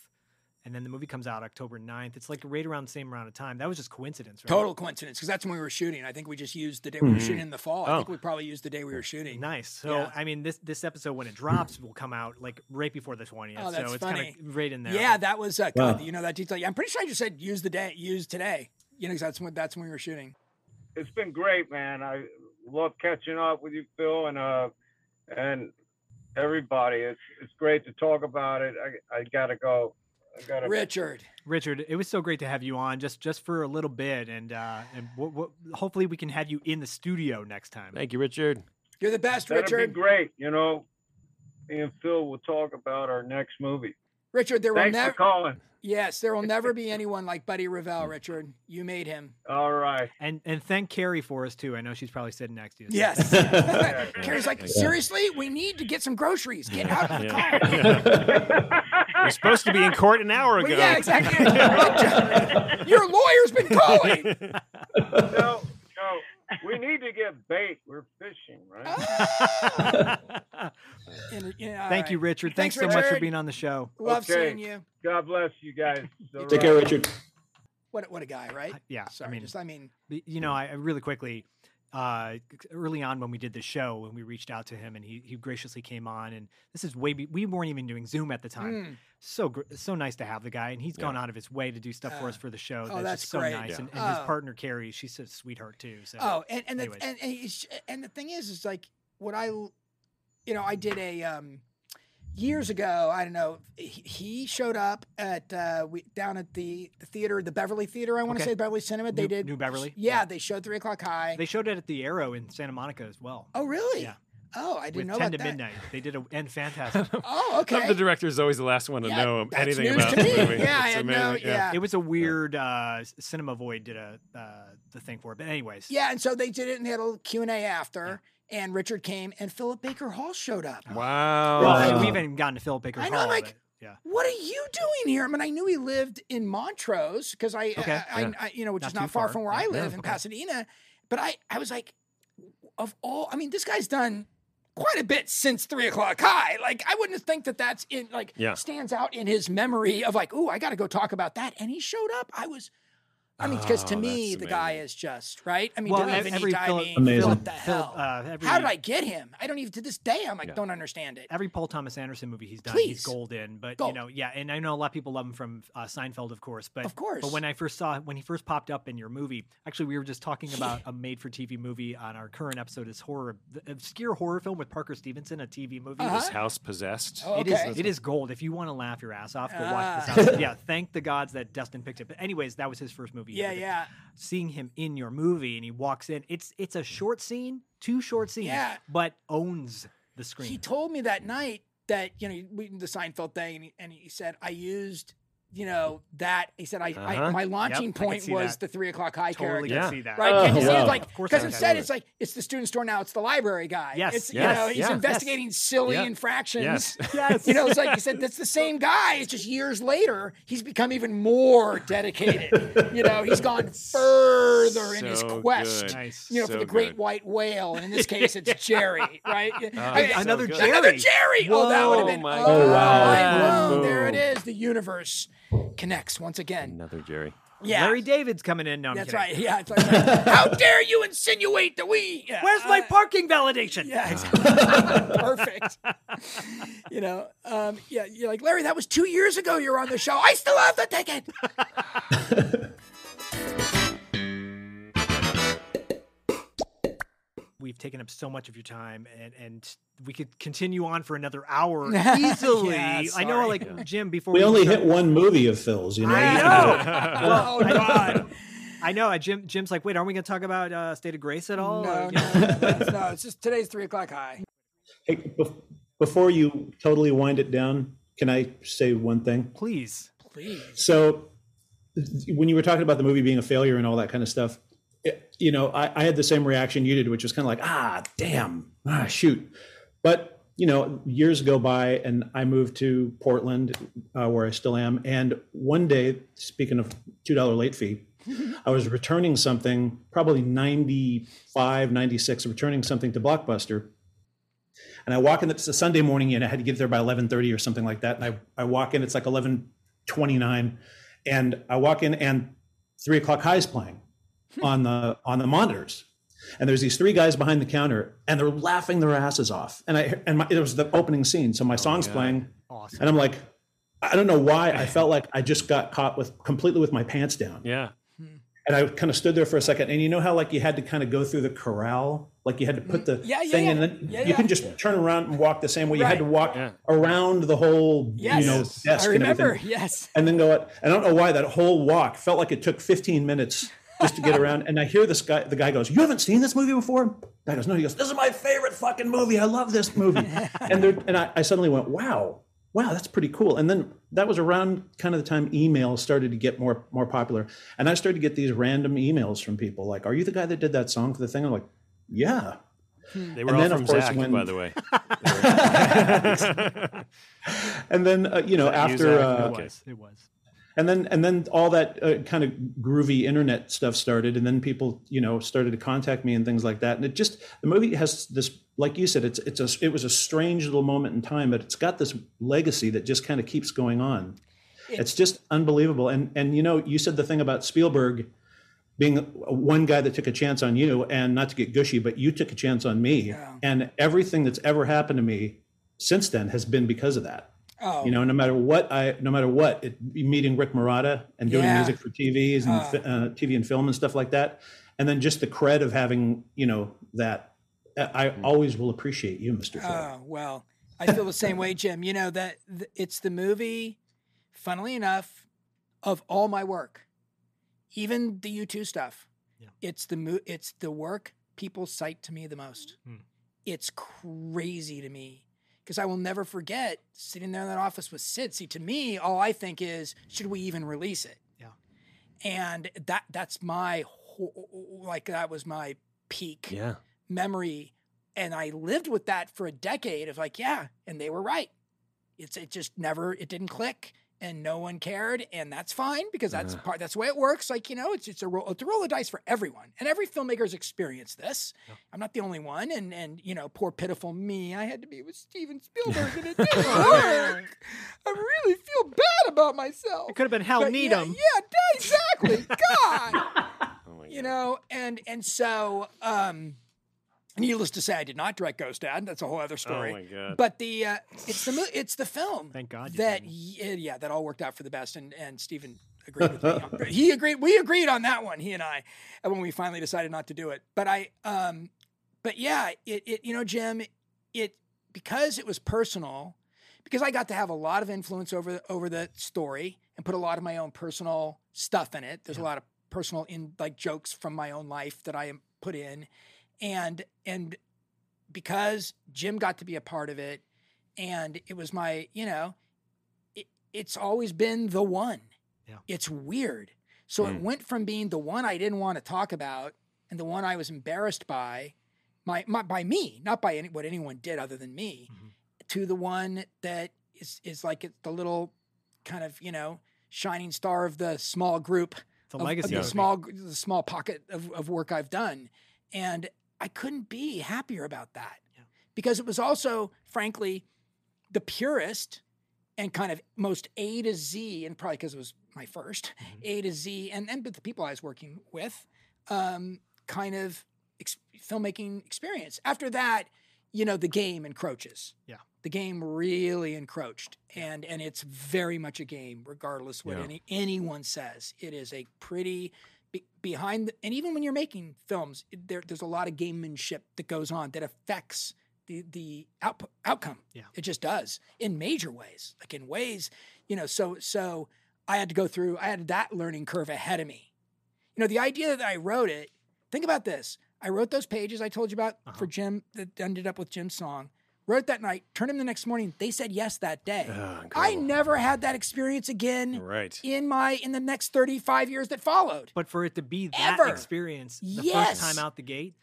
and then the movie comes out October 9th. It's like right around the same amount of time. That was just coincidence, right? Total coincidence because that's when we were shooting. I think we just used the day we were Mhm. shooting in the fall. I Oh. think we probably used the day we were shooting. Nice. So Yeah. I mean, this this episode when it drops will come out like right before the twentieth. Oh, that's so it's funny. kind of right in there. Yeah, that was uh, Wow. God, you know that detail. I'm pretty sure I just said use the day, use today. You know, 'cause that's when that's when we were shooting. it's been great, man. I love catching up with you, Phil, and uh, and everybody. It's it's great to talk about it. I I gotta go. I gotta. Richard, Richard, it was so great to have you on just just for a little bit, and uh, and w- w- hopefully we can have you in the studio next time. Thank you, Richard. you're the best, That'd Richard. be great. You know, me and Phil will talk about our next movie. Richard, there will Thanks never for calling. yes, there will never be anyone like Buddy Revell. Richard, you made him. All right. And and thank Carrie for us too. I know she's probably sitting next to you. so Yes. Carrie's like, seriously, we need to get some groceries. Get out of the car. You're supposed to be in court an hour ago. Well, yeah, exactly. Your lawyer's been calling. No, no. We need to get bait. We're fishing, right? And, yeah, all Thank you. Richard. Thanks, Thanks, so much for being on the show. Love Okay. seeing you. God bless you guys. All Take care. Richard. What what a guy, right? Yeah, Sorry, I mean, just I mean, you know, I I really quickly, uh, early on when we did the show, when we reached out to him and he he graciously came on, and this is way be- we weren't even doing Zoom at the time. mm, So gr- so nice to have the guy, and he's Yeah. gone out of his way to do stuff for Uh, us for the show. oh, that's, that's just so great. nice, Yeah. and, and his Oh. partner Carrie, she's a sweetheart too. So oh, and and the, and and, it's, and the thing is, is like what i you know, I did a um years ago. I don't know. He, he showed up at uh we down at the, the theater, the Beverly Theater. I want to Okay. say Beverly Cinema. They New- did New Beverly? Yeah, Yeah. they showed Three O'clock High. they showed it at the Aero in Santa Monica as well. oh, really? Yeah. Oh, I didn't with know ten to that. midnight. They did a and fantastic. Oh, okay. The director's always the last one to Yeah, know that's anything news about to the movie. Yeah, I It's had no- amazing. yeah. it was a weird uh, Cinema Void did a uh, the thing for it, but anyways. Yeah, and so they did it, and they had a little Q and A after. And Richard came, and Philip Baker Hall showed up. Wow. Well, Wow. we haven't even gotten to Philip Baker I know, Hall. I'm like, but- yeah. What are you doing here? I mean, I knew he lived in Montrose because I, Okay, I, yeah. I, I- you know, which Not is not far, far. from where I live yeah, in okay. Pasadena. But I, I was like, of all, I mean, this guy's done quite a bit since three o'clock high. Like, I wouldn't think that that's in like Yeah. stands out in his memory of like, oh, I got to go talk about that. And he showed up. I was. I mean, because to Oh, me, that's the guy is just right. I mean, Well, don't ev- even every need to, I Philip- mean, Amazing. what the Philip, hell? uh, every, How did I get him? I don't even to this day. I'm like, Yeah. don't understand it. Every Paul Thomas Anderson movie he's done, Please. he's golden. But you know, yeah, and I know a lot of people love him from uh, Seinfeld, of course. But Of course. But when I first saw when he first popped up in your movie, actually, we were just talking about a made-for-TV movie on our current episode. Is horror, the obscure horror film with Parker Stevenson, a TV movie. Uh-huh. Is house possessed? Oh, It is okay. it is gold. If you want to laugh your ass off, go watch Ah. this. House. yeah, thank the gods that Dustin picked it. But anyways, that was his first movie. Yeah, yeah. Seeing him in your movie and he walks in, it's it's a short scene, two short scenes, Yeah. but owns the screen. He told me that night that you know we, the Seinfeld thing, and he, and he said I used you know that he said I, I Uh-huh. my launching could point see was that. the three o'clock high totally character. can Yeah. see that. Right? Oh, Can you see it's like Of because instead it's like it's the student store now, it's the library guy. Yes, It's yes, you know, he's yeah. investigating silly Yeah. infractions. Yes. Yes. You know, it's like you said, that's the same guy. It's just years later, he's become even more dedicated. you know, he's gone further in his quest. Nice. You know, for the great good. white whale, and in this case, it's Jerry, right? I mean, so another good. Jerry. Another Jerry. Oh, that would have Whoa, been. my oh, God. mind blown. There it is. The universe connects once again. Another Jerry. Yeah. Larry David's coming in. No, I'm That's kidding. right. Yeah. It's like, how dare you insinuate that we? Yeah, Where's my uh, parking validation? Yeah, exactly. perfect. you know, um, yeah, you're like Larry. That was two years ago. You were on the show. I still have the ticket. We've taken up so much of your time, and and we could continue on for another hour easily. Yeah, I know, sorry. like Jim. Before We only start- hit one movie of Phil's, you know. I know. can do it. Well, oh God. I know. Jim. Jim's like, wait, aren't we going to talk about uh, State of Grace at all? No, Or- no, it's, no. It's just today's three o'clock high. Hey, bef- before you totally wind it down, can I say one thing? Please. Please. So, when you were talking about the movie being a failure and all that kind of stuff, it- you know, I, I had the same reaction you did, which was kind of like, ah, damn, ah, shoot. But you know, years go by, and I moved to Portland, uh, where I still am. And one day, speaking of two dollar late fee, I was returning something, probably 95, 96, returning something to Blockbuster. And I walk in, it's a Sunday morning, and I had to get there by 11.30 or something like that. And I, I walk in, it's like 11.29. And I walk in, and 3 o'clock high is playing on the on the monitors. And there's these three guys behind the counter, and they're laughing their asses off. And I and my, it was the opening scene, so my oh, song's playing, Awesome. and I'm like, I don't know why I felt like I just got caught with completely with my pants down. Yeah. Hmm. And I kind of stood there for a second, and you know how like you had to kind of go through the corral, like you had to put mm. the Yeah, yeah, thing yeah. in, and Yeah, you can just turn around and walk the same way. You had to walk Yeah. around the whole, Yes. you know, desk I and everything, Yes. and then go. out- I don't know why that whole walk felt like it took 15 minutes just to get around. And I hear this guy. The guy goes, "You haven't seen this movie before?" The guy goes, "No." He goes, "This is my favorite fucking movie. I love this movie." and there, and I, I suddenly went, "Wow." Wow, that's pretty cool. And then that was around kind of the time email started to get more more popular. And I started to get these random emails from people like, "Are you the guy that did that song for the thing?" I'm like, "Yeah." They were And all then, of from course, Zach, when- by the way. And then uh, you know Is that you, after uh, It was. It was. And then and then all that uh, kind of groovy internet stuff started and then people you know started to contact me and things like that. And it just the movie has this like you said it's it's a it was a strange little moment in time but it's got this legacy that just kind of keeps going on. It's just unbelievable. And and you know you said the thing about Spielberg being one guy that took a chance on you and not to get gushy but you took a chance on me. And everything that's ever happened to me since then has been because of that Oh, you know, no matter what I, no matter what, it, meeting Rick Murata and doing Yeah. music for TVs and fi- uh, TV and film and stuff like that, and then just the cred of having, you know, that. I always will appreciate you, Mister Oh well, I feel the same way, Jim. You know that th- it's the movie. Funnily enough, of all my work, even the U two stuff, Yeah. it's the mo- it's the work people cite to me the most. Hmm. It's crazy to me because I will never forget sitting there in that office with Sid. See, to me, all I think is, should we even release it? Yeah. And that that's my whole, like that was my peak yeah. memory and I lived with that for a decade of like, yeah, and they were right. It's it just never it didn't click and no one cared and that's fine because that's part that's the way it works. Like, you know, it's it's a roll it's a roll of dice for everyone. And every filmmaker's experienced this. I'm not the only one and and you know, poor pitiful me, I had to be with Steven Spielberg and it didn't work. I really feel bad about myself. It could have been Hal But yeah, Needham. Yeah, exactly. God Oh my you God. know and and so um needless to say i did not direct ghost dad. That's a whole other story. Oh my God. but the uh it's the mo- it's the film Thank God that yeah, yeah that all worked out for the best. And and steven agreed with me he agreed we agreed on that one he and i uh, when we finally decided not to do it. But i um but yeah it, it you know jim it because it was personal because I got to have a lot of influence over over the story and put a lot of my own personal stuff in it. There's a lot of personal in like jokes from my own life that I am put in, and and because Jim got to be a part of it, and it was my you know, it, it's always been the one. Yeah. It's weird. So it hmm. went from being the one I didn't want to talk about and the one I was embarrassed by, my, my by me, not by any, what anyone did other than me, mm-hmm. to the one that is is like the little kind of you know shining star of the small group, It's a of- of the movie. small the small pocket of, of work I've done, and I couldn't be happier about that Yeah. because it was also, frankly, the purest and kind of most A to Z, and probably because it was my 1st A to Z, and and with the people I was working with, um, kind of ex- filmmaking experience. After that, you know, the game encroaches. Yeah. The game really encroached, and and it's very much a game, regardless what Yeah. any anyone says. It is a pretty be, behind, the, and even when you're making films, it- there, there's a lot of gamemanship that goes on that affects the the output outcome. Yeah. it just does in major ways, like in ways, you know. So so I had to go through. I had that learning curve ahead of me. You know, the idea that I wrote it. Think about this. I wrote those pages I told you about for uh-huh. Jim that ended up with Jim's song. Wrote that night, turned him the next morning. They said yes that day. Ah, I never had that experience again Right. in my in the next 35 years that followed. But for it to be that Ever. experience the Yes. first time out the gate,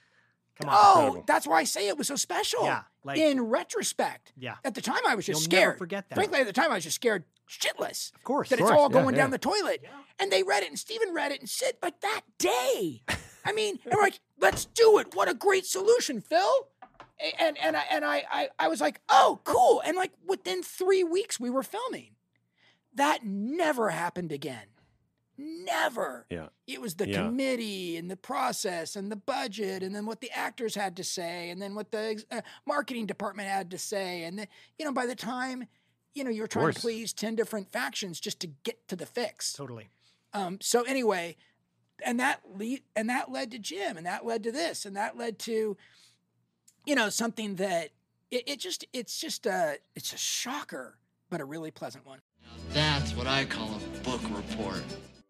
come on. Oh, that's why I say it was so special. Yeah, like- in retrospect. Yeah. At the time, I was just You'll scared. never forget that. Frankly, at the time, I was just scared shitless. Of course. That Of it's course, all yeah, going yeah. down the toilet. And they read it, and Steven read it, and said, like that day. I mean, and we're like, let's do it. What a great solution, Phil. A- And and I and I, I I was like, oh, cool. And like within three weeks, we were filming. That never happened again. Never. Yeah. It was the Yeah. committee and the process and the budget and then what the actors had to say and then what the uh, marketing department had to say and then you know by the time you know you're trying to please 10 different factions just to get to the fix. Totally. Um so anyway, and that lead and that led to Jim and that led to this and that led to you know something that it, it just it's just a it's a shocker but a really pleasant one. That's what I call a book report.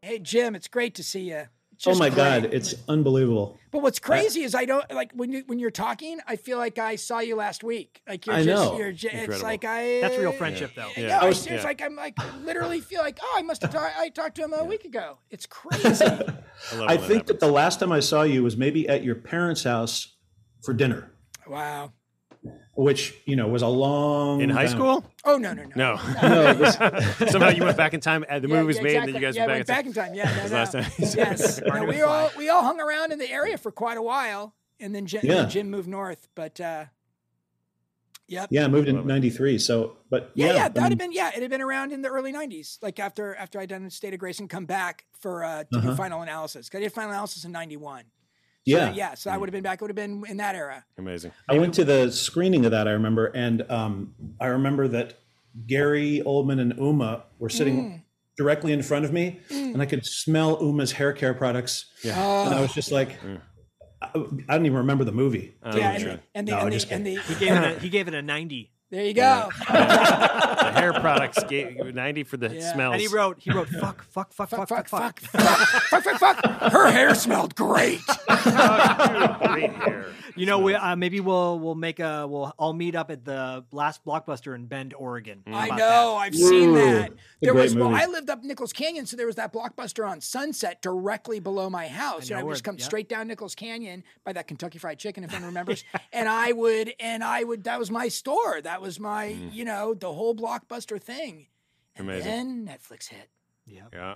Hey Jim, it's great to see you. Oh my God, it's unbelievable. But what's crazy is I don't like when you when you're talking. I feel like I saw you last week. Like you're I just know. you're just, it's like I. That's real friendship, though. Yeah, Yeah. I I was, was- it's yeah. like I'm like literally feel like oh I must have talked I talked to him a week ago. It's crazy. I think that the last time I saw you was maybe at your parents' house for dinner, wow. which you know was a long In high time- school? Oh no no no. No. No, this- Somehow you went back in time. The movie Yeah, was yeah, made, and then you guys yeah, went back, went back in time. Yeah, no, no. last time. yes, no, we all we all hung around in the area for quite a while, and then Jim, Yeah. Jim moved north. But uh, yep. yeah, I moved in '93. So, but Yeah, yeah, yeah, that'd have mean, been yeah, it had been around in the early '90s, like after after I'd done State of Grace and come back for uh, to do Uh-huh. final analysis. 'Cause I did final analysis in '91. Yeah. yeah. So I would have been back. It would have been in that era. Amazing. I went to the screening of that. I remember, and um, I remember that Gary Oldman and Uma were sitting Mm. directly in front of me, and I could smell Uma's hair care products. Yeah. and I was just like, I, I don't even remember the movie. Yeah, to tell you and the the, and the, No, and, the, and the He gave it a, he gave it a 90. there you go. the hair products gave 90 for the Yeah. smells. And he wrote he wrote fuck fuck fuck fuck fuck fuck. fuck, fuck, fuck. Her hair smelled great. Great hair. You know, we, uh, maybe we'll we'll make a we'll all meet up at the last blockbuster in Bend, Oregon. How I know. that? I've seen that. There great was. Well. I lived up Nichols Canyon, so there was that blockbuster on Sunset directly below my house. I and I would just come yeah. straight down Nichols Canyon by that Kentucky Fried Chicken, if anyone remembers. and I would, and I would. That was my store. That was my, you know, the whole blockbuster thing. And Amazing. then Netflix hit. Yeah. Yeah.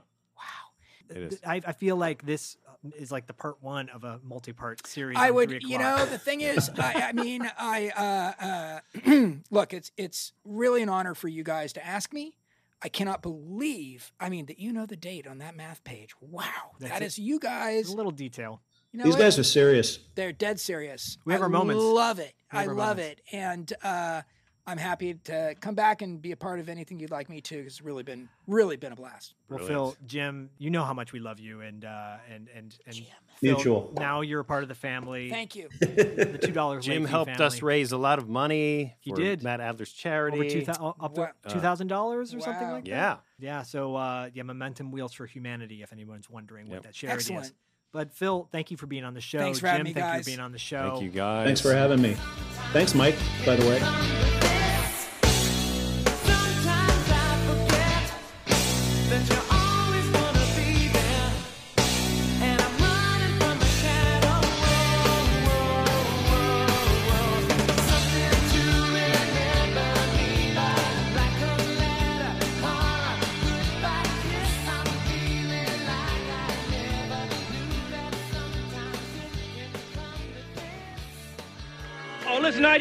It is. I, I feel like this uh, is like the part one of a multi-part series. I would, you know, the thing is, I, I mean, I uh, uh, look. It's it's really an honor for you guys to ask me. I cannot believe. I mean, that you know the date on that math page. Wow, That's that it. is you guys. a little detail. You know These what? guys are serious. They're dead serious. We have I our moments. Love it. I love moments. it, and uh, I'm happy to come back and be a part of anything you'd like me to. It's really been really been a blast. Well, Brilliant. Phil, Jim, you know how much we love you, and uh, and and and Phil, Mutual. Now you're a part of the family. Thank you. The two dollars. Jim helped us raise a lot of money. He for did. Matt Adler's charity. over two up to Wow. two thousand dollars or something Wow. like that. Yeah. Yeah. So uh, yeah, Momentum Wheels for Humanity. If anyone's wondering Yep. what that charity is. But Phil, thank you for being on the show. Thanks for Jim, having me, thank you for being on the show. Thank you, guys. Thanks for having me. Thanks, Mike. By the way.